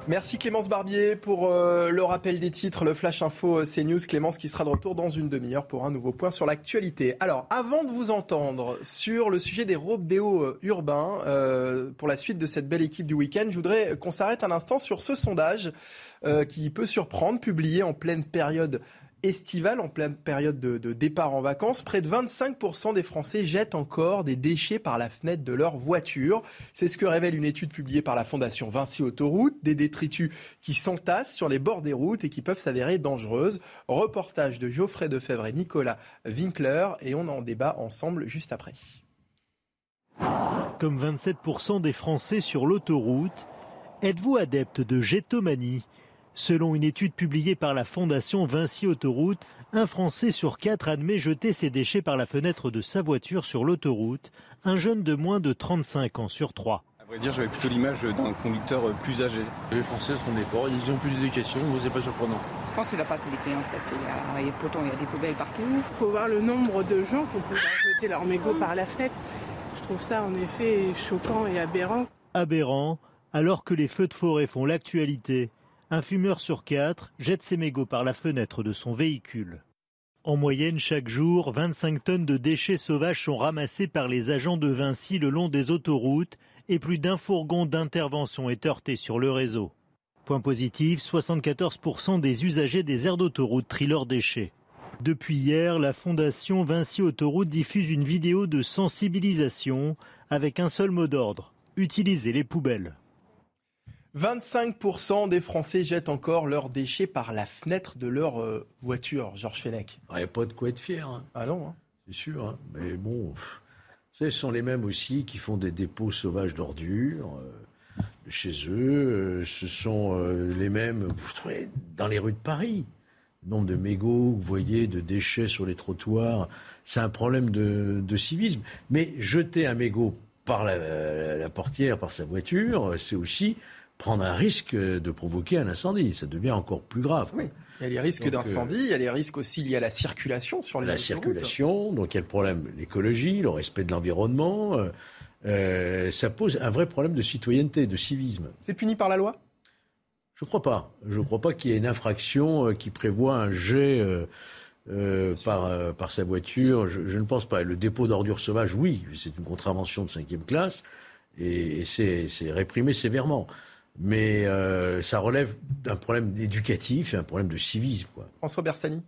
Merci Clémence Barbier pour euh, le rappel des titres, le Flash Info euh, CNews. Clémence qui sera de retour dans une demi-heure pour un nouveau point sur l'actualité. Alors, avant de vous entendre sur le sujet des rodéos euh, urbains, euh, pour la suite de cette belle équipe du week-end, je voudrais qu'on s'arrête un instant sur ce sondage qui peut surprendre, publié en pleine période estivale, en pleine période de, départ en vacances, près de 25% des Français jettent encore des déchets par la fenêtre de leur voiture. C'est ce que révèle une étude publiée par la Fondation Vinci Autoroute, des détritus qui s'entassent sur les bords des routes et qui peuvent s'avérer dangereuses. Reportage de Geoffrey Defebvre et Nicolas Winkler et on en débat ensemble juste après.
Comme 27% des Français sur l'autoroute, êtes-vous adepte de jettomanie Selon une étude publiée par la Fondation Vinci Autoroute, un Français sur quatre admet jeter ses déchets par la fenêtre de sa voiture sur l'autoroute, un jeune de moins de 35 ans sur trois.
À vrai dire, j'avais plutôt l'image d'un conducteur plus âgé.
Les Français sont des porcs, ils ont plus d'éducation, c'est pas surprenant.
Je pense que c'est la facilité en fait. Il y a, pourtant, il y a des poubelles partout.
Il faut voir le nombre de gens qui ont jeter leurs mégots par la fenêtre. Je trouve ça en effet choquant et aberrant.
Aberrant, alors que les feux de forêt font l'actualité. Un fumeur sur quatre jette ses mégots par la fenêtre de son véhicule. En moyenne, chaque jour, 25 tonnes de déchets sauvages sont ramassés par les agents de Vinci le long des autoroutes et plus d'un fourgon d'intervention est heurté sur le réseau. Point positif, 74% des usagers des aires d'autoroute trient leurs déchets. Depuis hier, la fondation Vinci Autoroute diffuse une vidéo de sensibilisation avec un seul mot d'ordre, utiliser les poubelles.
25% des Français jettent encore leurs déchets par la fenêtre de leur euh, voiture, Georges Fenech.
Il n'y a pas de quoi être fier. Hein.
Ah non hein.
C'est sûr. Hein. Mais bon, ce sont les mêmes aussi qui font des dépôts sauvages d'ordures euh, chez eux. Euh, ce sont les mêmes, vous trouvez, dans les rues de Paris. Le nombre de mégots, vous voyez, de déchets sur les trottoirs, c'est un problème de, de, civisme. Mais jeter un mégot par la, la portière, par sa voiture, c'est aussi prendre un risque de provoquer un incendie. Ça devient encore plus grave.
Oui. Il y a les risques d'incendie, il y a les risques aussi liés à la circulation sur les
La circulation, donc il y a le problème de l'écologie, le respect de l'environnement. ça pose un vrai problème de citoyenneté, de civisme.
C'est puni par la loi?
Je ne crois pas. Je ne crois pas qu'il y ait une infraction qui prévoit un jet euh, par, euh, par sa voiture, je, ne pense pas. Le dépôt d'ordures sauvages, oui, c'est une contravention de cinquième classe et, c'est réprimé sévèrement. Mais euh, ça relève d'un problème éducatif et un problème de civisme. Quoi.
François Bersani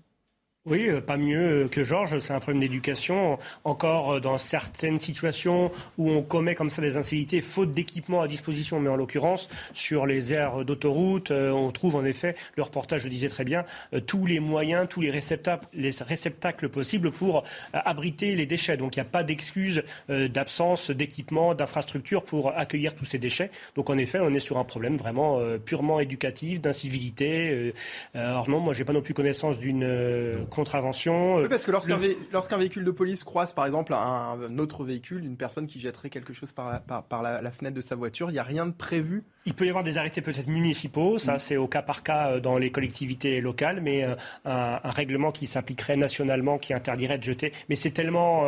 oui, euh, pas mieux que Georges. C'est un problème d'éducation. Encore euh, dans certaines situations où on commet comme ça des incivilités, faute d'équipement à disposition. Mais en l'occurrence, sur les aires d'autoroute, euh, on trouve en effet, le reportage le disait très bien, tous les moyens, tous les réceptacles, les réceptacles possibles pour abriter les déchets. Donc il n'y a pas d'excuse d'absence d'équipement, d'infrastructure pour accueillir tous ces déchets. Donc en effet, on est sur un problème vraiment purement éducatif, d'incivilité. Alors non, moi j'ai pas non plus connaissance d'une contravention.
Euh, oui, parce que lorsqu'un véhicule de police croise par exemple un, autre véhicule, une personne qui jetterait quelque chose par la, fenêtre de sa voiture, il n'y a rien de prévu
il peut y avoir des arrêtés peut-être municipaux, ça mm. c'est au cas par cas euh, dans les collectivités locales, mais euh, un, règlement qui s'appliquerait nationalement, qui interdirait de jeter. Mais c'est tellement,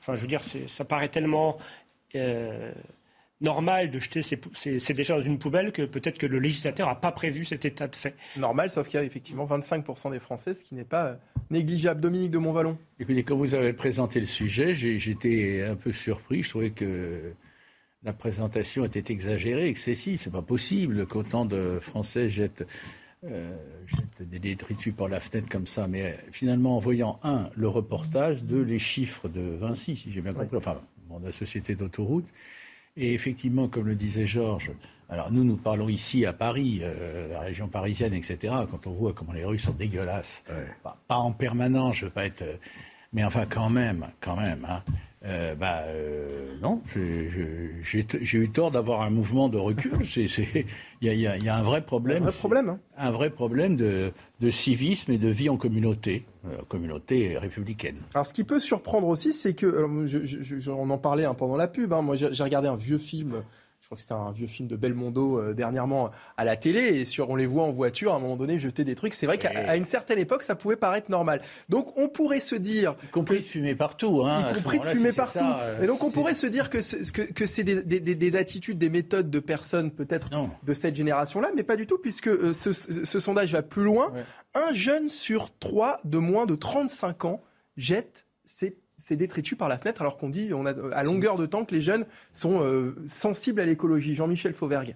enfin je veux dire, ça paraît tellement normal de jeter ces, déchets dans une poubelle que peut-être que le législateur n'a pas prévu cet état de fait.
Normal, sauf qu'il y a effectivement 25% des Français, ce qui n'est pas euh, négligeable. Dominique de Montvalon.
Écoutez, quand vous avez présenté le sujet, j'étais un peu surpris. Je trouvais que la présentation était exagérée, excessive. C'est pas possible qu'autant de Français jettent, euh, des détritus par la fenêtre comme ça. Mais finalement, en voyant, un, le reportage, deux, les chiffres de Vinci, si j'ai bien compris, enfin, de la société d'autoroute, et effectivement, comme le disait Georges, alors nous, nous parlons ici à Paris, euh, la région parisienne, etc. Quand on voit comment les rues sont dégueulasses, pas, en permanence, je veux pas être, euh, mais enfin quand même, quand même. Hein. Euh, bah euh, non, j'ai eu tort d'avoir un mouvement de recul. Il y, y, a un vrai problème.
Un vrai problème. Hein.
Un vrai problème de, de, civisme et de vie en communauté, euh, communauté républicaine.
Alors ce qui peut surprendre aussi, c'est que, on en parlait hein, pendant la pub, hein, moi j'ai regardé un vieux film crois que c'était un vieux film de Belmondo euh, dernièrement à la télé et sur on les voit en voiture à un moment donné jeter des trucs. C'est vrai qu'à une certaine époque ça pouvait paraître normal. Donc on pourrait se dire,
y compris de fumer partout, hein,
y compris de fumer partout. et donc on pourrait se dire que que, que c'est des, des, des, attitudes, des méthodes de personnes peut-être de cette génération-là, mais pas du tout puisque euh, ce, ce, sondage va plus loin. Un jeune sur trois de moins de 35 ans jette ses c'est détritus par la fenêtre, alors qu'on dit on a, à longueur de temps que les jeunes sont euh, sensibles à l'écologie. Jean-Michel Fauvergue.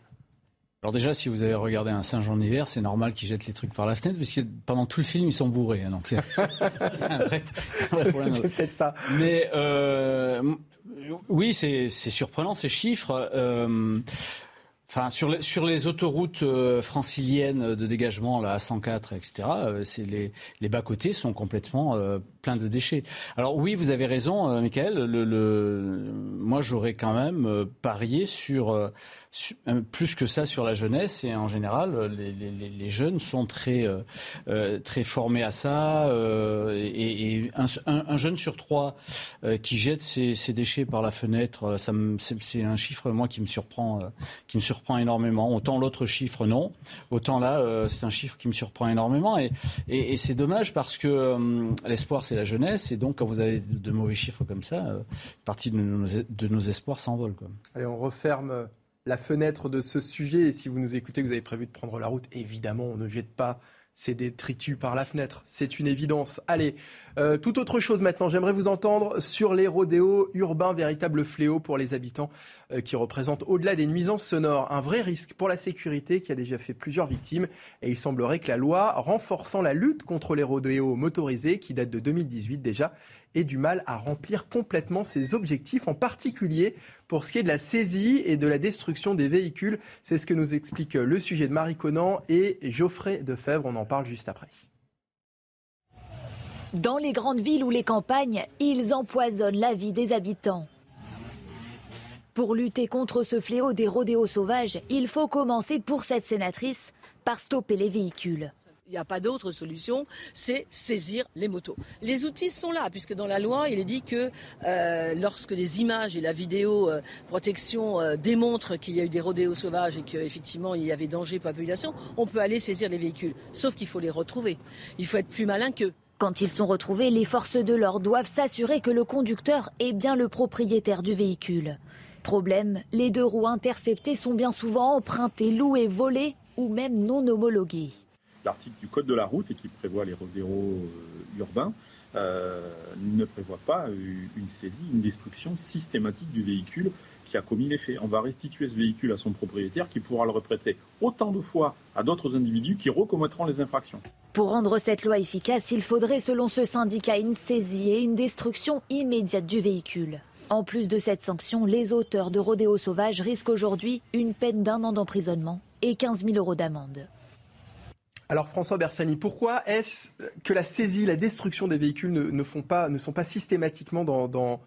Alors déjà, si vous avez regardé un singe en hiver, c'est normal qu'ils jettent les trucs par la fenêtre, parce que pendant tout le film, ils sont bourrés. Hein, donc c'est un vrai,
problème. c'est peut-être ça.
Mais euh, oui, c'est surprenant ces chiffres. Euh, Enfin, sur les, autoroutes euh, franciliennes de dégagement, à 104, etc., euh, les, bas-côtés sont complètement euh, pleins de déchets. Alors oui, vous avez raison, Michael. Moi, j'aurais quand même parié sur, plus que ça sur la jeunesse. Et en général, les, les, jeunes sont très, très formés à ça. et, un, un, jeune sur trois qui jette ses, déchets par la fenêtre, c'est un chiffre, moi, qui me surprend, qui me surprend énormément. Autant l'autre chiffre, non. Autant là, euh, c'est un chiffre qui me surprend énormément. Et, c'est dommage parce que euh, l'espoir, c'est la jeunesse. Et donc, quand vous avez de, mauvais chiffres comme ça, euh, partie de nos, de nos espoirs s'envole.
Allez, on referme la fenêtre de ce sujet. Et si vous nous écoutez, vous avez prévu de prendre la route, évidemment, on ne jette pas c'est des tritus par la fenêtre. C'est une évidence. Allez, euh, tout autre chose maintenant. J'aimerais vous entendre sur les rodéos urbains, véritable fléau pour les habitants euh, qui représentent, au-delà des nuisances sonores, un vrai risque pour la sécurité qui a déjà fait plusieurs victimes. Et il semblerait que la loi renforçant la lutte contre les rodéos motorisés, qui date de 2018 déjà, ait du mal à remplir complètement ses objectifs, en particulier pour ce qui est de la saisie et de la destruction des véhicules. C'est ce que nous explique le sujet de Marie Conan et Geoffrey Defebvre. On en parle juste après.
Dans les grandes villes ou les campagnes, ils empoisonnent la vie des habitants. Pour lutter contre ce fléau des rodéos sauvages, il faut commencer pour cette sénatrice par stopper les véhicules.
Il n'y a pas d'autre solution, c'est saisir les motos. Les outils sont là, puisque dans la loi, il est dit que euh, lorsque les images et la vidéo euh, protection euh, démontrent qu'il y a eu des rodéos sauvages et qu'effectivement il y avait danger pour la population, on peut aller saisir les véhicules. Sauf qu'il faut les retrouver. Il faut être plus malin qu'eux.
Quand ils sont retrouvés, les forces de l'ordre doivent s'assurer que le conducteur est bien le propriétaire du véhicule. Problème, les deux roues interceptées sont bien souvent empruntées, louées, volées ou même non homologuées
l'article du Code de la route et qui prévoit les rodéos euh, urbains euh, ne prévoit pas une saisie, une destruction systématique du véhicule qui a commis les faits. On va restituer ce véhicule à son propriétaire qui pourra le reprêter autant de fois à d'autres individus qui recommettront les infractions.
Pour rendre cette loi efficace, il faudrait, selon ce syndicat, une saisie et une destruction immédiate du véhicule. En plus de cette sanction, les auteurs de rodéos sauvages risquent aujourd'hui une peine d'un an d'emprisonnement et 15 000 euros d'amende.
Alors François Bersani, pourquoi est-ce que la saisie, la destruction des véhicules ne, font pas, ne sont pas systématiquement dans,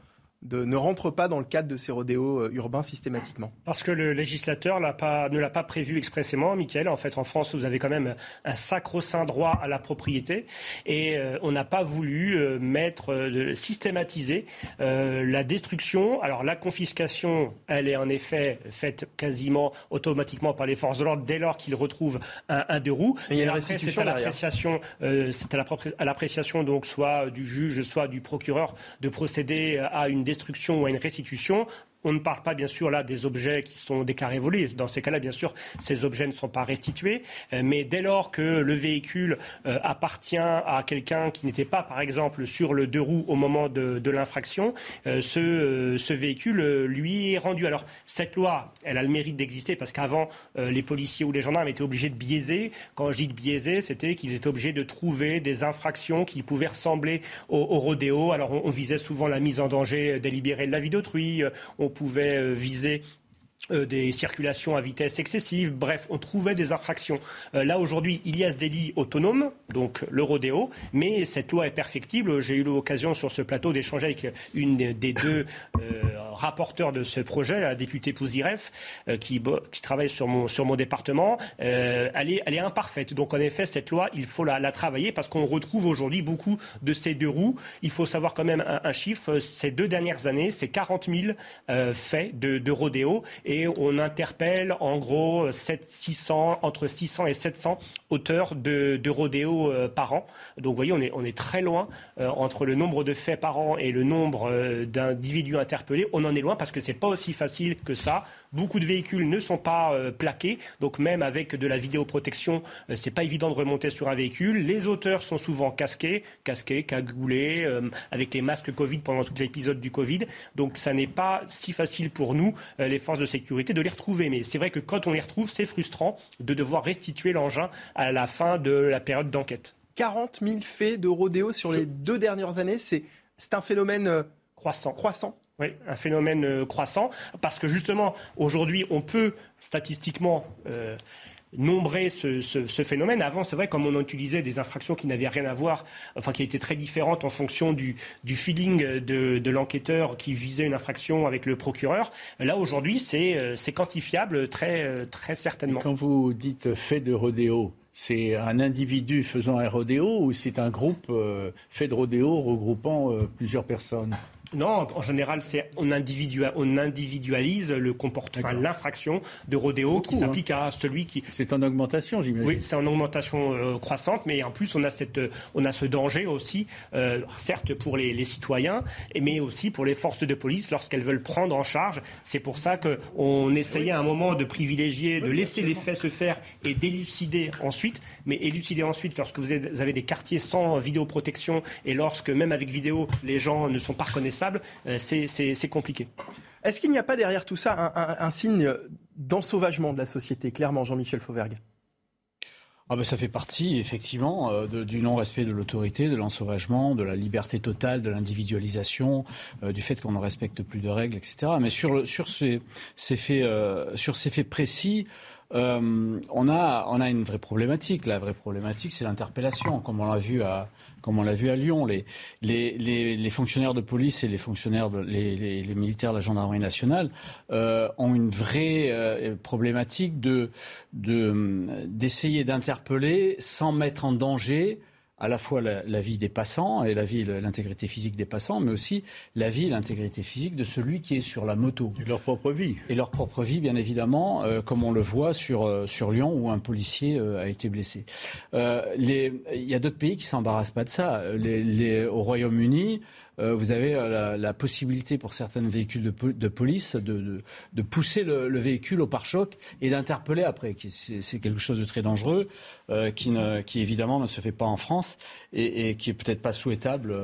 ne rentre pas dans le cadre de ces rodéos euh, urbains systématiquement
Parce que le législateur pas, ne l'a pas prévu expressément, Michael. En fait, en France, vous avez quand même un sacro-saint droit à la propriété et euh, on n'a pas voulu euh, mettre, systématiser la destruction. Alors la confiscation, elle est en effet faite quasiment automatiquement par les forces de l'ordre dès lors qu'ils retrouvent un, un deux roues.
Mais il y a une restitution
c'est à l'appréciation donc soit du juge, soit du procureur de procéder à une destruction ou à une restitution, on ne parle pas, bien sûr, là des objets qui sont déclarés volés. Dans ces cas-là, bien sûr, ces objets ne sont pas restitués. Euh, mais dès lors que le véhicule euh, appartient à quelqu'un qui n'était pas, par exemple, sur le deux roues au moment de, l'infraction, euh, ce, véhicule lui est rendu. Alors, cette loi, elle a le mérite d'exister parce qu'avant, les policiers ou les gendarmes étaient obligés de biaiser. Quand je dis de biaiser, c'était qu'ils étaient obligés de trouver des infractions qui pouvaient ressembler au, rodéo. Alors, on, visait souvent la mise en danger délibérée de la vie d'autrui pouvait euh, viser euh, des circulations à vitesse excessive, bref, on trouvait des infractions. Euh, là, aujourd'hui, il y a ce délit autonome, donc le rodéo, mais cette loi est perfectible. J'ai eu l'occasion sur ce plateau d'échanger avec une des deux euh, rapporteurs de ce projet, la députée Pouziref, qui, travaille sur mon, sur mon département. Elle est, elle, est, imparfaite. Donc, en effet, cette loi, il faut la, travailler parce qu'on retrouve aujourd'hui beaucoup de ces deux roues. Il faut savoir quand même un, chiffre. Ces deux dernières années, c'est 40 000 faits de, de rodéo. Et et on interpelle en gros 7, 600, entre 600 et 700 auteurs de, de rodéo euh, par an. Donc vous voyez, on est, très loin euh, entre le nombre de faits par an et le nombre euh, d'individus interpellés. On en est loin parce que c'est pas aussi facile que ça. Beaucoup de véhicules ne sont pas plaqués, donc même avec de la vidéoprotection, c'est pas évident de remonter sur un véhicule. Les auteurs sont souvent casqués, casqués, cagoulés, avec les masques Covid pendant tout l'épisode du Covid. Donc ça n'est pas si facile pour nous, les forces de sécurité de les retrouver. Mais c'est vrai que quand on les retrouve, c'est frustrant de devoir restituer l'engin à la fin de la période d'enquête.
40 000 faits de rodéo sur les deux dernières années, c'est un phénomène euh,
croissant.
croissant.
Oui, un phénomène euh, croissant, parce que justement, aujourd'hui, on peut statistiquement euh, nombrer ce, phénomène. Avant, c'est vrai, comme on utilisait des infractions qui n'avaient rien à voir, enfin qui étaient très différentes en fonction du, feeling de, l'enquêteur qui visait une infraction avec le procureur. Là, aujourd'hui, c'est euh, quantifiable très, très certainement.
quand vous dites fait de rodéo, c'est un individu faisant un rodéo ou c'est un groupe fait de rodéo regroupant plusieurs personnes?
Non, en général, c'est on, on, individualise le comportement, l'infraction de rodéo qui hein. s'applique à celui qui.
C'est en augmentation, j'imagine.
Oui, c'est en augmentation euh, croissante, mais en plus on a cette, on a ce danger aussi, euh, certes pour les, citoyens, mais aussi pour les forces de police lorsqu'elles veulent prendre en charge. C'est pour ça qu'on essayait à un moment de privilégier, de laisser les faits se faire et d'élucider ensuite, mais élucider ensuite lorsque vous avez des quartiers sans vidéoprotection et lorsque même avec vidéo les gens ne sont pas reconnaissables euh, c'est compliqué.
Est-ce qu'il n'y a pas derrière tout ça un, signe d'ensauvagement de la société, clairement, Jean-Michel Fauvergue?
Ah ben ça fait partie effectivement euh, du non-respect de l'autorité, de l'ensauvagement, de la liberté totale, de l'individualisation, euh, du fait qu'on ne respecte plus de règles, etc. Mais sur, sur, ces, faits, sur ces faits précis, euh, on, a, on a une vraie problématique. La vraie problématique, c'est l'interpellation, comme on l'a vu à, comme on l'a vu à Lyon. Les, les, les, fonctionnaires de police et les fonctionnaires, les, militaires de la gendarmerie nationale euh, ont une vraie euh, problématique de, de, d'essayer d'interpeller sans mettre en danger à la fois la, vie des passants et la vie, l'intégrité physique des passants, mais aussi la vie et l'intégrité physique de celui qui est sur la moto.
Et leur propre vie.
Et leur propre vie, bien évidemment, euh, comme on le voit sur, euh, sur Lyon où un policier euh, a été blessé. Il y a d'autres pays qui s'embarrassent pas de ça. Les, au Royaume-Uni, euh, vous avez euh, la, possibilité pour certains véhicules de, police de, pousser le, véhicule au pare-choc et d'interpeller après. C'est quelque chose de très dangereux euh, qui, qui, évidemment ne se fait pas en France et, qui est peut-être pas souhaitable.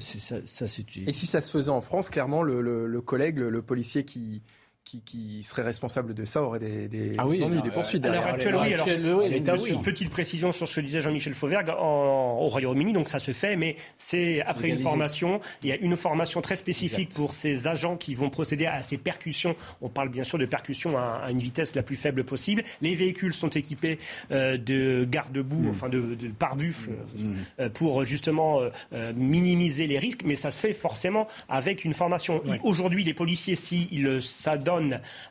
Ça, ça,
et si ça se faisait en France, clairement, le collègue, le policier qui qui, serait responsable de ça aurait des, des,
ah oui,
des poursuites.
À l'heure actuelle, oui. Alors, une, petite précision sur ce que disait Jean-Michel Fauvergue au Royaume-Uni. Donc ça se fait, mais c'est après une formation. Il y a une formation très spécifique pour ces agents qui vont procéder à ces percussions. On parle bien sûr de percussions à, une vitesse la plus faible possible. Les véhicules sont équipés euh, de garde-boue, mm. enfin de, de pare-buffles, mm. euh, pour justement euh, minimiser les risques. Mais ça se fait forcément avec une formation. Aujourd'hui, les policiers, s'ils s'adonnent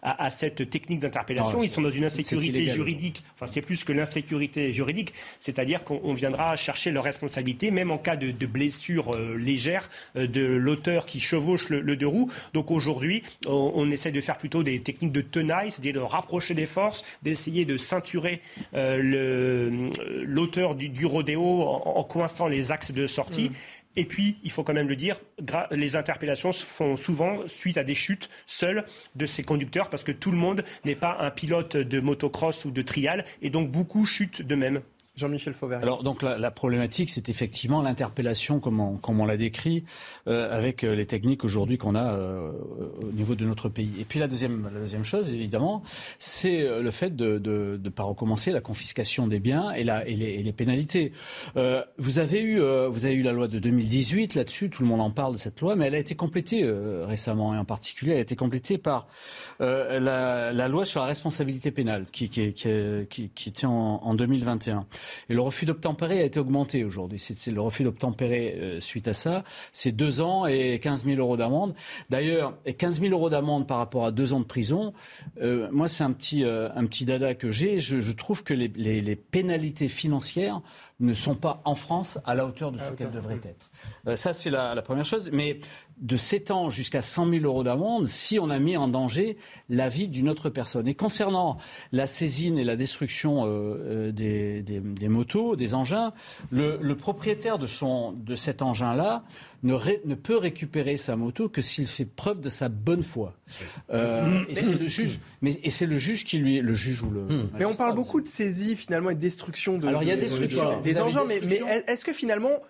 à, cette technique d'interpellation. Ils sont dans une insécurité juridique. Enfin, c'est plus que l'insécurité juridique, c'est-à-dire qu'on viendra chercher leur responsabilité, même en cas de, de blessure euh, légère euh, de l'auteur qui chevauche le, deux roues. Donc aujourd'hui, on, essaie de faire plutôt des techniques de tenaille, c'est-à-dire de rapprocher des forces, d'essayer de ceinturer euh, l'auteur du, du, rodéo en, coinçant les axes de sortie. Mm. Et puis, il faut quand même le dire, les interpellations se font souvent suite à des chutes seules de ces conducteurs parce que tout le monde n'est pas un pilote de motocross ou de trial et donc beaucoup chutent d'eux-mêmes.
Jean-Michel Fauvert.
Alors donc la, problématique, c'est effectivement l'interpellation, comme on, on l'a décrit, euh, avec euh, les techniques aujourd'hui qu'on a euh, au niveau de notre pays. Et puis la deuxième, la deuxième chose, évidemment, c'est le fait de ne de, pas recommencer la confiscation des biens et, la, et les pénalités. vous avez eu vous avez eu la loi de 2018 là-dessus, tout le monde en parle de cette loi, mais elle a été complétée récemment et en particulier, elle a été complétée par la, la, loi sur la responsabilité pénale qui, qui, qui, qui était en, en 2021. Et le refus d'obtempérer a été augmenté aujourd'hui. C'est le refus d'obtempérer euh, suite à ça. C'est deux ans et 15 000 euros d'amende. D'ailleurs, 15 000 euros d'amende par rapport à deux ans de prison, euh, moi, c'est un petit, euh, un petit dada que j'ai. Je, je, trouve que les, les, les pénalités financières ne sont pas en France à la hauteur de ce qu'elles devraient être. ça, c'est la, la, première chose. Mais de 7 ans jusqu'à 100 000 euros d'amende si on a mis en danger la vie d'une autre personne. Et concernant la saisine et la destruction euh, euh, des, des, des, motos, des engins, le, le propriétaire de, son, de cet engin-là ne, ne, peut récupérer sa moto que s'il fait preuve de sa bonne foi. Euh, et c'est le juge, mais et c'est le juge qui lui, le juge ou le.
Hmm. Mais on parle beaucoup de saisie finalement et de destruction de.
Alors il y a destruction
des engins, mais, mais est-ce que finalement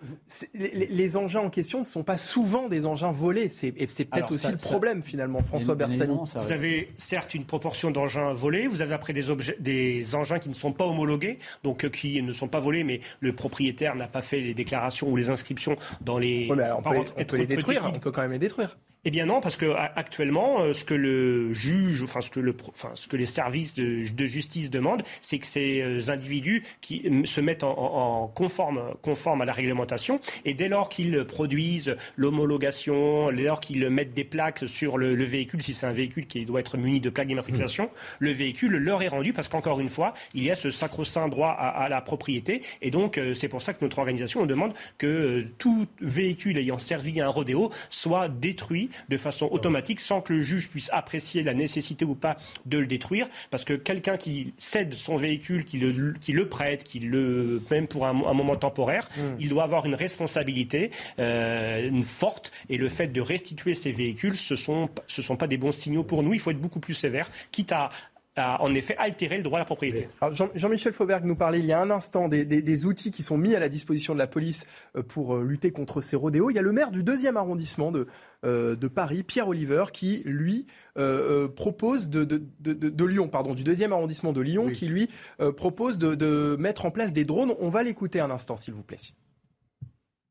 les, les, engins en question ne sont pas souvent des engins volés? C'est c'est peut-être aussi le problème finalement, François Bersani.
Vous avez certes une proportion d'engins volés, vous avez après des objets, des engins qui ne sont pas homologués, donc euh, qui ne sont pas volés, mais le propriétaire n'a pas fait les déclarations ou les inscriptions dans les
on peut, les détruire, on peut quand même les détruire.
Eh bien non, parce que actuellement, euh, ce que le juge, enfin ce que le, enfin ce que les services de, justice demandent, c'est que ces euh, individus qui se mettent en, conforme, conforme à la réglementation, et dès lors qu'ils produisent l'homologation, dès lors qu'ils mettent des plaques sur le, véhicule, si c'est un véhicule qui doit être muni de plaques d'immatriculation, mmh. le véhicule leur est rendu parce qu'encore une fois, il y a ce sacro-saint droit à, la propriété, et donc euh, c'est pour ça que notre organisation demande que tout véhicule ayant servi à un rodéo soit détruit de façon automatique sans que le juge puisse apprécier la nécessité ou pas de le détruire. Parce que quelqu'un qui cède son véhicule, qui le, qui le prête, qui le, même pour un, moment temporaire, hmm. il doit avoir une responsabilité euh, une forte. Et le fait de restituer ces véhicules, ce ne sont, ce sont pas des bons signaux pour nous. Il faut être beaucoup plus sévère, quitte à a en effet altéré le droit à la propriété.
Jean-Michel Fauberg nous parlait il y a un instant des, outils qui sont mis à la disposition de la police euh, pour euh, lutter contre ces rodéos. Il y a le maire du deuxième arrondissement de, de Paris, Pierre Oliver, qui lui propose de, de, Lyon, pardon, du deuxième arrondissement de Lyon, qui lui propose de, mettre en place des drones. On va l'écouter un instant, s'il vous plaît.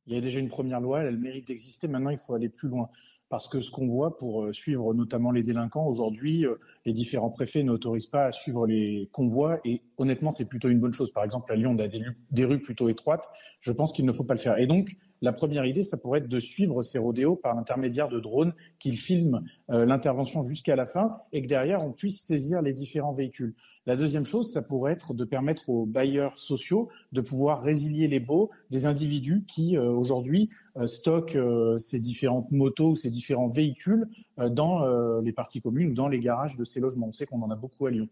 Il y a déjà une première loi, elle mérite d'exister. Maintenant, il faut aller plus loin. Parce que ce qu'on voit pour euh, suivre notamment les délinquants, aujourd'hui, euh, les différents préfets n'autorisent pas à suivre les convois. Et honnêtement, c'est plutôt une bonne chose. Par exemple, à Lyon, on a des, rues plutôt étroites. Je pense qu'il ne faut pas le faire. Et donc, la première idée, ça pourrait être de suivre ces rodéos par l'intermédiaire de drones qu'ils filment euh, l'intervention jusqu'à la fin et que derrière, on puisse saisir les différents véhicules. La deuxième chose, ça pourrait être de permettre aux bailleurs sociaux de pouvoir résilier les baux des individus qui, aujourd'hui, stockent ces différentes motos ou ces différents véhicules dans les parties communes ou dans les garages de ces logements. On sait qu'on en a beaucoup à Lyon.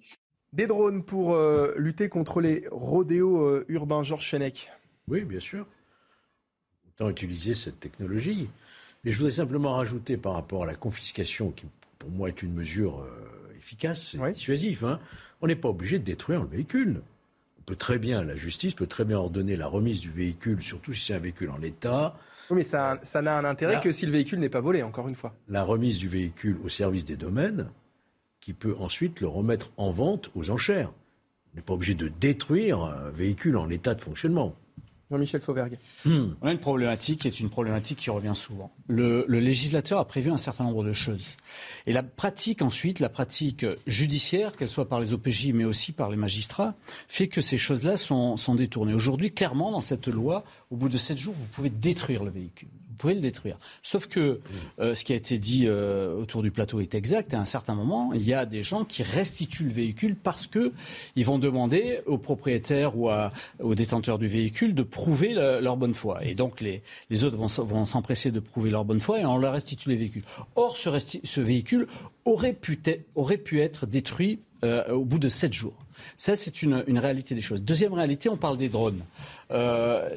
Des drones pour lutter contre les rodéos urbains, Georges Fenech.
Oui, bien sûr utiliser cette technologie. Mais je voudrais simplement rajouter par rapport à la confiscation, qui pour moi est une mesure euh, efficace et dissuasive, hein, on n'est pas obligé de détruire le véhicule. On peut très bien, la justice peut très bien ordonner la remise du véhicule, surtout si c'est un véhicule en état.
Oui, mais ça, ça n'a un intérêt que si le véhicule n'est pas volé, encore une fois.
La remise du véhicule au service des domaines, qui peut ensuite le remettre en vente aux enchères. On n'est pas obligé de détruire un véhicule en état de fonctionnement.
Jean-Michel Fauvergue.
Hmm. On a une problématique qui est une problématique qui revient souvent. Le, législateur a prévu un certain nombre de choses. Et la pratique ensuite, la pratique judiciaire, qu'elle soit par les OPJ mais aussi par les magistrats, fait que ces choses-là sont, sont détournées. Aujourd'hui, clairement, dans cette loi, au bout de sept jours, vous pouvez détruire le véhicule pouvez le détruire. Sauf que euh, ce qui a été dit euh, autour du plateau est exact. À un certain moment, il y a des gens qui restituent le véhicule parce que ils vont demander aux propriétaires ou aux détenteurs du véhicule de prouver leur bonne foi. Et donc les, les autres vont, s'empresser de prouver leur bonne foi et on leur restitue les véhicules. Or, ce, ce véhicule aurait pu, aurait pu être détruit euh, au bout de sept jours. Ça, c'est une, une, réalité des choses. Deuxième réalité, on parle des drones. Euh,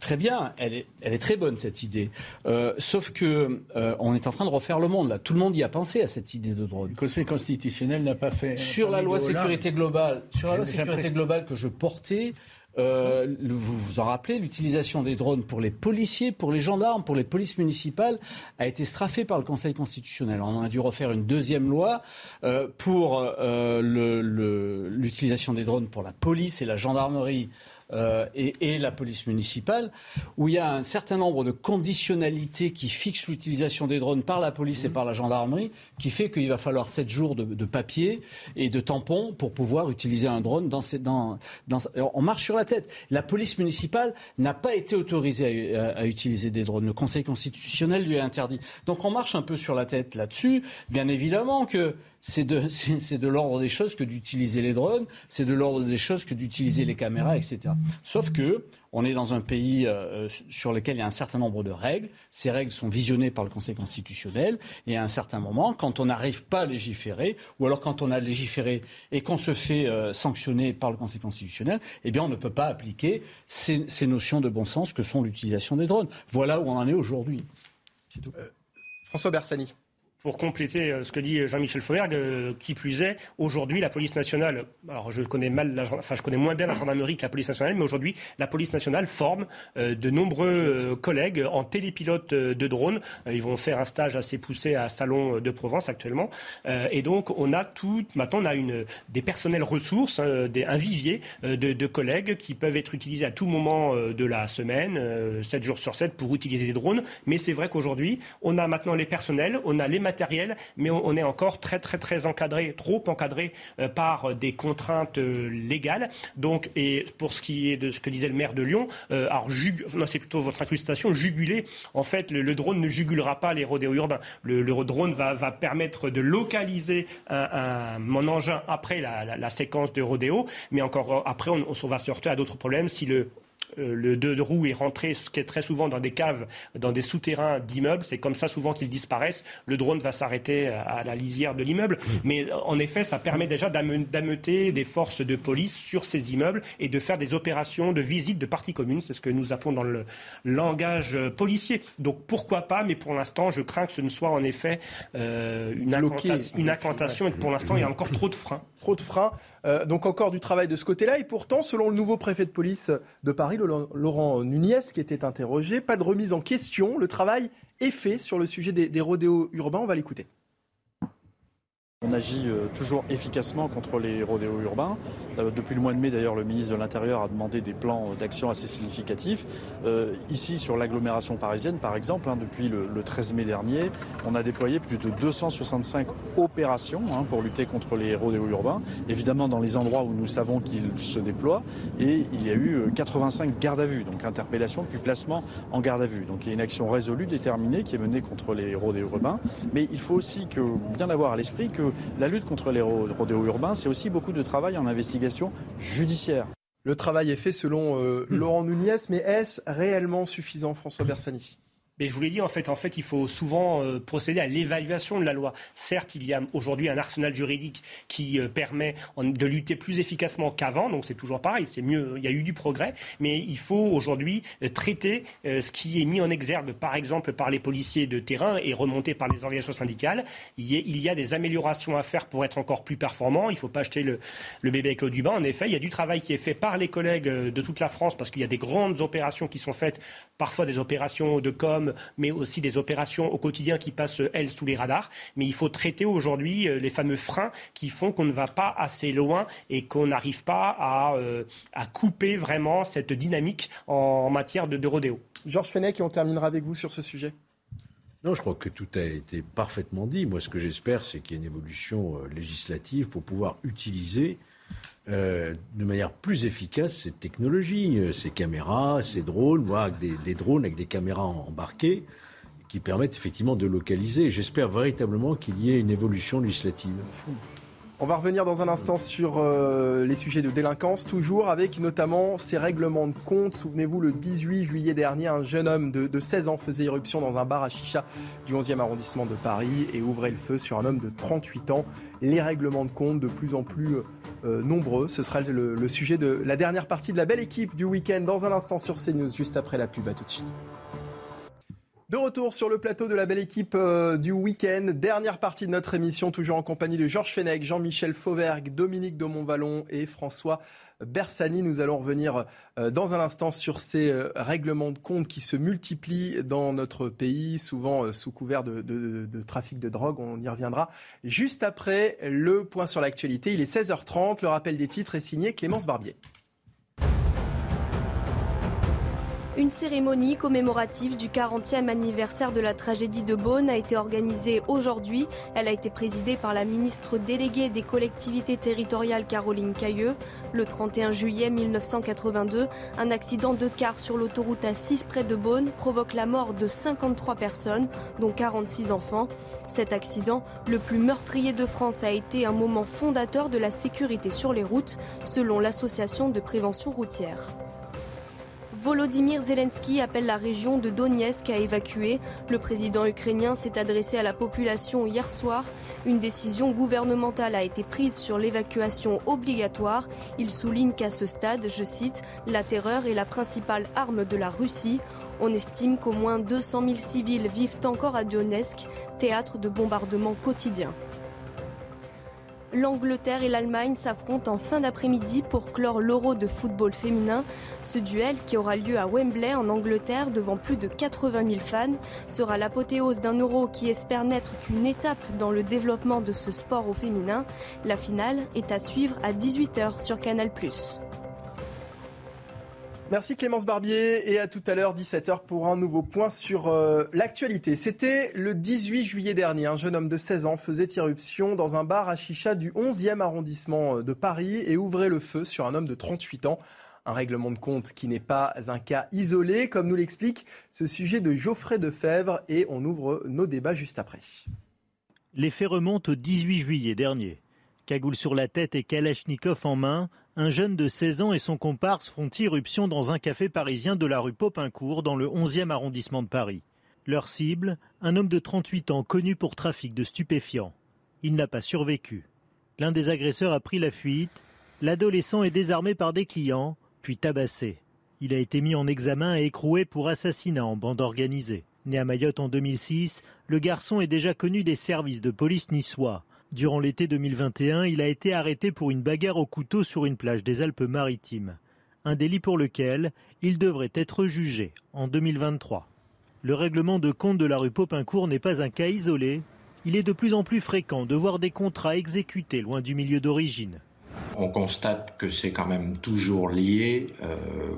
très bien, elle est, elle est, très bonne cette idée. Euh, sauf que euh, on est en train de refaire le monde. Là, tout le monde y a pensé à cette idée de drone. Le
Conseil constitutionnel n'a pas fait.
Sur la loi sécurité globale, sur la loi sécurité globale que je portais, euh, vous vous en rappelez, l'utilisation des drones pour les policiers, pour les gendarmes, pour les polices municipales a été strafée par le Conseil constitutionnel. On a dû refaire une deuxième loi euh, pour euh, l'utilisation des drones pour la police et la gendarmerie euh, et, la police municipale, où il y a un certain nombre de conditionnalités qui fixent l'utilisation des drones par la police et par la gendarmerie, qui fait qu'il va falloir sept jours de, papier et de tampons pour pouvoir utiliser un drone dans, ces, dans, dans, On marche sur la tête. La police municipale n'a pas été autorisée à, à, utiliser des drones. Le Conseil constitutionnel lui a interdit. Donc on marche un peu sur la tête là-dessus. Bien évidemment que c'est de, l'ordre des choses que d'utiliser les drones, c'est de l'ordre des choses que d'utiliser les caméras, etc. Sauf que on est dans un pays euh, sur lequel il y a un certain nombre de règles. Ces règles sont visionnées par le Conseil constitutionnel. Et à un certain moment, quand on n'arrive pas à légiférer, ou alors quand on a légiféré et qu'on se fait euh, sanctionner par le Conseil constitutionnel, eh bien, on ne peut pas appliquer ces, notions de bon sens que sont l'utilisation des drones. Voilà où on en est aujourd'hui. Euh,
François Bersani
pour compléter euh, ce que dit Jean-Michel Fauvergue, euh, qui plus est, aujourd'hui, la police nationale, alors je connais mal, enfin je connais moins bien la gendarmerie que la police nationale, mais aujourd'hui, la police nationale forme euh, de nombreux collègues en télépilote de drones. Ils vont faire un stage assez poussé à Salon de Provence actuellement, et donc on a tout, maintenant on a une des personnels ressources, des, un vivier de, de, collègues qui peuvent être utilisés à tout moment de la semaine, 7 jours sur 7 pour utiliser des drones. Mais c'est vrai qu'aujourd'hui, on a maintenant les personnels, on a les matériel, mais on, est encore très très très encadré, trop encadré euh, par des contraintes euh, légales. Donc, et pour ce qui est de ce que disait le maire de Lyon, euh, alors non, c'est plutôt votre incrustation, juguler. En fait, le, drone ne jugulera pas les rodéos urbains. Le, drone va, permettre de localiser mon engin après la, séquence de rodéo, mais encore après, on, on va se heurter à d'autres problèmes si le euh, le deux de roue est rentré ce qui est très souvent dans des caves, dans des souterrains d'immeubles. C'est comme ça souvent qu'ils disparaissent. Le drone va s'arrêter à la lisière de l'immeuble. Mmh. Mais en effet, ça permet déjà d'ameuter des forces de police sur ces immeubles et de faire des opérations de visite de parties communes. C'est ce que nous appelons dans le langage policier. Donc pourquoi pas, mais pour l'instant, je crains que ce ne soit en effet euh, une, incantation, et que pour l'instant, il y a encore trop de freins.
Trop de freins. Euh, donc encore du travail de ce côté-là. Et pourtant, selon le nouveau préfet de police de Paris, Laurent Nunez, qui était interrogé. Pas de remise en question. Le travail est fait sur le sujet des, rodéos urbains. On va l'écouter.
On agit euh, toujours efficacement contre les rodéos urbains. Euh, depuis le mois de mai, d'ailleurs, le ministre de l'Intérieur a demandé des plans d'action assez significatifs. Euh, ici, sur l'agglomération parisienne, par exemple, hein, depuis le, 13 mai dernier, on a déployé plus de 265 opérations hein, pour lutter contre les rodéos urbains. Évidemment, dans les endroits où nous savons qu'ils se déploient. Et il y a eu 85 gardes à vue, donc interpellation puis placement en garde à vue. Donc il y a une action résolue, déterminée, qui est menée contre les rodéos urbains. Mais il faut aussi que, bien avoir à l'esprit que la lutte contre les rodéos urbains, c'est aussi beaucoup de travail en investigation judiciaire.
Le travail est fait selon euh, Laurent Nunez, mais est-ce réellement suffisant, François Bersani?
Mais je vous l'ai dit, en fait, en fait, il faut souvent euh, procéder à l'évaluation de la loi. Certes, il y a aujourd'hui un arsenal juridique qui euh, permet de lutter plus efficacement qu'avant, donc c'est toujours pareil, c'est mieux, il y a eu du progrès, mais il faut aujourd'hui euh, traiter ce qui est mis en exergue, par exemple, par les policiers de terrain et remonté par les organisations syndicales. Il y, a, des améliorations à faire pour être encore plus performant. Il ne faut pas acheter le, le bébé avec l'eau du bain. En effet, il y a du travail qui est fait par les collègues de toute la France parce qu'il y a des grandes opérations qui sont faites, parfois des opérations de com mais aussi des opérations au quotidien qui passent, elles, sous les radars. Mais il faut traiter aujourd'hui euh, les fameux freins qui font qu'on ne va pas assez loin et qu'on n'arrive pas à, euh, à, couper vraiment cette dynamique en matière de, de rodéo.
Georges Fenech, et on terminera avec vous sur ce sujet.
Non, je crois que tout a été parfaitement dit. Moi, ce que j'espère, c'est qu'il y ait une évolution euh, législative pour pouvoir utiliser de manière plus efficace cette technologie, ces caméras, ces drones, voire des, drones avec des caméras embarquées qui permettent effectivement de localiser. J'espère véritablement qu'il y ait une évolution législative.
On va revenir dans un instant sur euh, les sujets de délinquance, toujours avec notamment ces règlements de compte. Souvenez-vous, le 18 juillet dernier, un jeune homme de, 16 ans faisait irruption dans un bar à chicha du 11e arrondissement de Paris et ouvrait le feu sur un homme de 38 ans. Les règlements de compte de plus en plus euh, nombreux. Ce sera le, sujet de la dernière partie de la belle équipe du week-end dans un instant sur CNews, juste après la pub. À tout de suite. De retour sur le plateau de la belle équipe euh, du week-end. Dernière partie de notre émission, toujours en compagnie de Georges Fenech, Jean-Michel Fauvergue, Dominique de Montvalon et François Bersani. Nous allons revenir euh, dans un instant sur ces euh, règlements de compte qui se multiplient dans notre pays, souvent sous couvert de, de, trafic de drogue. On y reviendra juste après le point sur l'actualité. Il est 16h30. Le rappel des titres est signé Clémence Barbier.
Une cérémonie commémorative du 40e anniversaire de la tragédie de Beaune a été organisée aujourd'hui. Elle a été présidée par la ministre déléguée des collectivités territoriales Caroline Cailleux. Le 31 juillet 1982, un accident de car sur l'autoroute A6 près de Beaune provoque la mort de 53 personnes, dont 46 enfants. Cet accident, le plus meurtrier de France, a été un moment fondateur de la sécurité sur les routes, selon l'association de prévention routière. Volodymyr Zelensky appelle la région de Donetsk à évacuer. Le président ukrainien s'est adressé à la population hier soir. Une décision gouvernementale a été prise sur l'évacuation obligatoire. Il souligne qu'à ce stade, je cite, la terreur est la principale arme de la Russie. On estime qu'au moins 200 000 civils vivent encore à Donetsk, théâtre de bombardements quotidiens. L'Angleterre et l'Allemagne s'affrontent en fin d'après-midi pour clore l'Euro de football féminin. Ce duel, qui aura lieu à Wembley en Angleterre devant plus de 80 000 fans, sera l'apothéose d'un Euro qui espère n'être qu'une étape dans le développement de ce sport au féminin. La finale est à suivre à 18h sur Canal+.
Merci Clémence Barbier et à tout à l'heure 17h pour un nouveau point sur euh, l'actualité. C'était le 18 juillet dernier, un jeune homme de 16 ans faisait irruption dans un bar à chicha du 11e arrondissement euh, de Paris et ouvrait le feu sur un homme de 38 ans. Un règlement de compte qui n'est pas un cas isolé, comme nous l'explique ce sujet de Geoffrey Defebvre et on ouvre nos débats juste après.
Les faits remontent au 18 juillet dernier. Cagoule sur la tête et Kalachnikov en main, un jeune de 16 ans et son comparse font irruption dans un café parisien de la rue Popincourt dans le 11e arrondissement de Paris. Leur cible, un homme de 38 ans connu pour trafic de stupéfiants. Il n'a pas survécu. L'un des agresseurs a pris la fuite. L'adolescent est désarmé par des clients, puis tabassé. Il a été mis en examen et écroué pour assassinat en bande organisée. Né à Mayotte en 2006, le garçon est déjà connu des services de police niçois. Durant l'été 2021, il a été arrêté pour une bagarre au couteau sur une plage des Alpes-Maritimes. Un délit pour lequel il devrait être jugé en 2023. Le règlement de compte de la rue Popincourt n'est pas un cas isolé. il est de plus en plus fréquent de voir des contrats exécutés loin du milieu d'origine.
On constate que c'est quand même toujours lié euh,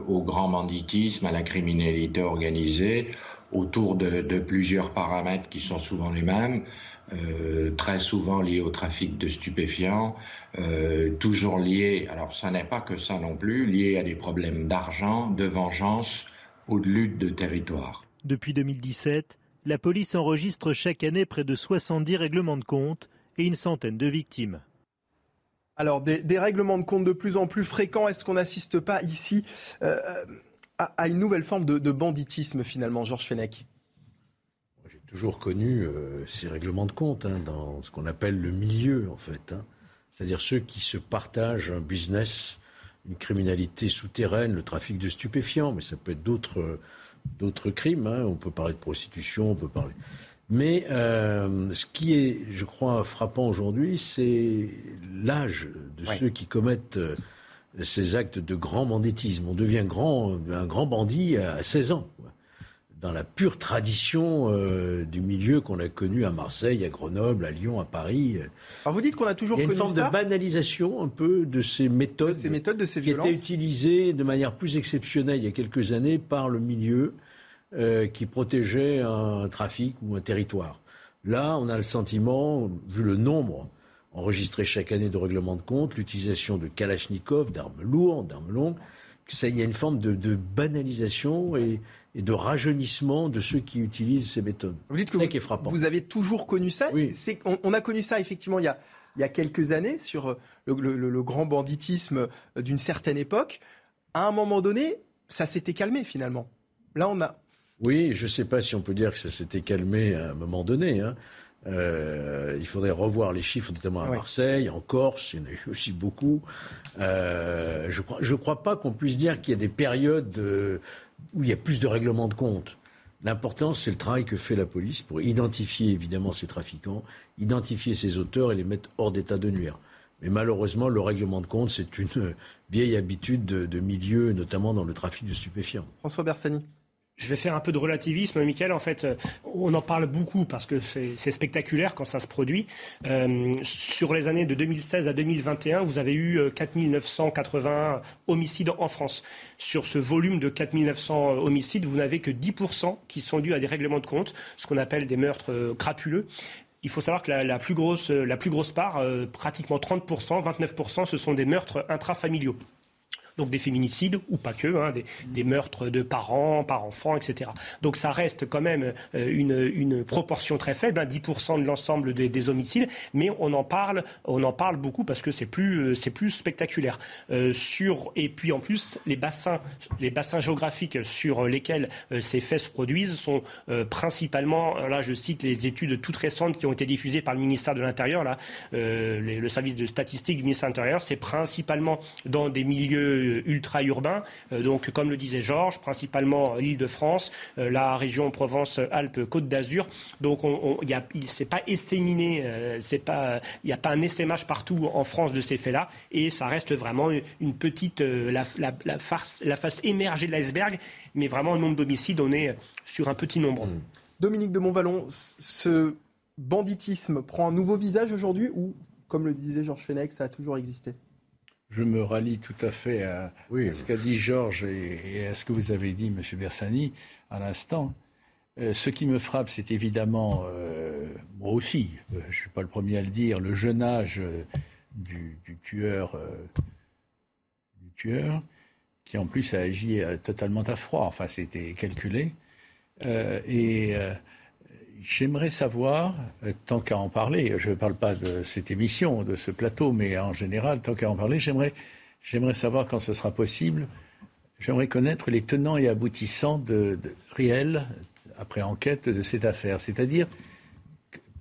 au grand banditisme, à la criminalité organisée, autour de, de plusieurs paramètres qui sont souvent les mêmes. Euh, très souvent liés au trafic de stupéfiants, euh, toujours liés, alors ça n'est pas que ça non plus, liés à des problèmes d'argent, de vengeance ou de lutte de territoire.
Depuis 2017, la police enregistre chaque année près de 70 règlements de compte et une centaine de victimes.
Alors, des, des, règlements de compte de plus en plus fréquents, est-ce qu'on n'assiste pas ici euh, à, à, une nouvelle forme de, de banditisme finalement, Georges Fenech?
Toujours connu euh, ces règlements de compte hein, dans ce qu'on appelle le milieu en fait. Hein. C'est-à-dire ceux qui se partagent un business, une criminalité souterraine, le trafic de stupéfiants, mais ça peut être d'autres d'autres crimes. Hein. On peut parler de prostitution, on peut parler. Mais euh, ce qui est, je crois, frappant aujourd'hui, c'est l'âge de ouais. ceux qui commettent euh, ces actes de grand banditisme. On devient grand, un grand bandit à 16 ans, dans la pure tradition euh, du milieu qu'on a connu à Marseille, à Grenoble, à Lyon, à Paris.
Alors vous dites qu'on a toujours
Il y a une forme
ça
de banalisation un peu de ces méthodes,
de ces méthodes, de ces
qui
violences.
étaient utilisées de manière plus exceptionnelle il y a quelques années par le milieu euh, qui protégeait un trafic ou un territoire. Là, on a le sentiment, vu le nombre enregistré chaque année de règlements de compte, l'utilisation de Kalachnikov, d'armes lourdes, d'armes longues, qu'il y a une forme de, de banalisation et, et, de rajeunissement de ceux qui utilisent ces méthodes.
Vous dites que
vous,
qui
est frappant.
vous avez toujours connu ça.
Oui.
On, on, a connu ça effectivement il y a, il y a quelques années sur le, le, le grand banditisme d'une certaine époque. À un moment donné, ça s'était calmé finalement. Là, on a,
oui, je ne sais pas si on peut dire que ça s'était calmé à un moment donné. Hein. Euh, il faudrait revoir les chiffres, notamment à. Marseille, en Corse, il y en a eu aussi beaucoup. Euh, je ne crois, je crois pas qu'on puisse dire qu'il y a des périodes de, où il y a plus de règlements de compte. L'important, c'est le travail que fait la police pour identifier évidemment ces trafiquants, identifier ces auteurs et les mettre hors d'état de nuire. Mais malheureusement, le règlement de compte, c'est une vieille habitude de, de milieu, notamment dans le trafic de stupéfiants.
François Bersani.
Je vais faire un peu de relativisme, Michael. En fait, on en parle beaucoup parce que c'est spectaculaire quand ça se produit. Euh, sur les années de 2016 à 2021, vous avez eu 4980 homicides en France. Sur ce volume de 4900 homicides, vous n'avez que 10% qui sont dus à des règlements de compte, ce qu'on appelle des meurtres crapuleux. Il faut savoir que la, plus, grosse, part, euh, pratiquement 30%, 29%, ce sont des meurtres intrafamiliaux donc des féminicides ou pas que, hein, des, meurtres de parents, par enfants, etc. Donc ça reste quand même euh, une, proportion très faible, hein, 10% de l'ensemble des, des, homicides, mais on en parle, on en parle beaucoup parce que c'est plus, c'est plus spectaculaire. Euh, sur et puis en plus les bassins, les bassins géographiques sur lesquels euh, ces faits se produisent sont euh, principalement, là je cite les études toutes récentes qui ont été diffusées par le ministère de l'Intérieur, là, euh, le service de statistique du ministère de l'Intérieur, c'est principalement dans des milieux ultra-urbains. Euh, donc, comme le disait Georges, principalement l'Île-de-France, euh, la région Provence-Alpes-Côte d'Azur. Donc, on, on, y a, il s'est pas esséminé, euh, c'est pas, il n'y a pas un essaimage partout en France de ces faits-là, et ça reste vraiment une petite, la, la, la, farce, la face émergée de l'iceberg, mais vraiment en nombre d'homicides, on est sur un petit nombre.
Mmh. Dominique de Montvalon, ce banditisme prend un nouveau visage aujourd'hui ou, comme le disait Georges Fenech, ça a toujours existé?
Je me rallie tout à fait à, oui, à ce qu'a dit Georges et, et, à ce que vous avez dit, M. Bersani, à l'instant. Euh, ce qui me frappe, c'est évidemment, euh, moi aussi, euh, je ne suis pas le premier à le dire, le jeune âge du, du, tueur, du tueur, qui en plus a agi totalement à froid. Enfin, c'était calculé. et J'aimerais savoir, euh, tant qu'à en parler, je ne parle pas de cette émission, de ce plateau, mais en général, tant qu'à en parler, j'aimerais, j'aimerais savoir quand ce sera possible, j'aimerais connaître les tenants et aboutissants de, réels, après enquête, de cette affaire. C'est-à-dire,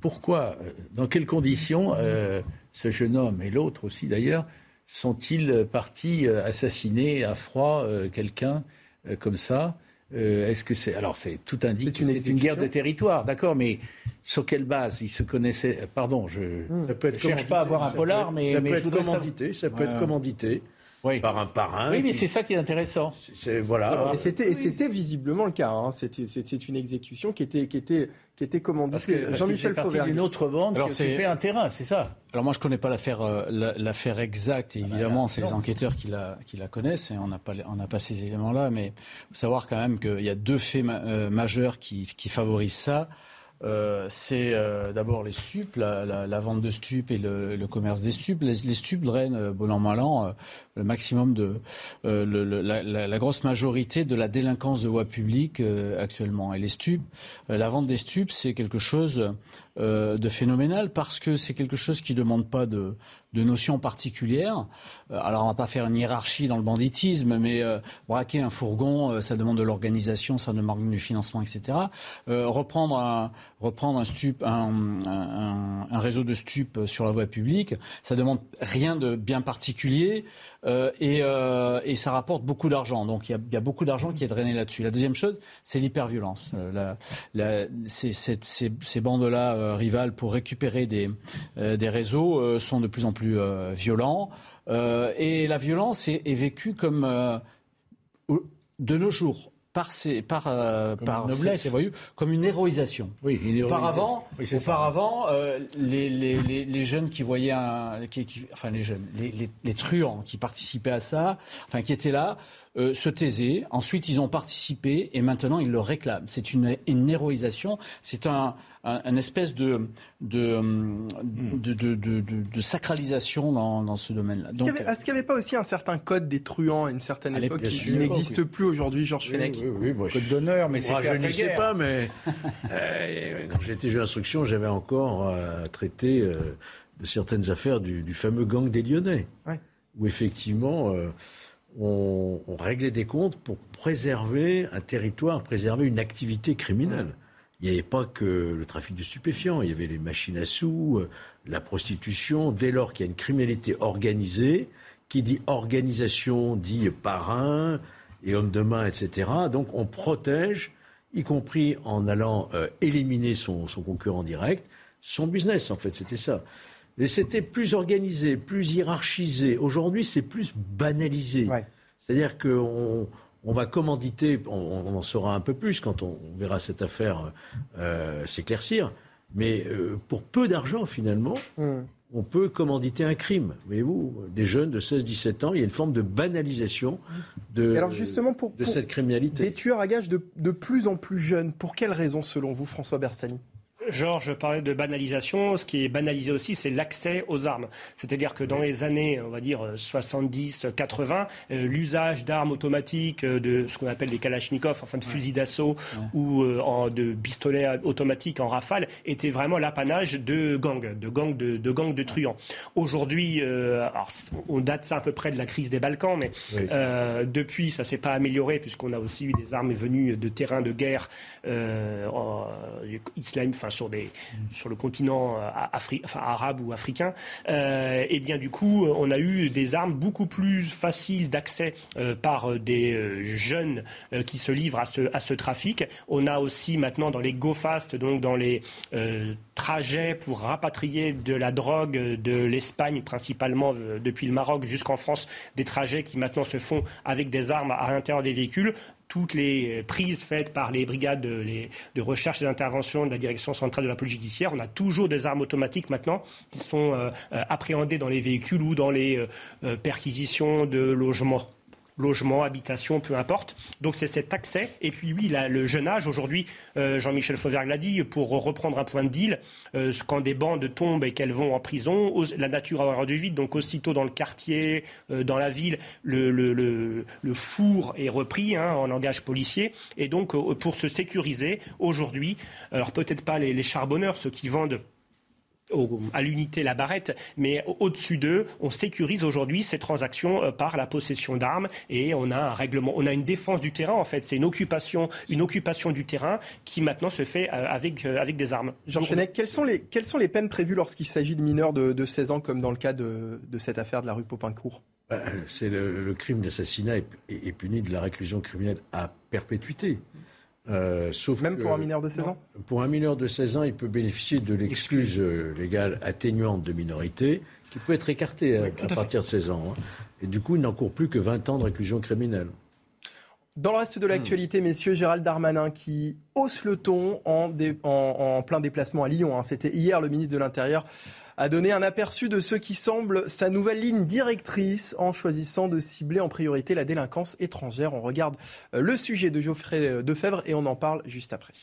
pourquoi, dans quelles conditions euh, ce jeune homme et l'autre aussi d'ailleurs sont-ils partis assassiner à froid euh, quelqu'un euh, comme ça? Euh, Est-ce que c'est alors c'est tout indique c'est une, une, guerre de territoire, d'accord, mais sur quelle base ils se connaissaient Pardon, je
peut être
cherche pas à avoir un polar,
peut,
mais
ça
mais
peut être commandité, ça peut ouais. être commandité. Par un parrain.
Oui, mais
qui-
c'est ça qui est intéressant.
c'est voilà.
Et c'était, et c'était visiblement le cas. hein. C'était, c'était une exécution qui était, qui était, qui était commanditée.
Parce que,
Jean-Michel Fauvergue.
d'une autre bande
Alors,
qui
c'est-
occupait un terrain, c'est ça
Alors moi je connais pas l'affaire euh, la- l'affaire exacte et évidemment c'est les enquêteurs qui la qui la connaissent et on n'a pas les- on n'a pas ces éléments là mais faut savoir quand même qu'il y a deux faits ma- euh, majeurs qui qui favorisent ça. Euh, c'est euh, d'abord les stupes, la, la- la vente de stupes et le, le commerce des stupes. Les, stupes drainent, euh, bon an mal an, euh, le maximum de euh, le- le- la, la- grosse majorité de la délinquance de voie publique euh, actuellement. Et les stupes, la vente des stupes, c'est quelque chose de phénoménal parce que c'est quelque chose qui demande pas de, de notions particulières. Euh, alors on va pas faire une hiérarchie dans le banditisme, mais euh, braquer un fourgon, euh, ça demande de l'organisation, ça demande du financement, etc. Reprendre un réseau de stupes sur la voie publique, ça demande rien de bien particulier et, ça rapporte beaucoup d'argent. Donc il y a, beaucoup d'argent qui est drainé là-dessus. La deuxième chose, c'est l'hyperviolence. Ces, bandes-là rivales pour récupérer des, des réseaux sont de plus en plus euh, violents. Euh, et la violence est, est vécue comme euh, de nos jours par ces, par, euh, par
noblesse.
voyous comme une héroïsation.
Oui, une héroïsation.
Auparavant,
Oui,
auparavant euh, les, les, les, les jeunes qui voyaient un, qui, qui- enfin les jeunes, les truands qui participaient à ça, enfin qui étaient là, euh, se taisaient. Ensuite, ils ont participé et maintenant ils le réclament. C'est une, une héroïsation. C'est un, un, un espèce de de, de, de, de, de- de sacralisation dans, dans ce domaine-là.
Est-ce qu'il n'y avait, pas aussi un certain code des truands à une certaine
À
époque qui, n'existe plus aujourd'hui, Georges
Oui,
Fenech
oui, oui, moi,
Code d'honneur, mais c'est
je n'y sais pas, mais euh, quand j'étais juge d'instruction, j'avais encore à traiter euh, de certaines affaires du, du fameux gang des Lyonnais,
Ouais.
où effectivement euh, on, on réglait des comptes pour préserver un territoire, préserver une activité criminelle. Il n'y avait pas que le trafic de stupéfiants, il y avait les machines à sous, euh, la prostitution. Dès lors qu'il y a une criminalité organisée, qui dit organisation dit parrain et homme de main, etc. Donc on protège, y compris en allant euh, éliminer son, son concurrent direct, son business en fait, c'était ça. Et c'était plus organisé, plus hiérarchisé. Aujourd'hui, c'est plus banalisé. C'est-à-dire qu'on on va commanditer, on, on en saura un peu plus quand on, on verra cette affaire euh, s'éclaircir, mais euh, pour peu d'argent finalement, on peut commanditer un crime. Voyez-vous, des jeunes de 16-17 ans, il y a une forme de banalisation de,
Et alors justement, pour,
de
pour
cette criminalité.
des tueurs à gages de, de plus en plus jeunes, pour quelles raisons selon vous, François Bersani?
Georges parlait de banalisation. Ce qui est banalisé aussi, c'est l'accès aux armes. C'est-à-dire que dans les années, on va dire 70, 80, euh, l'usage d'armes automatiques, euh, de ce qu'on appelle des kalachnikovs, enfin de fusils d'assaut ou euh, en- de pistolets automatiques en rafale, était vraiment l'apanage de gangs, de gangs de, de gangs de truands. Aujourd'hui, euh, on date ça à peu près de la crise des Balkans, mais
Oui.
euh, depuis, ça s'est pas amélioré puisqu'on a aussi eu des armes venues de terrains de guerre euh, islam, enfin sur des sur le continent euh, afri- enfin, arabe ou africain. Euh, et bien du coup, on a eu des armes beaucoup plus faciles d'accès euh, par euh, des euh, jeunes euh, qui se livrent à ce à ce trafic. On a aussi maintenant dans les go fast, donc dans les euh, trajets pour rapatrier de la drogue de l'Espagne principalement euh, depuis le Maroc jusqu'en France, des trajets qui maintenant se font avec des armes à l'intérieur des véhicules toutes les prises faites par les brigades de, recherche et d'intervention de la direction centrale de la police judiciaire, on a toujours des armes automatiques maintenant qui sont euh, euh, appréhendées dans les véhicules ou dans les euh, euh, perquisitions de logements logement, habitation, peu importe. Donc c'est cet accès. Et puis oui, le jeune âge, aujourd'hui, euh, Jean-Michel Fauvergue l'a dit, pour reprendre un point de deal, euh, quand des bandes tombent et qu'elles vont en prison, la nature a horreur du vide, donc aussitôt dans le quartier, euh, dans la ville, le, four est repris hein, en langage policier. Et donc pour se sécuriser, aujourd'hui, alors peut-être pas les charbonneurs, ceux qui vendent au- à l'unité la barrette, mais au- au-dessus d'eux, on sécurise aujourd'hui ces transactions euh, par la possession d'armes et on a un règlement, on a une défense du terrain en fait, c'est une occupation, une occupation du terrain qui maintenant se fait euh, avec euh, avec des armes.
Jean Fenech, quelles sont les, quelles sont les peines prévues lorsqu'il s'agit de mineurs de, de 16 ans, comme dans le cas de, de cette affaire de la rue Popincourt
Ben, C'est le, le crime d'assassinat est, est- est puni de la réclusion criminelle à perpétuité. Euh, sauf
Même
que-
pour un mineur de 16 ans
Pour un mineur de 16 ans, il peut bénéficier de l'excuse euh, légale atténuante de minorité, qui peut être écarté à, partir de 16 ans. Hein. Et du coup, il n'encourt plus que 20 ans de réclusion criminelle.
Dans le reste de l'actualité, messieurs, Gérald Darmanin qui hausse le ton en, plein déplacement à Lyon. Hein. C'était hier le ministre de l'Intérieur a donné un aperçu de ce qui semble sa nouvelle ligne directrice en choisissant de cibler en priorité la délinquance étrangère. On regarde euh, le sujet de Geoffrey euh, Defebvre et on en parle juste après.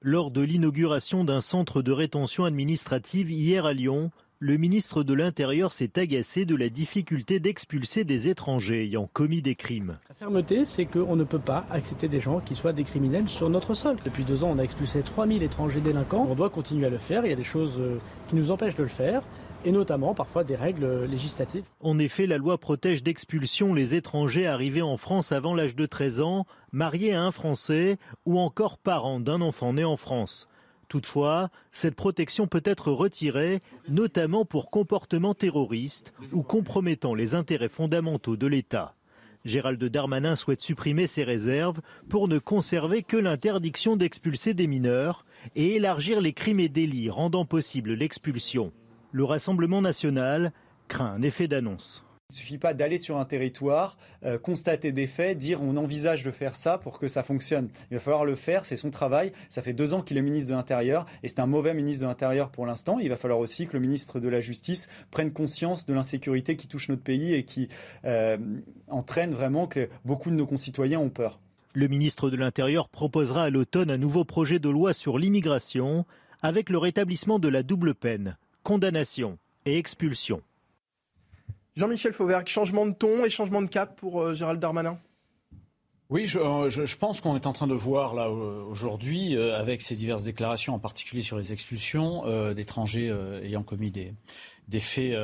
Lors de l'inauguration d'un centre de rétention administrative hier à Lyon, le ministre de l'Intérieur s'est agacé de la difficulté d'expulser des étrangers ayant commis des crimes.
La fermeté, c'est qu'on ne peut pas accepter des gens qui soient des criminels sur notre sol. Depuis deux ans, on a expulsé 3000 étrangers délinquants. On doit continuer à le faire. Il y a des choses euh, qui nous empêchent de le faire et notamment parfois des règles législatives.
En effet, la loi protège d'expulsion les étrangers arrivés en France avant l'âge de 13 ans, mariés à un Français ou encore parents d'un enfant né en France. Toutefois, cette protection peut être retirée, notamment pour comportements terroristes ou compromettant les intérêts fondamentaux de l'État. Gérald Darmanin souhaite supprimer ces réserves pour ne conserver que l'interdiction d'expulser des mineurs et élargir les crimes et délits rendant possible l'expulsion. Le Rassemblement national craint un effet d'annonce.
Il ne suffit pas d'aller sur un territoire, euh, constater des faits, dire on envisage de faire ça pour que ça fonctionne. Il va falloir le faire, c'est son travail. Ça fait deux ans qu'il est ministre de l'Intérieur et c'est un mauvais ministre de l'Intérieur pour l'instant. Il va falloir aussi que le ministre de la Justice prenne conscience de l'insécurité qui touche notre pays et qui euh, entraîne vraiment que beaucoup de nos concitoyens ont peur.
Le ministre de l'Intérieur proposera à l'automne un nouveau projet de loi sur l'immigration avec le rétablissement de la double peine, condamnation et expulsion.
Jean-Michel Fauvergue, changement de ton et changement de cap pour euh, Gérald Darmanin?
Oui, euh, je, pense qu'on est en train de voir là aujourd'hui, euh, avec ces diverses déclarations, en particulier sur les expulsions d'étrangers ayant commis des, faits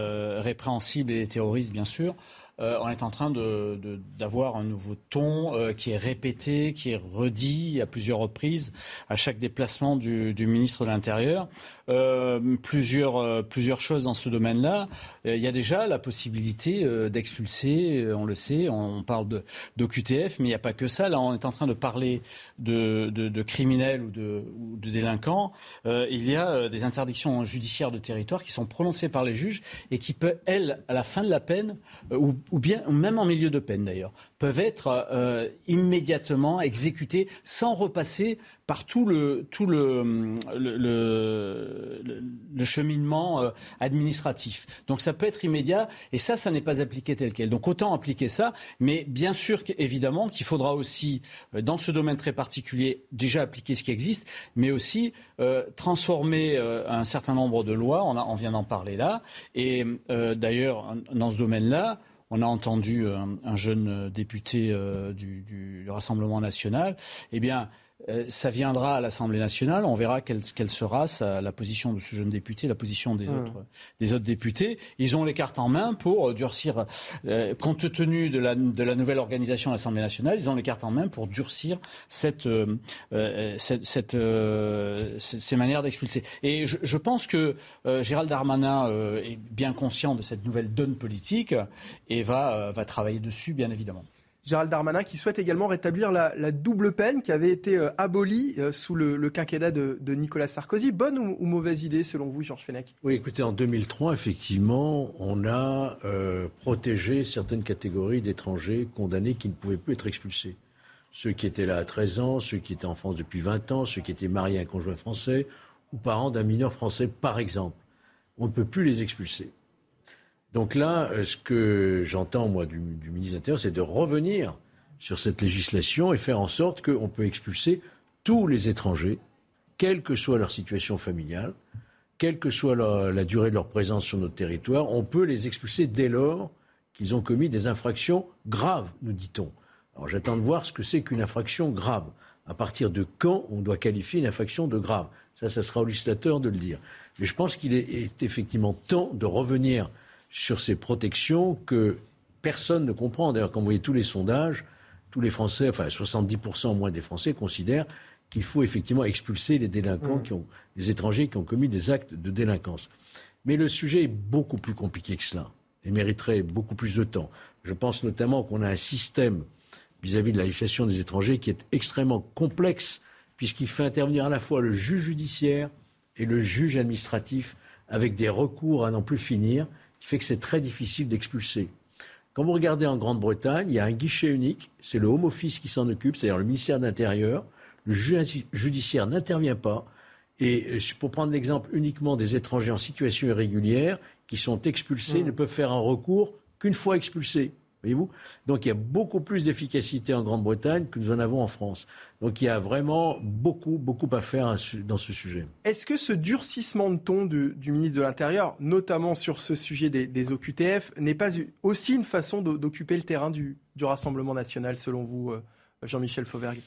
répréhensibles et terroristes, bien sûr, on est en train d'avoir un nouveau ton qui est répété, qui est redit à plusieurs reprises à chaque déplacement du, ministre de l'Intérieur. Euh, plusieurs, plusieurs choses dans ce domaine-là. il y a déjà la possibilité d'expulser, on le sait, on, parle d'OQTF, mais il n'y a pas que ça. Là, on est en train de parler de, criminels ou de, ou de délinquants. il y a des interdictions judiciaires de territoire qui sont prononcées par les juges et qui peuvent, elles, à la fin de la peine, ou ou bien même en milieu de peine d'ailleurs, peuvent être euh, immédiatement exécutés sans repasser par tout le, tout le, le, le, cheminement euh, administratif. Donc ça peut être immédiat et ça, ça n'est pas appliqué tel quel. Donc autant appliquer ça, mais bien sûr évidemment qu'il faudra aussi, euh, dans ce domaine très particulier, déjà appliquer ce qui existe, mais aussi transformer un certain nombre de lois. On, a, on vient d'en parler là. Et d'ailleurs, dans ce domaine-là, on a entendu un, jeune député euh, du, Rassemblement national. Eh bien, euh, ça viendra à l'Assemblée nationale. On verra quelle, sera la position de ce jeune député, la position des, mmh. autres, des autres députés. Ils ont les cartes en main pour durcir, euh, compte tenu de la, de la nouvelle organisation de l'Assemblée nationale, ils ont les cartes en main pour durcir cette, euh, cette, cette ces manières d'expulser. Et je, je, pense que Gérald Darmanin est bien conscient de cette nouvelle donne politique et va, va travailler dessus, bien évidemment.
Gérald Darmanin qui souhaite également rétablir la, double peine qui avait été euh, abolie euh, sous le, quinquennat de, Nicolas Sarkozy. Bonne ou, mauvaise idée selon vous, Georges Fenech?
Oui, écoutez, en 2003, effectivement, on a euh, protégé certaines catégories d'étrangers condamnés qui ne pouvaient plus être expulsés. Ceux qui étaient là à 13 ans, ceux qui étaient en France depuis 20 ans, ceux qui étaient mariés à un conjoint français ou parents d'un mineur français, par exemple. On ne peut plus les expulser. Donc là, euh, ce que j'entends, moi, du, ministre de l'Intérieur, c'est de revenir sur cette législation et faire en sorte qu'on peut expulser tous les étrangers, quelle que soit leur situation familiale, quelle que soit la, durée de leur présence sur notre territoire, on peut les expulser dès lors qu'ils ont commis des infractions graves, nous dit-on. Alors j'attends de voir ce que c'est qu'une infraction grave. À partir de quand on doit qualifier une infraction de grave? Ça, ça sera au législateur de le dire. Mais je pense qu'il est effectivement temps de revenir sur ces protections que personne ne comprend. D'ailleurs, quand vous voyez tous les sondages, tous les Français, enfin 70% au moins des Français considèrent qu'il faut effectivement expulser les délinquants, mmh. qui ont, les étrangers qui ont commis des actes de délinquance. Mais le sujet est beaucoup plus compliqué que cela et mériterait beaucoup plus de temps. Je pense notamment qu'on a un système vis-à-vis de la législation des étrangers qui est extrêmement complexe puisqu'il fait intervenir à la fois le juge judiciaire et le juge administratif avec des recours à n'en plus finir qui fait que c'est très difficile d'expulser. Quand vous regardez en Grande-Bretagne, il y a un guichet unique, c'est le Home Office qui s'en occupe, c'est-à-dire le ministère de l'Intérieur. Le judiciaire n'intervient pas. Et euh, pour prendre l'exemple uniquement des étrangers en situation irrégulière qui sont expulsés,
Mmh.
ne peuvent faire un recours qu'une fois expulsés. Voyez-vous Donc il y a beaucoup plus d'efficacité en Grande-Bretagne que nous en avons en France. Donc il y a vraiment beaucoup, beaucoup à faire dans ce sujet.
Est-ce que ce durcissement de ton du, du ministre de l'Intérieur, notamment sur ce sujet des, des OQTF, n'est pas aussi une façon d'occuper le terrain du, du Rassemblement national, selon vous, euh, Jean-Michel Fauvergue?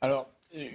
Alors,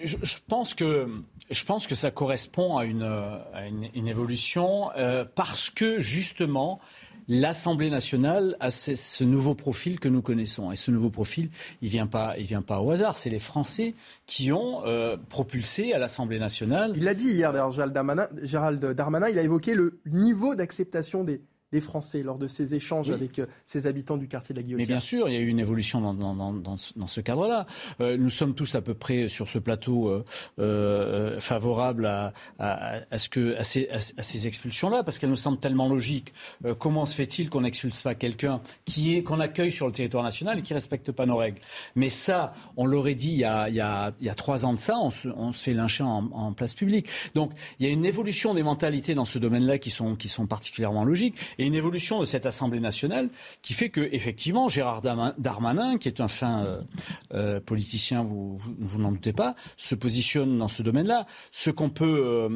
je, je pense que, je pense que ça correspond à une, à une, une évolution euh, parce que justement, l'Assemblée nationale a ce, nouveau profil que nous connaissons. Et ce nouveau profil, il ne vient, pas- au hasard. C'est les Français qui ont euh, propulsé à l'Assemblée nationale.
Il l'a dit hier, d'ailleurs, Gérald Gérald Darmanin, il a évoqué le niveau d'acceptation des, des Français lors de ses échanges
Oui.
avec euh, ses habitants du quartier de la
Mais
Guillotière.
bien sûr, il y a eu une évolution dans, dans- dans- dans ce- cadre-là. Euh, nous sommes tous à peu près sur ce plateau euh, euh, favorables à, à- à ce que, à ces, ces- ces expulsions-là, parce qu'elles nous semblent tellement logiques. Comment se fait-il qu'on n'expulse pas quelqu'un qui est qu'on accueille sur le territoire national et qui respecte pas nos règles? Mais ça, on l'aurait dit il y, a, il, y a, il y a trois ans de ça, on se, on se fait lyncher en, en place publique. Donc il y a une évolution des mentalités dans ce domaine-là qui sont, qui sont particulièrement logiques et une évolution de cette Assemblée nationale qui fait que effectivement Gérard Darma- Darmanin, qui est un fin euh, euh, politicien, vous, n'en doutez pas, se positionne dans ce domaine-là. Ce qu'on peut, euh,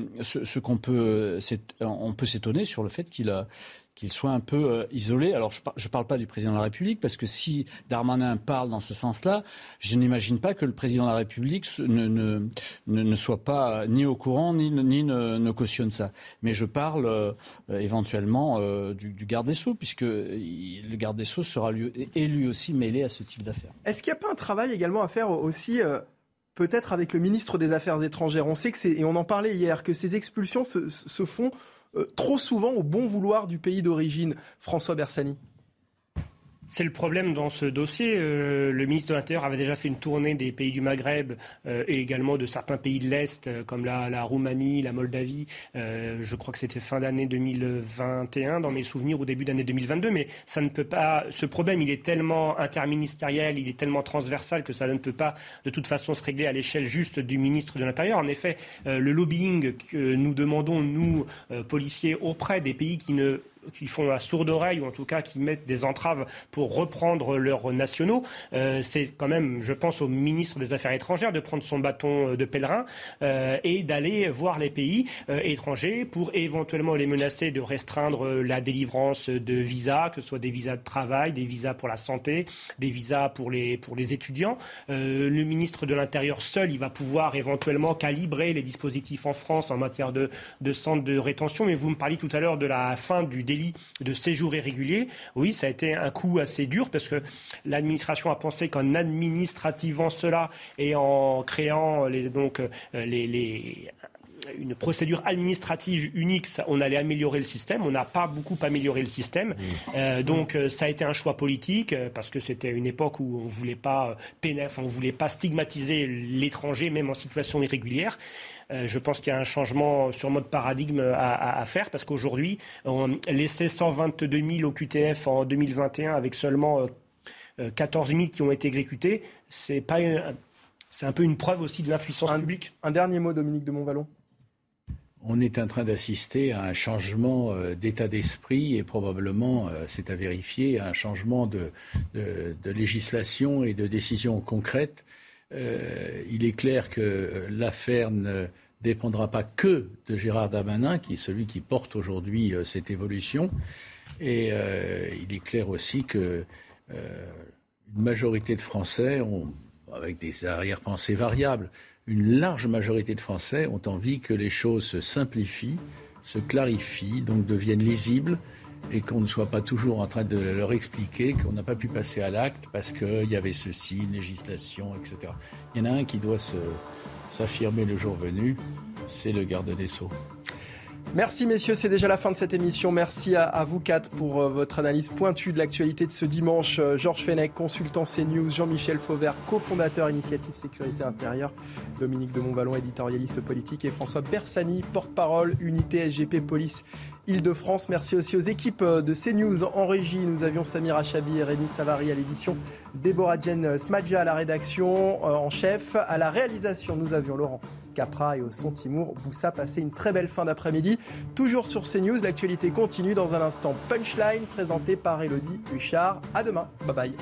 on peut s'étonner sur le fait qu'il a qu'il soit un peu euh, isolé. Alors, je ne parle pas du président de la République, parce que si Darmanin parle dans ce sens-là, je n'imagine pas que le président de la République ne, ne, ne, soit pas ni au courant, ni, ni ne, ne cautionne ça. Mais je parle euh, euh, éventuellement euh, du, garde des Sceaux, puisque le garde des Sceaux sera lui, est lui aussi mêlé à ce type d'affaires.
Est-ce qu'il n'y a pas un travail également à faire aussi, euh, peut-être avec le ministre des Affaires étrangères? On sait que c'est, et on en parlait hier, que ces expulsions se, font euh, trop souvent au bon vouloir du pays d'origine. François Bersani.
C'est le problème dans ce dossier. Euh, le ministre de l'Intérieur avait déjà fait une tournée des pays du Maghreb euh, et également de certains pays de l'Est, euh, comme la, Roumanie, la Moldavie. Je crois que c'était fin d'année 2021, dans mes souvenirs, ou début d'année 2022. Mais ça ne peut pas. Ce problème, il est tellement interministériel, il est tellement transversal que ça ne peut pas, de toute façon, se régler à l'échelle juste du ministre de l'Intérieur. En effet, le lobbying que nous demandons, nous, policiers, auprès des pays qui ne qui font la sourde oreille ou en tout cas qui mettent des entraves pour reprendre leurs nationaux, euh, c'est quand même, je pense, au ministre des Affaires étrangères de prendre son bâton euh, de pèlerin euh, et d'aller voir les pays étrangers pour éventuellement les menacer de restreindre la délivrance de visas, que ce soit des visas de travail, des visas pour la santé, des visas pour les, pour les étudiants. Le ministre de l'Intérieur seul, il va pouvoir éventuellement calibrer les dispositifs en France en matière de, de centres de rétention. Mais vous me parliez tout à l'heure de la fin du délit de séjour irrégulier. Oui, ça a été un coup assez dur parce que l'administration a pensé qu'en administrativant cela et en créant les, donc euh, les, les une procédure administrative unique, on allait améliorer le système. On n'a pas beaucoup amélioré le système. Euh, donc euh, ça a été un choix politique parce que c'était une époque où on voulait pas on voulait pas stigmatiser l'étranger même en situation irrégulière. Euh, je pense qu'il y a un changement sur mode paradigme à, à- à faire parce qu'aujourd'hui, on laissait 122 000 au QTF en 2021 avec seulement euh, euh, 14 000 qui ont été exécutés. C'est pas une- c'est un peu une preuve aussi de l'impuissance publique.
Un dernier mot, Dominique de Montvalon.
On est en train d'assister à un changement euh, d'état d'esprit et probablement, euh, c'est à vérifier, à un changement de, de- de législation et de décision concrète. Euh, il est clair que l'affaire ne dépendra pas que de Gérard Darmanin, qui est celui qui porte aujourd'hui euh, cette évolution. Et euh, il est clair aussi que une majorité de Français avec des arrière-pensées variables, une large majorité de Français ont envie que les choses se simplifient, se clarifient, donc deviennent lisibles et qu'on ne soit pas toujours en train de leur expliquer qu'on n'a pas pu passer à l'acte parce qu'il y avait ceci, une législation, etc. Il y en a un qui doit s'affirmer le jour venu, c'est le garde des Sceaux.
Merci messieurs, c'est déjà la fin de cette émission. Merci à, vous quatre pour euh, votre analyse pointue de l'actualité de ce dimanche. Euh, Georges Fenech, consultant CNews, Jean-Michel Fauvert, cofondateur Initiative Sécurité Intérieure, Dominique de Montballon, éditorialiste politique, et François Bersani, porte-parole Unité SGP Police Île-de-France. Merci aussi aux équipes euh, de CNews en régie. Nous avions Samir Achabi et Rémi Savary à l'édition, Déborah Jen Smadja à la rédaction en chef. À la réalisation, nous avions Laurent Capra et au son Timour Boussa. Passez une très belle fin d'après-midi. Toujours sur CNews, l'actualité continue dans un instant. Punchline présenté par Elodie Huchard. À demain. Bye bye.